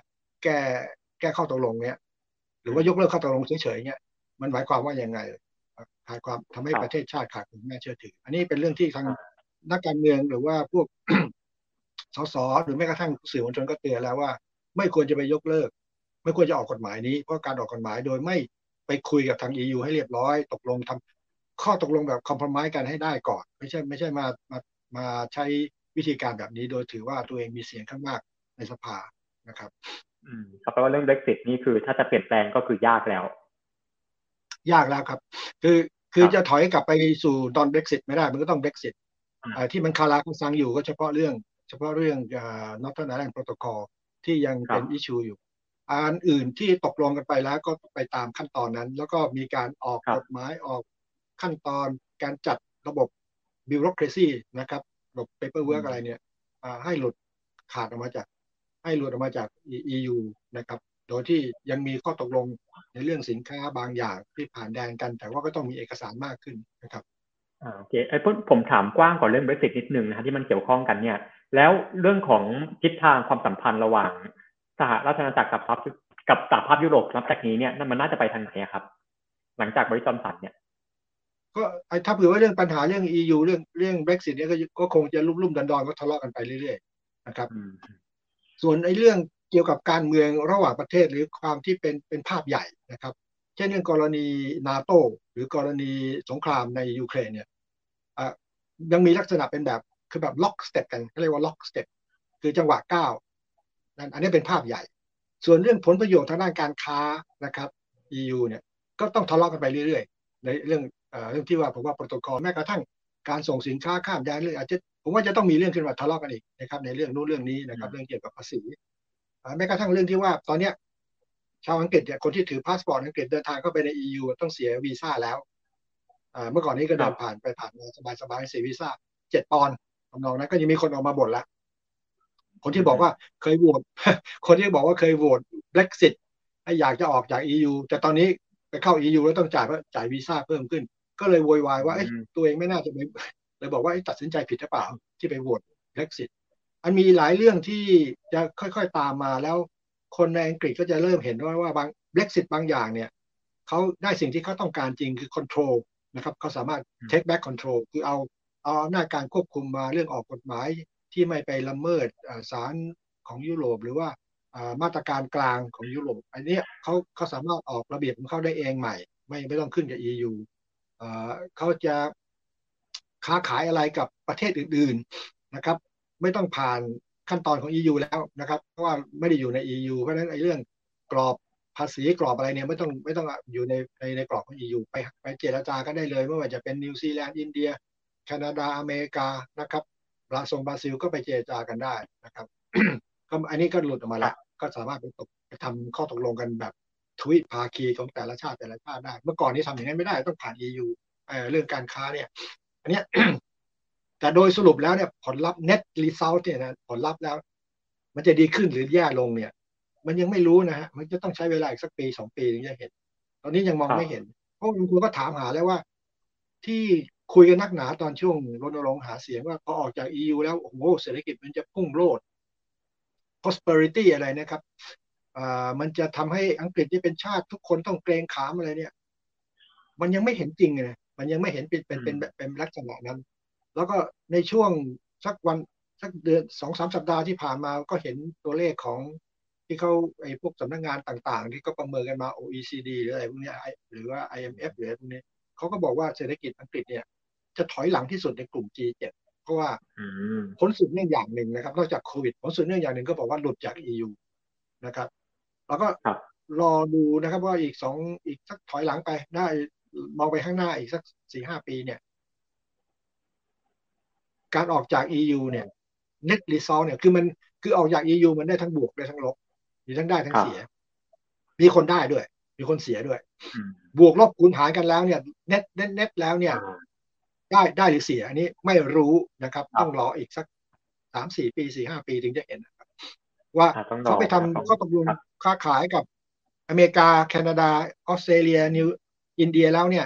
แก้แก้ข้อตกลงเนี่ยหรือว่ายกเลิกข้อตกลงเฉยๆเนี่ย มันหมายความว่ายังไงขาดความทำให้ประเทศชาติขาดความน่าเชื่อถือ อันนี้เป็นเรื่องที่ทางนักการเมืองหรือว่าพวกสสหรือแม้กระทั่งสื่อมวลชนก็เตือนแล้วว่า ไม่ควรจะไปยกเลิก ไม่ควรจะออกกฎหมายนี้เพราะการออกกฎหมายโดยไม่ไปคุยกับทาง EU ให้เรียบร้อย ตกลงทำข้อตกลงแบบคอมเพลมไ์กันให้ได้ก่อน ไม่ใช่ไม่ใช่มามามาใช้วิธีการแบบนี้ โดยถือว่าตัวเองมีเสียงข้างมากในสภานะครับ อืมครับแปลว่าเรื่อง Brexit นี่คือถ้าจะเปลี่ยนแปลงก็คือยากแล้ว ยากแล้วครับ คือคือจะถอยกลับไปสู่ตอนเบรกซิตไม่ได้ มันก็ต้องเบรกซิตที่มันคาราคาซังอยู่ก็เฉพาะเรื่อง เฉพาะเรื่อง Northern Ireland Protocol ที่ยังเป็นอิชูอยู่อันอื่นที่ตกลงกันไปแล้วก็ไปตามขั้นตอนนั้น แล้วก็มีการออกกฎหมายออกขั้นตอนการจัดระบบ bureaucracy นะครับระบบ paperwork อะไรเนี่ยให้หลุดขาดออกมาจาก ให้หลุดออกมาจาก EU นะครับ โดยที่ยังมีข้อตกลงในเรื่องสินค้าบางอย่างที่ผ่านแดนกัน แต่ว่าก็ต้องมีเอกสารมากขึ้นนะครับอ่าโอเคไอ้ผมถามกว้างก่อนเรื่อง Brexit นิดนึงนะที่มันเกี่ยวข้องกันเนี่ย แล้วเรื่องของทิศทางความสัมพันธ์ระหว่างสหราชอาณาจักรกับทัพกับสหภาพยุโรปนับจากนี้เนี่ยมันน่าจะไปทางไหนครับ หลังจากบริจอมสันเนี่ยก็ถ้าเผื่อว่าเรื่องปัญหาเรื่อง EU เรื่องเรื่อง Brexit เนี่ยก็คงจะลุ่มลุ่มดอนดอนก็ทะเลาะกันไปเรื่อยๆนะครับ ส่วนไอ้เรื่อง เกี่ยวกับการเมืองระหว่างประเทศหรือความที่เป็นเป็นภาพใหญ่นะครับ เช่นเรื่องกรณีนาโตหรือกรณีสงครามในยูเครนเนี่ยยังมีลักษณะเป็นแบบคือแบบ lockstep กันเรียกว่า lockstep คือจังหวะก้าวนั่นอันนี้เป็นภาพใหญ่ ส่วนเรื่องผลประโยชน์ทางด้านการค้านะครับ EU เนี่ยก็ต้องทะเลาะกันไปเรื่อยๆ ในเรื่องเรื่องที่ว่าพว่าโปรโตคอลแม้กระทั่งการส่งสินค้าข้ามแดนเลยอาจจะผมว่าจะต้องมีเรื่องขึ้นมาทะเลาะกันอีกนะครับในเรื่องนู้นเรื่องนี้นะครับเรื่องเกี่ยวกับภาษี แม้กระทั่งเรื่องที่ว่าตอนเนี้ยชาวอังกฤษเนี่ยคนที่ถือพาสปอร์ตอังกฤษเดินทางเข้าไปใน EU ต้องเสียวีซ่าแล้วเมื่อก่อนนี้ก็เดินผ่านไปผ่านมาสบายๆเสียวีซ่าเจ็ดปอนด์ทำนองนั้นก็ยังมีคนออกมาบ่นละคนที่บอกว่าเคยโหวตคนที่บอกว่าเคยโหวต Brexit ให้อยากจะออกจาก EU แต่ตอนนี้ไปเข้า EU แล้วต้องจ่ายว่าจ่ายวีซ่าเพิ่มขึ้น ก็เลยโวยวายว่าตัวเองไม่น่าจะไปเลยบอกว่าตัดสินใจผิดหรือเปล่าที่ไปโหวต Brexit อันมีหลายเรื่องที่จะค่อยๆตามมาแล้วคนในอังกฤษก็จะเริ่มเห็นว่าว่าบาง Brexit บางอย่างเนี่ยเขาได้สิ่งที่เขาต้องการจริงคือ control นะครับเขาสามารถ take back control คือเอาเอาอำนาจการควบคุมมาเรื่องออกกฎหมายที่ไม่ไปละเมิดสารของยุโรป หรือว่ามาตรการกลางของยุโรป อันนี้เขาเขาสามารถออกระเบียบของเขาได้เองใหม่ ไม่ไม่ต้องขึ้นกับ EU เขาจะค้าขายอะไรกับประเทศอื่น ๆนะครับ ไม่ต้องผ่านขั้นตอนของ EU แล้วนะครับ เพราะว่าไม่ได้อยู่ใน EU เพราะฉะนั้นไอ้เรื่องกรอบภาษีกรอบอะไรเนี่ยไม่ต้องไม่ต้องอยู่ในในในกรอบของ EU ไปไปเจรจากันได้เลยไม่ว่าจะเป็นนิวซีแลนด์อินเดีย แคนาดาอเมริกานะครับบราซงบราซิลก็ไปเจรจากันได้นะครับก็อันนี้ก็หลุดออกมาแล้ว ก็สามารถไปตกไปทำข้อตกลงกันแบบทวิภาคีของแต่ละชาติแต่ละชาติได้ เมื่อก่อนนี้ทำอย่างนั้นไม่ได้ต้องผ่าน EU เเรื่องการค้าเนี่ย อันเนี้ย แต่โดยสรุปแล้วเนี่ยผลลัพธ์ net result เนี่ยนะผลลัพธ์แล้ว มันจะดีขึ้นหรือแย่ลงเนี่ย มันยังไม่รู้นะฮะมันจะต้องใช้เวลาอีกสักปีสองปีถึงจะเห็น ตอนนี้ยังมองไม่เห็นเพราะบางคนก็ถามหาแล้วว่า ที่คุยกันนักหนาตอนช่วงรณรงค์หาเสียงว่าพอออกจาก EU แล้วโอ้โหเศรษฐกิจมันจะพุ่งโลด prosperity อะไรนะครับอ่ามันจะทำให้อังกฤษที่เป็นชาติทุกคนต้องเกรงขามอะไรเนี่ย มันยังไม่เห็นจริงเลยมันยังไม่เห็นเป็นเป็นเป็นเป็นลักษณะนั้น แล้วก็ในช่วงสักวันสักเดือนสองสามสัปดาห์ที่ผ่านมาก็เห็นตัวเลขของที่เขาไอ้พวกสำนักงงานต่างๆ ที่ก็ประเมินกันมา OECD หรืออะไรพวกนี้หรือว่า IMF หรืออะไรพวกนี้เขาก็บอกว่าเศรษฐกิจอังกฤษเนี่ย จะถอยหลังที่สุดในกลุ่ม G7 เพราะว่าผลสืบเนื่องอย่างหนึ่งนะครับ นอกจากโควิดผลสืบเนื่องอย่างหนึ่งก็บอกว่าหลุดจาก EU นะครับ แล้วก็รอดูนะครับว่าอีกสองอีกสักถอยหลังไปได้มองไปข้างหน้าอีกสักสี่ห้าปีเนี่ย การออกจาก EU เนี่ย net result เนี่ยคือมันคือออกจาก EU มันได้ทั้งบวกได้ทั้งลบมีทั้งได้ทั้งเสีย มีคนได้ด้วย มีคนเสียด้วย บวกลบคูณหารกันแล้วเนี่ย net net net แล้วเนี่ย ได้ได้หรือเสีย อันนี้ไม่รู้นะครับ ต้องรออีกสักสามสี่ปีสี่ห้าปีถึงจะเห็นนะครับ ว่าเขาไปทำข้อตกลงค้าขายกับอเมริกา แคนาดา ออสเตรเลีย นิว อินเดียแล้วเนี่ย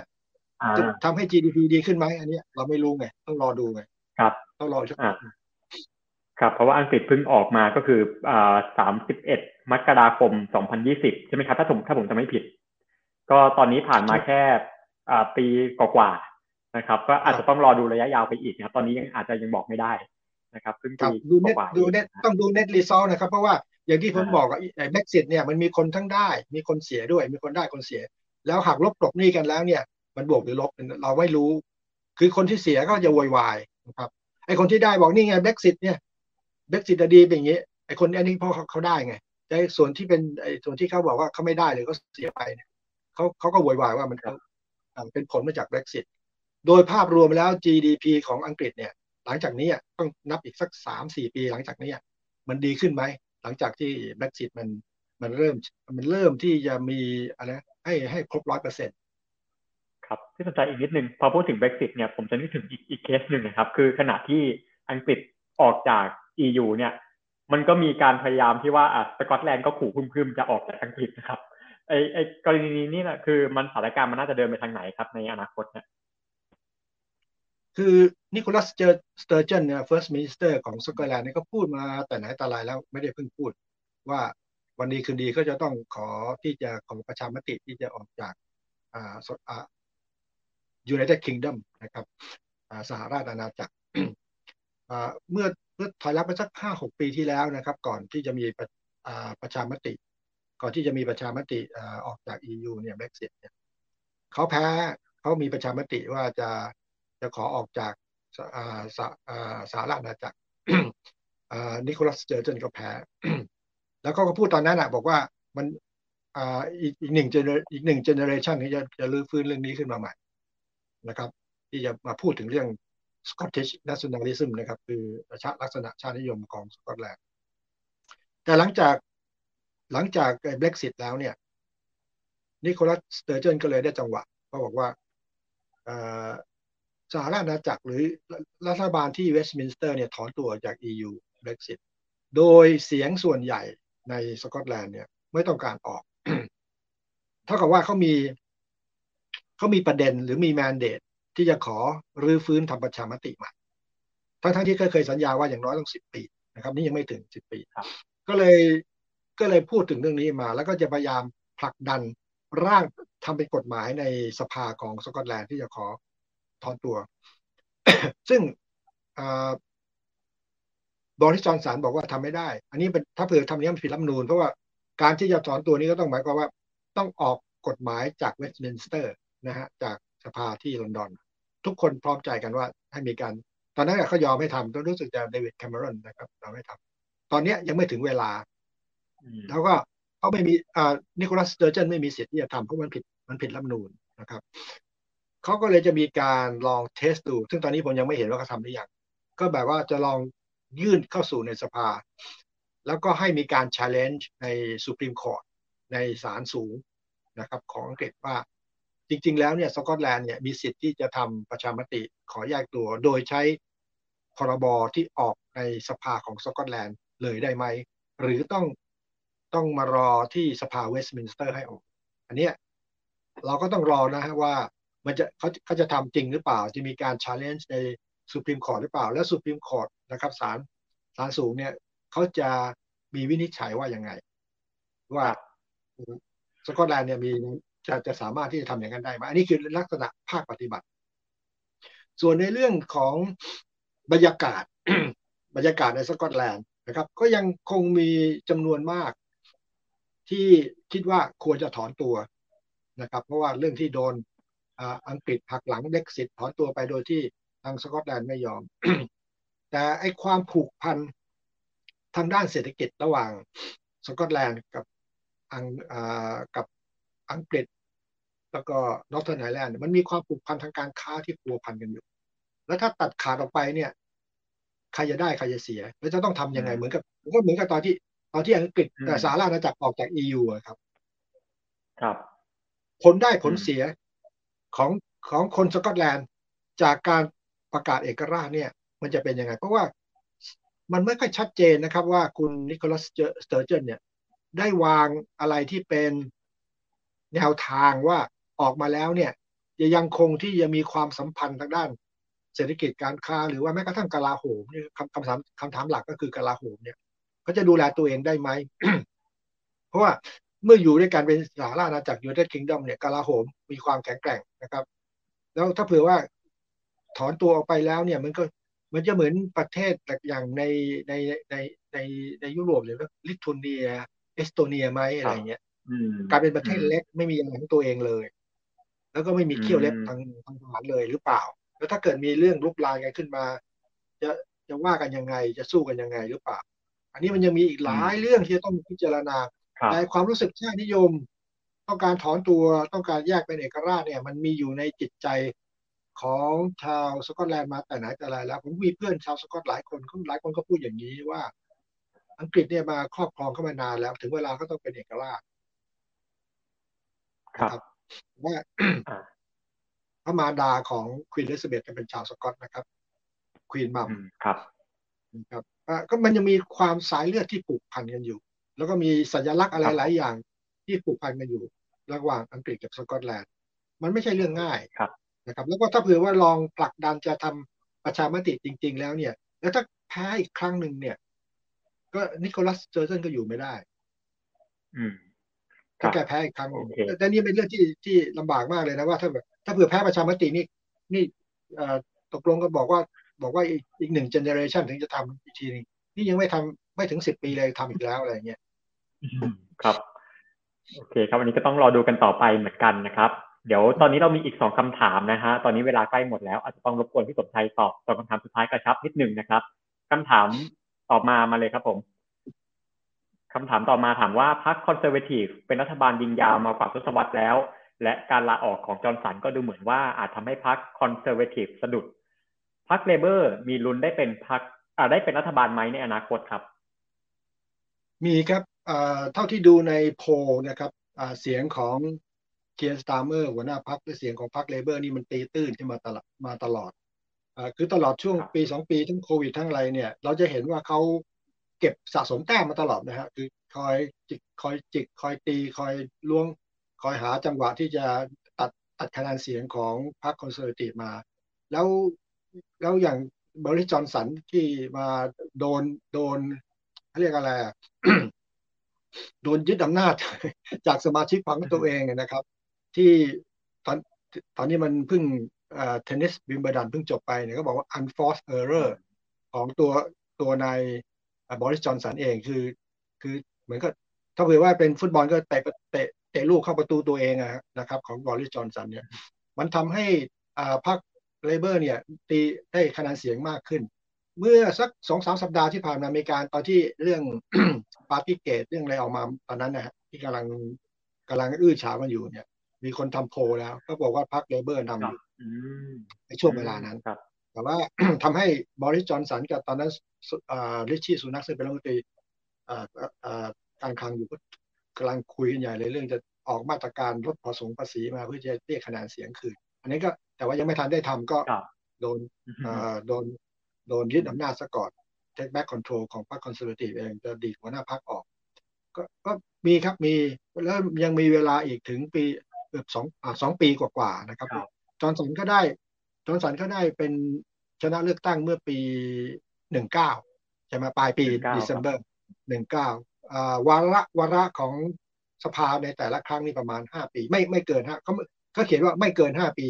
จะทำให้ GDP ดีขึ้นไหมอันนี้เราไม่รู้ไง ต้องรอดูไง ครับต้องรอชักครับเพราะว่าอังกฤษเพิ่งออกมาก็คืออ่าสามสิบเอ็ดมกราคมสองพันยี่สิบใช่ไหมครับ ถ้าผมถ้าผมจะไม่ผิด ก็ตอนนี้ผ่านมาแค่อ่าปีกว่านะครับ ก็อาจจะต้องรอดูระยะยาวไปอีกนะครับ ตอนนี้ยังอาจจะยังบอกไม่ได้นะครับซึ่งดูเน็ตดูเน็ตต้องดู net result นะครับ เพราะว่าอย่างที่ผมบอกไอ้ Brexit เนี่ยมันมีคนทั้งได้ มีคนเสียด้วย มีคนได้คนเสีย แล้วหากลบกลบนี่กันแล้วเนี่ย มันบวกหรือลบเราไม่รู้ คือคนที่เสียก็จะโวยวาย นะครับไอ้คนที่ได้บอกนี่ไง Brexit เนี่ย Brexit ดีเป็นอย่างนี้ไอ้คนอันนี้เพราะเขาได้ไงแต่ส่วนที่เป็นไอ้ส่วนที่เขาบอกว่าเขาไม่ได้เลยก็เสียไปเนี่ยเขาเขาก็โวยวายว่ามันเป็นผลมาจาก Brexit โดยภาพรวมแล้ว GDP ของอังกฤษเนี่ย หลังจากนี้ต้องนับอีกสักสามสี่ปีหลังจากนี้มันดีขึ้นไหมหลังจากที่ Brexit มันมันเริ่มมันเริ่มที่จะมีอะไรให้ให้ครบร้อยเปอร์เซ็นต์ ครับที่สนใจอีกนิดนึงพอพูดถึง Brexit เนี่ยผมจะนึกถึงอีกอีกเคสหนึ่งนะครับ คือขณะที่อังกฤษออกจาก EU เนี่ยมันก็มีการพยายามที่ว่าอะสกอตแลนด์ก็ขู่พึ่มๆจะออกจากอังกฤษนะครับไอไอกรณีนี้นี่แหละคือมันสถานการณ์มันน่าจะเดินไปทางไหนครับในอนาคตเนี่ยคือนิโคลัสสเตอร์เจนเนี่ย first minister ของสกอตแลนด์เนี่ยก็พูดมาแต่ไหนแต่ไรแล้วไม่ได้เพิ่งพูด ว่าวันดีคืนดีก็จะต้องขอที่จะขอประชามติที่จะออกจากอ่าอ่า United Kingdom นะครับสหราชอาณาจักรเมื่อเมื่อถอยรับไปสักห้าหกปีที่แล้วนะครับ ก่อนที่จะมีประชามติ ก่อนที่จะมีประชามติออกจาก EU เนี่ย Brexit เนี่ยเขาแพ้เขามีประชามติว่าจะจะขอออกจากสหราชอาณาจักรนิโคลัสเจอร์เจนก็แพ้ แล้วก็พูดตอนนั้นอะ บอกว่ามันอีกหนึ่งเจเนอีกหนึ่งเจเนอเรชันนี้จะจะรื้อฟื้นเรื่องนี้ขึ้นมาใหม่ นะครับ ที่จะมาพูดถึงเรื่อง Scottish nationalism นะครับ คือชาติลักษณะชาตินิยมของสกอตแลนด์แต่หลังจากหลังจาก Brexit แล้วเนี่ยนิโคลา สเตอร์เจนก็เลยได้จังหวะก็บอกว่าสหราชอาณาจักรหรือรัฐบาลที่เวสต์มินสเตอร์เนี่ยถอนตัวจาก EU Brexit โดยเสียงส่วนใหญ่ในสกอตแลนด์เนี่ยไม่ต้องการออก เท่ากับว่าเขามี เขามีประเด็นหรือมี mandate ที่จะขอรื้อฟื้นทำประชามติใหม่ทั้งทั้งที่เคยสัญญาว่าอย่างน้อยต้องสิบปีนะครับ นี่ยังไม่ถึงสิบปีก็เลยก็เลยพูดถึงเรื่องนี้มา แล้วก็จะพยายามผลักดันร่างทำเป็นกฎหมายในสภาของสกอตแลนด์ที่จะขอถอนตัว ซึ่งบอริสจอห์นสันบอกว่าทำไม่ได้ อันนี้เป็นถ้าเผื่อทำนี้มันผิดรัฐธรรมนูญเพราะว่าการที่จะถอนตัวนี้ก็ต้องหมายความว่าต้องออกกฎหมายจากเวสต์มินสเตอร์ นะฮะจากสภาที่ลอนดอน ทุกคนพร้อมใจกันว่าให้มีการ ตอนนั้นเขายอมให้ทำต้องรู้สึกจะเดวิดแคมเมรอนนะครับยอมให้ทำตอนนี้ยังไม่ถึงเวลาแล้วก็เขาไม่มีอ่านิโคลัสสเตอร์เจนไม่มีสิทธิ์ที่จะทำเพราะมันผิดมันผิดรัฐมนูลนะครับเขาก็เลยจะมีการลองเทสดู ซึ่งตอนนี้ผมยังไม่เห็นว่าเขาทำหรือยังก็แบบว่าจะลองยื่นเข้าสู่ในสภา แล้วก็ให้มีการ challenge ใน Supreme Court ในศาลสูงนะครับ ของอังกฤษว่า จริง ๆ แล้วเนี่ยสกอตแลนด์เนี่ยมีสิทธิ์ที่จะทำประชามติขอแยกตัว โดยใช้พรบที่ออกในสภาของสกอตแลนด์เลยได้ไหม หรือต้องต้องมารอที่สภาเวสต์มินสเตอร์ให้ออก อันนี้เราก็ต้องรอนะฮะว่ามันจะเขาเขาจะทำจริงหรือเปล่า จะมีการ challenge ใน Supreme Court หรือเปล่า และ Supreme Court นะครับศาลศาลสูงเนี่ยเขาจะมีวินิจฉัยว่ายังไง ว่าสกอตแลนด์เนี่ยมี จะจะสามารถที่จะทำอย่างนั้นได้ไหมอันนี้คือลักษณะภาคปฏิบัติ ส่วนในเรื่องของบรรยากาศ บรรยากาศในสกอตแลนด์นะครับ ก็ยังคงมีจำนวนมาก ที่คิดว่าควรจะถอนตัวนะครับ เพราะว่าเรื่องที่โดนอังกฤษหักหลังเด็กสิทธิ์ถอนตัวไปโดยที่ทางสกอตแลนด์ไม่ยอม แต่ไอ้ความผูกพันทางด้านเศรษฐกิจระหว่างสกอตแลนด์กับอังกับ อังกฤษ แล้วก็ Northern Ireland มันมีความผูกพันทางการค้าที่พัวพันกันอยู่ แล้วถ้าตัดขาดออกไปเนี่ย ใครจะได้ใครจะเสีย แล้วจะต้องทำยังไงเหมือนกับก็เหมือนกับตอนที่ตอนที่อังกฤษสหราชอาณาจักรออกจาก EU ครับ ครับ ผลได้ผลเสียของของคนสกอตแลนด์จากการประกาศเอกราชเนี่ย มันจะเป็นยังไง เพราะว่ามันไม่ค่อยชัดเจนนะครับว่าคุณนิโคลา สเตอร์เจนเนี่ย ได้วางอะไรที่เป็น แนวทางว่าออกมาแล้วเนี่ยจะยังคงที่จะมีความสัมพันธ์ทางด้าน เศรษฐกิจการค้าหรือว่าแม้กระทั่งกลาโหมเนี่ยคำคำถามคำถามหลักก็คือกลาโหมเนี่ยเขาจะดูแลตัวเองได้ไหม เพราะว่าเมื่ออยู่ด้วยกันเป็นสหราชอาณาจักร United Kingdom เนี่ยกลาโหมมีความแข็งแกร่งนะครับ แล้วถ้าเผื่อว่าถอนตัวออกไปแล้วเนี่ยมันก็มันจะเหมือนประเทศอย่างในในในในในยุโรปเลยก็ลิทัวเนีย เอสโตเนียไหมอะไรเงี้ย กลายเป็นประเทศเล็กไม่มีอย่างของตัวเองเลย แล้วก็ไม่มีเขี้ยวเล็บทางทางทหารเลยหรือเปล่า แล้วถ้าเกิดมีเรื่องลุกลามกันขึ้นมา จะจะว่ากันยังไงจะสู้กันยังไงหรือเปล่า อันนี้มันยังมีอีกหลายเรื่องที่จะต้องพิจารณาแต่ความรู้สึกชาตินิยม ต้องการถอนตัวต้องการแยกเป็นเอกราชเนี่ย มันมีอยู่ในจิตใจของชาวสกอตแลนด์มาแต่ไหนแต่ไรแล้ว ผมมีเพื่อนชาวสกอตหลายคนหลายคนก็พูดอย่างนี้ว่า อังกฤษเนี่ยมาครอบครองเข้ามานานแล้ว ถึงเวลาก็ต้องเป็นเอกราช ครับว่าพระมารดาของควีนเลสเบตเป็นชาวสกอตนะครับควีนมัมครับครับก็มันยังมีความสายเลือดที่ผูกพันกันอยู่ แล้วก็มีสัญลักษณ์อะไรหลายอย่างที่ผูกพันกันอยู่ระหว่างอังกฤษกับสกอตแลนด์ มันไม่ใช่เรื่องง่ายนะครับ แล้วก็ถ้าเผื่อว่าลองผลักดันจะทำประชามติจริง ๆ แล้วเนี่ย แล้วถ้าแพ้อีกครั้งหนึ่งเนี่ย ก็นิโคลัสเจอร์เซนก็อยู่ไม่ได้ อืม ถ้าแกแพ้อีกครั้งแต่นี่เป็นเรื่องที่ที่ลำบากมากเลยนะว่าถ้าแบบถ้าเผื่อแพ้ประชามตินี่นี่ตกลงก็บอกว่าบอกว่าอีกหนึ่ง generation ถึงจะทำอีกทีนึงนี่ยังไม่ทำไม่ถึงสิบปีเลยทำอีกแล้วอะไรเงี้ยครับ โอเค ครับวันนี้ก็ต้องรอดูกันต่อไปเหมือนกันนะครับ เดี๋ยวตอนนี้เรามีอีกสองคำถามนะฮะตอนนี้เวลาใกล้หมดแล้ว อาจจะต้องรบกวนพี่สมชัยตอบตอบคำถามสุดท้ายกระชับนิดหนึ่งนะครับคำถามตอบมามาเลยครับผม คำถามต่อมาถามว่าพรรค Conservative เป็นรัฐบาลยิงยาวมากว่าทศวรรษแล้ว และการลาออกของจอห์นสันก็ดูเหมือนว่าอาจทำให้พรรค Conservative สะดุดพรรค Labour มีลุ้นได้เป็นพรรคได้เป็นรัฐบาลไหมในอนาคตครับ มีครับเท่าที่ดูในโพลนะครับเสียงของเคียร์สตาร์เมอร์หัวหน้าพรรคและเสียงของพรรค Labour นี่มันตีตื้นขึ้นมาตลอดมาตลอดคือตลอดช่วงปีสองปีทั้งโควิดทั้งอะไรเนี่ย เราจะเห็นว่าเขา เก็บสะสมแต้มมาตลอดนะฮะคือคอยจิกคอยจิกคอยตีคอยล้วง คอยหาจังหวะที่จะตัดตัดคะแนนเสียงของพรรคคอนเซอร์เวทีมา แล้วแล้วอย่างบริจอนสันที่มาโดนโดนเขาเรียกอะไรโดนยึดอำนาจจากสมาชิกพรรคตัวเองนะครับ ที่ตอนตอนนี้มันเพิ่งเทนนิสวิมเบิลดันเพิ่งจบไปเนี่ยก็บอกว่า unforced error ของตัวตัวนาย บอริสจอห์นสันเองคือ คือเหมือนกับถ้าเผื่อว่าเป็นฟุตบอลก็เตะเตะเตะลูกเข้าประตูตัวเองนะครับ ของบอริสจอห์นสันเนี่ย มันทำให้พรรค Labour เนี่ย ตีได้คะแนนเสียงมากขึ้น เมื่อสักสองสามสัปดาห์ที่ผ่านมามีการตอนที่เรื่อง Partygate เรื่องอะไรออกมาตอนนั้นนะที่กำลังกำลังอื้อฉาวกันอยู่เนี่ย มีคนทำโพลแล้ว ก็บอกว่าพรรค Labour นำอยู่ในช่วงเวลานั้นแต่ว่าทำให้บริสจอนสันกับตอนนั้น ริชชี่สุนัขซึ่งเป็นรัฐมนตรีการคลังอยู่ก็กำลังคุยกันใหญ่เลยเรื่องจะออกมาตรการลดภาษีภาษีมาเพื่อจะเรียกคะแนนเสียงคืน อันนี้ก็แต่ว่ายังไม่ทันได้ทำก็โดนโดนโดนยึดอำนาจซะก่อน take back control ของพรรคคอนเซอร์เวทีฟเองจะดีดหัวหน้าพรรคออกก็ก็มีครับมีแล้วยังมีเวลาอีกถึงปีเกือบสองสองปีกว่าๆนะครับ จอร์นสันก็ได้จอร์นสันก็ได้เป็นชนะเลือกตั้งเมื่อปี หนึ่งเก้าใช่ไหมปลายปีเดซ ember หนึ่งเก้าวาระวาระของสภาในแต่ละครั้งนี่ประมาณห้าปี ไม่ไม่เกินฮะเขาเขาเขียนว่าไม่เกินห้าปี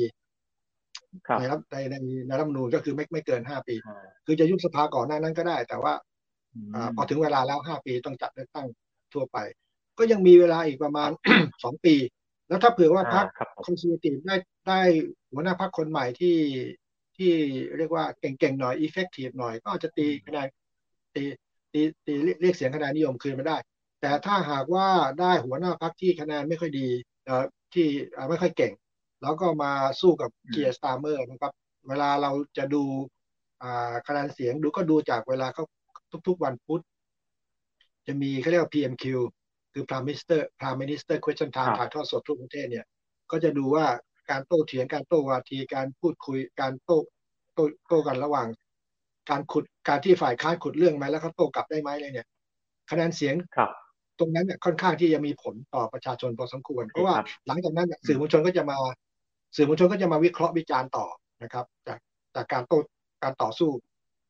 ในรัฐในในในรัฐมนูญก็คือไม่ไม่เกินห้าปี คือจะยุบสภาก่อนหน้านั้นก็ได้ แต่ว่าพอถึงเวลาแล้วห้าปีต้องจัดเลือกตั้งทั่วไป ก็ยังมีเวลาอีกประมาณสองปี แล้วถ้าเผื่อว่าพรรค Conservative ได้ได้หัวหน้าพรรคคนใหม่ที่ ที่เรียกว่าเก่งๆหน่อย effective หน่อย ก็จะตีคะแนนตีตีตีเรียกเสียงคะแนนนิยมคืนมาได้ แต่ถ้าหากว่าได้หัวหน้าพรรคที่คะแนนไม่ค่อยดีที่ไม่ค่อยเก่ง แล้วก็มาสู้กับเคียร์สตาร์เมอร์นะครับ เวลาเราจะดูคะแนนเสียงดูก็ดูจากเวลาเขาทุกๆวันพุธจะมีเขาเรียกว่า PMQ คือ Prime Minister Prime Minister Question Time ถ่ายทอดสดทุกประเทศเนี่ย ก็จะดูว่า การโต้เถียงการโต้วาทีการพูดคุยการโต้โต้โต้กันระหว่าง การขุดการที่ฝ่ายค้านขุดเรื่องไหมแล้วเขาโต้กลับได้ไหมเลยเนี่ย คะแนนเสียงตรงนั้นเนี่ยค่อนข้างที่จะมีผลต่อประชาชนพอสมควร เพราะว่าหลังจากนั้นสื่อมวลชนก็จะมา สื่อมวลชนก็จะมาวิเคราะห์วิจารณ์ต่อนะครับ จากจากการโต้การต่อสู้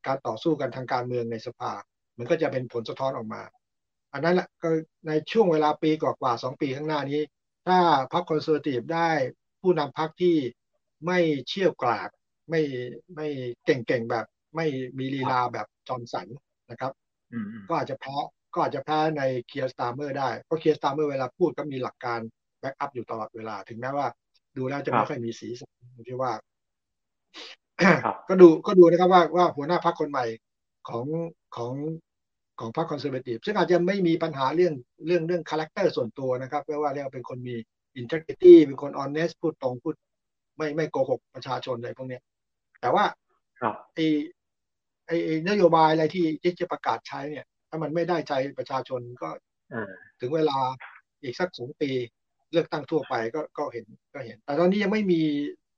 การต่อสู้กันทางการเมืองในสภา มันก็จะเป็นผลสะท้อนออกมา อันนั้นแหละก็ในช่วงเวลาปีกว่าๆสองปีข้างหน้านี้ ถ้าพรรค Conservative ได้ ผู้นำพรรคที่ไม่เชี่ยวกรากไม่ไม่เก่งๆแบบ ไม่มีลีลาแบบจอห์นสันนะครับก็อาจจะแพ้ก็อาจจะแพ้นายเคียร์สตาร์เมอร์ได้เพราะเคียร์สตาร์เมอร์เวลาพูดก็มีหลักการback up อยู่ตลอดเวลา ถึงแม้ว่า ดูแล้วจะไม่ค่อยมีสีสันที่ว่าก็ดูก็ดูนะครับว่าว่าหัวหน้าพรรคคนใหม่ของของของพรรค Conservative ซึ่งอาจจะไม่มีปัญหาเรื่องเรื่องเรื่อง character ส่วนตัวนะครับเพราะว่าเรียกเป็นคนมี integrity เป็นคน honest พูดตรงพูด ไม่ไม่โกหกประชาชนอะไรพวกเนี้ย แต่ว่าครับไอ้ไอ้ไอ้นโยบายอะไรที่ที่จะประกาศใช้เนี่ย ถ้ามันไม่ได้ใจประชาชนก็อ่าถึงเวลาอีกสักสองปีเลือกตั้งทั่วไปก็ก็เห็นก็เห็น แต่ตอนนี้ยังไม่มี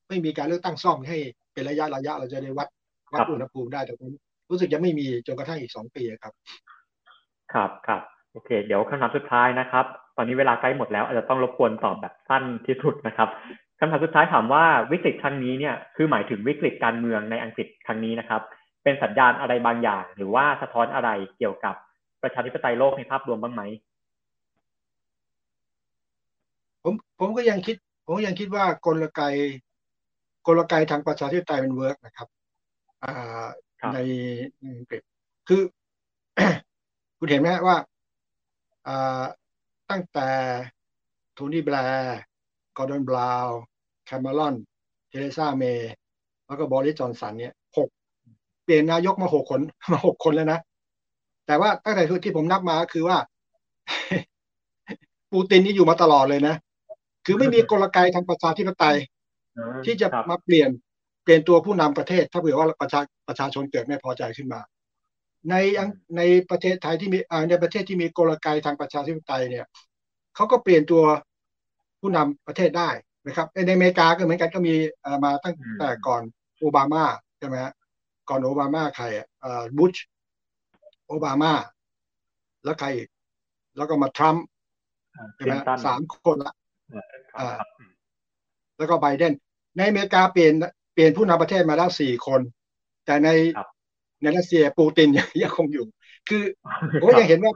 ไม่มีการเลือกตั้งซ่อมให้เป็นระยะระยะเราจะได้วัดวัดครับอุณหภูมิได้แต่ผมรู้สึกยังไม่มีจนกระทั่งอีกสองปีครับ ครับครับ โอเค เดี๋ยวคำถามสุดท้ายนะครับ ตอนนี้เวลาใกล้หมดแล้วอาจจะต้องรบกวนตอบแบบสั้นที่สุดนะครับคำถามสุดท้ายถามว่าวิกฤตครั้งนี้เนี่ยคือหมายถึงวิกฤตการเมืองในอังกฤษครั้งนี้นะครับ เป็นสัญญาณอะไรบางอย่าง หรือว่าสะท้อนอะไรเกี่ยวกับประชาธิปไตยโลกในภาพรวมบ้างไหมผมผมก็ยังคิด ผมก็ยังคิดว่ากลไกกลไกทางประชาธิปไตยมัน work นะครับอ่าครับในในอังกฤษคือ คุณเห็นไหมฮะว่าอ่า ตั้งแต่โทนี่แบลร์กอร์ดอนบราวน์แคมเมรอนเทเรซาเมย์แล้วก็บอริสจอนสันเนี่ยหกเปลี่ยนนายกมาหกคนมาหกคนแล้วนะ แต่ว่าตั้งแต่ที่ผมนับมาก็คือว่า ปูตินนี่อยู่มาตลอดเลยนะ คือไม่มีกลไกทางประชาธิปไตย ที่จะครับมาเปลี่ยนเปลี่ยนตัวผู้นำประเทศ ถ้าเผื่อว่าประชาประชาชนเกิดไม่พอใจขึ้นมา ในอังในประเทศไทยที่มีอ่าในประเทศที่มีกลไกทางประชาธิปไตยเนี่ยเขาก็เปลี่ยนตัวผู้นำประเทศได้นะครับในอเมริกาก็เหมือนกันก็มีเอ่อมาตั้งแต่ก่อนโอบามาใช่ไหมฮะก่อนโอบามาใครอะเอ่อบุชโอบามา แล้วใครอีกแล้วก็มาทรัมป์คใช่ลิไหมนฮะตันสามคนละครับแล้วก็ไบเดนในอเมริกาเปลี่ยนเปลี่ยนผู้นำประเทศมาแล้วสี่คน แต่ในครับ ในรัสเซียปูตินยังยังคงอยู่ คือผมก็ยังเห็นว่า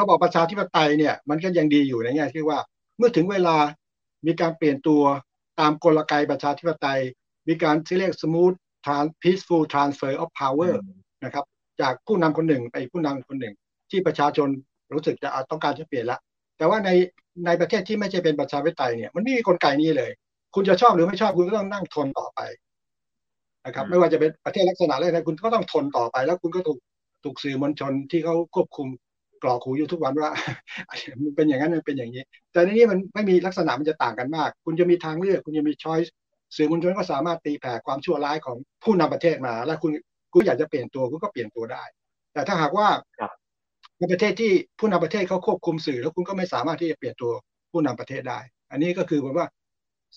ระบอบประชาธิปไตยเนี่ย มันก็ยังดีอยู่ในแง่ที่ว่า เมื่อถึงเวลามีการเปลี่ยนตัวตามกลไกประชาธิปไตย มีการที่เรียก smooth trans peaceful transfer of power นะครับ จากผู้นำคนหนึ่งไปอีกผู้นำคนหนึ่ง ที่ประชาชนรู้สึกจะต้องการจะเปลี่ยนละแต่ว่าในในประเทศที่ไม่ใช่เป็นประชาธิปไตยเนี่ยมันไม่มีกลไกนี้เลย คุณจะชอบหรือไม่ชอบคุณก็ต้องนั่งทนต่อไป นะครับอืมไม่ว่าจะเป็นประเทศลักษณะอะไรนะคุณก็ต้องทนต่อไป แล้วคุณก็ถูกถูกสื่อมวลชนที่เขาควบคุมกรอกหูอยู่ทุกวันว่ามันเป็นอย่างนั้นมันเป็นอย่างนี้ แต่ในนี้มันไม่มีลักษณะมันจะต่างกันมาก คุณจะมีทางเลือก คุณจะมีช้อยส์สื่อมวลชนก็สามารถตีแผ่ความชั่วร้ายของผู้นำประเทศมา แล้วคุณคุณอยากจะเปลี่ยนตัวคุณก็เปลี่ยนตัวได้ แต่ถ้าหากว่าครับในประเทศที่ผู้นำประเทศเขาควบคุมสื่อ แล้วคุณก็ไม่สามารถที่จะเปลี่ยนตัวผู้นำประเทศได้ อันนี้ก็คือผมว่า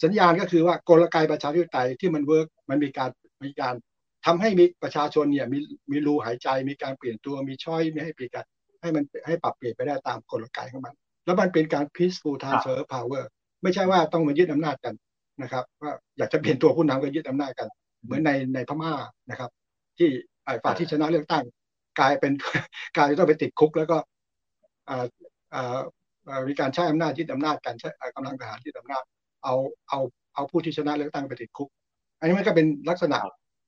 สัญญาณก็คือว่ากลไกประชาธิปไตยที่มัน work มันมีการ มีการทำให้มีประชาชนเนี่ยมีมีรูหายใจมีการเปลี่ยนตัวมี choice มีให้เปลี่ยนกันให้มันให้ปรับเปลี่ยนไปได้ตามกลไกของมัน แล้วมันเป็นการ peaceful transfer power ไม่ใช่ว่าต้องมายึดอำนาจกันนะครับ ว่าอยากจะเปลี่ยนตัวผู้นำก็ยึดอำนาจกัน เหมือนในในพม่านะครับ ที่ฝ่ายฝ่ายที่ชนะเลือกตั้ง กลายเป็นกลายต้องไปติดคุกแล้วก็มีการใช้อำนาจยึดอำนาจกันใช้กำลังทหารยึดอำนาจเอาเอาเอาผู้ที่ชนะเลือกตั้งไปติดคุก อันนี้มันก็เป็นลักษณะ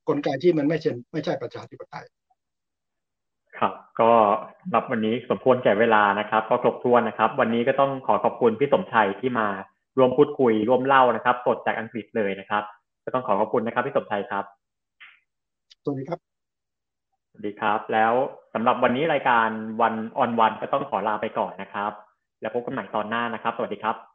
กลไกที่มันไม่ใช่ไม่ใช่ประชาธิปไตย ครับ ก็สำหรับวันนี้สมควรแก่เวลานะครับ ก็ครบถ้วนนะครับ วันนี้ก็ต้องขอขอบคุณพี่สมชัยที่มาร่วมพูดคุยร่วมเล่านะครับสดจากอังกฤษเลยนะครับ ก็ต้องขอขอบคุณนะครับพี่สมชัยครับสวัสดีครับสวัสดีครับ แล้วสำหรับวันนี้รายการวันออนวันก็ต้องขอลาไปก่อนนะครับ แล้วพบกันใหม่ตอนหน้านะครับ สวัสดีครับ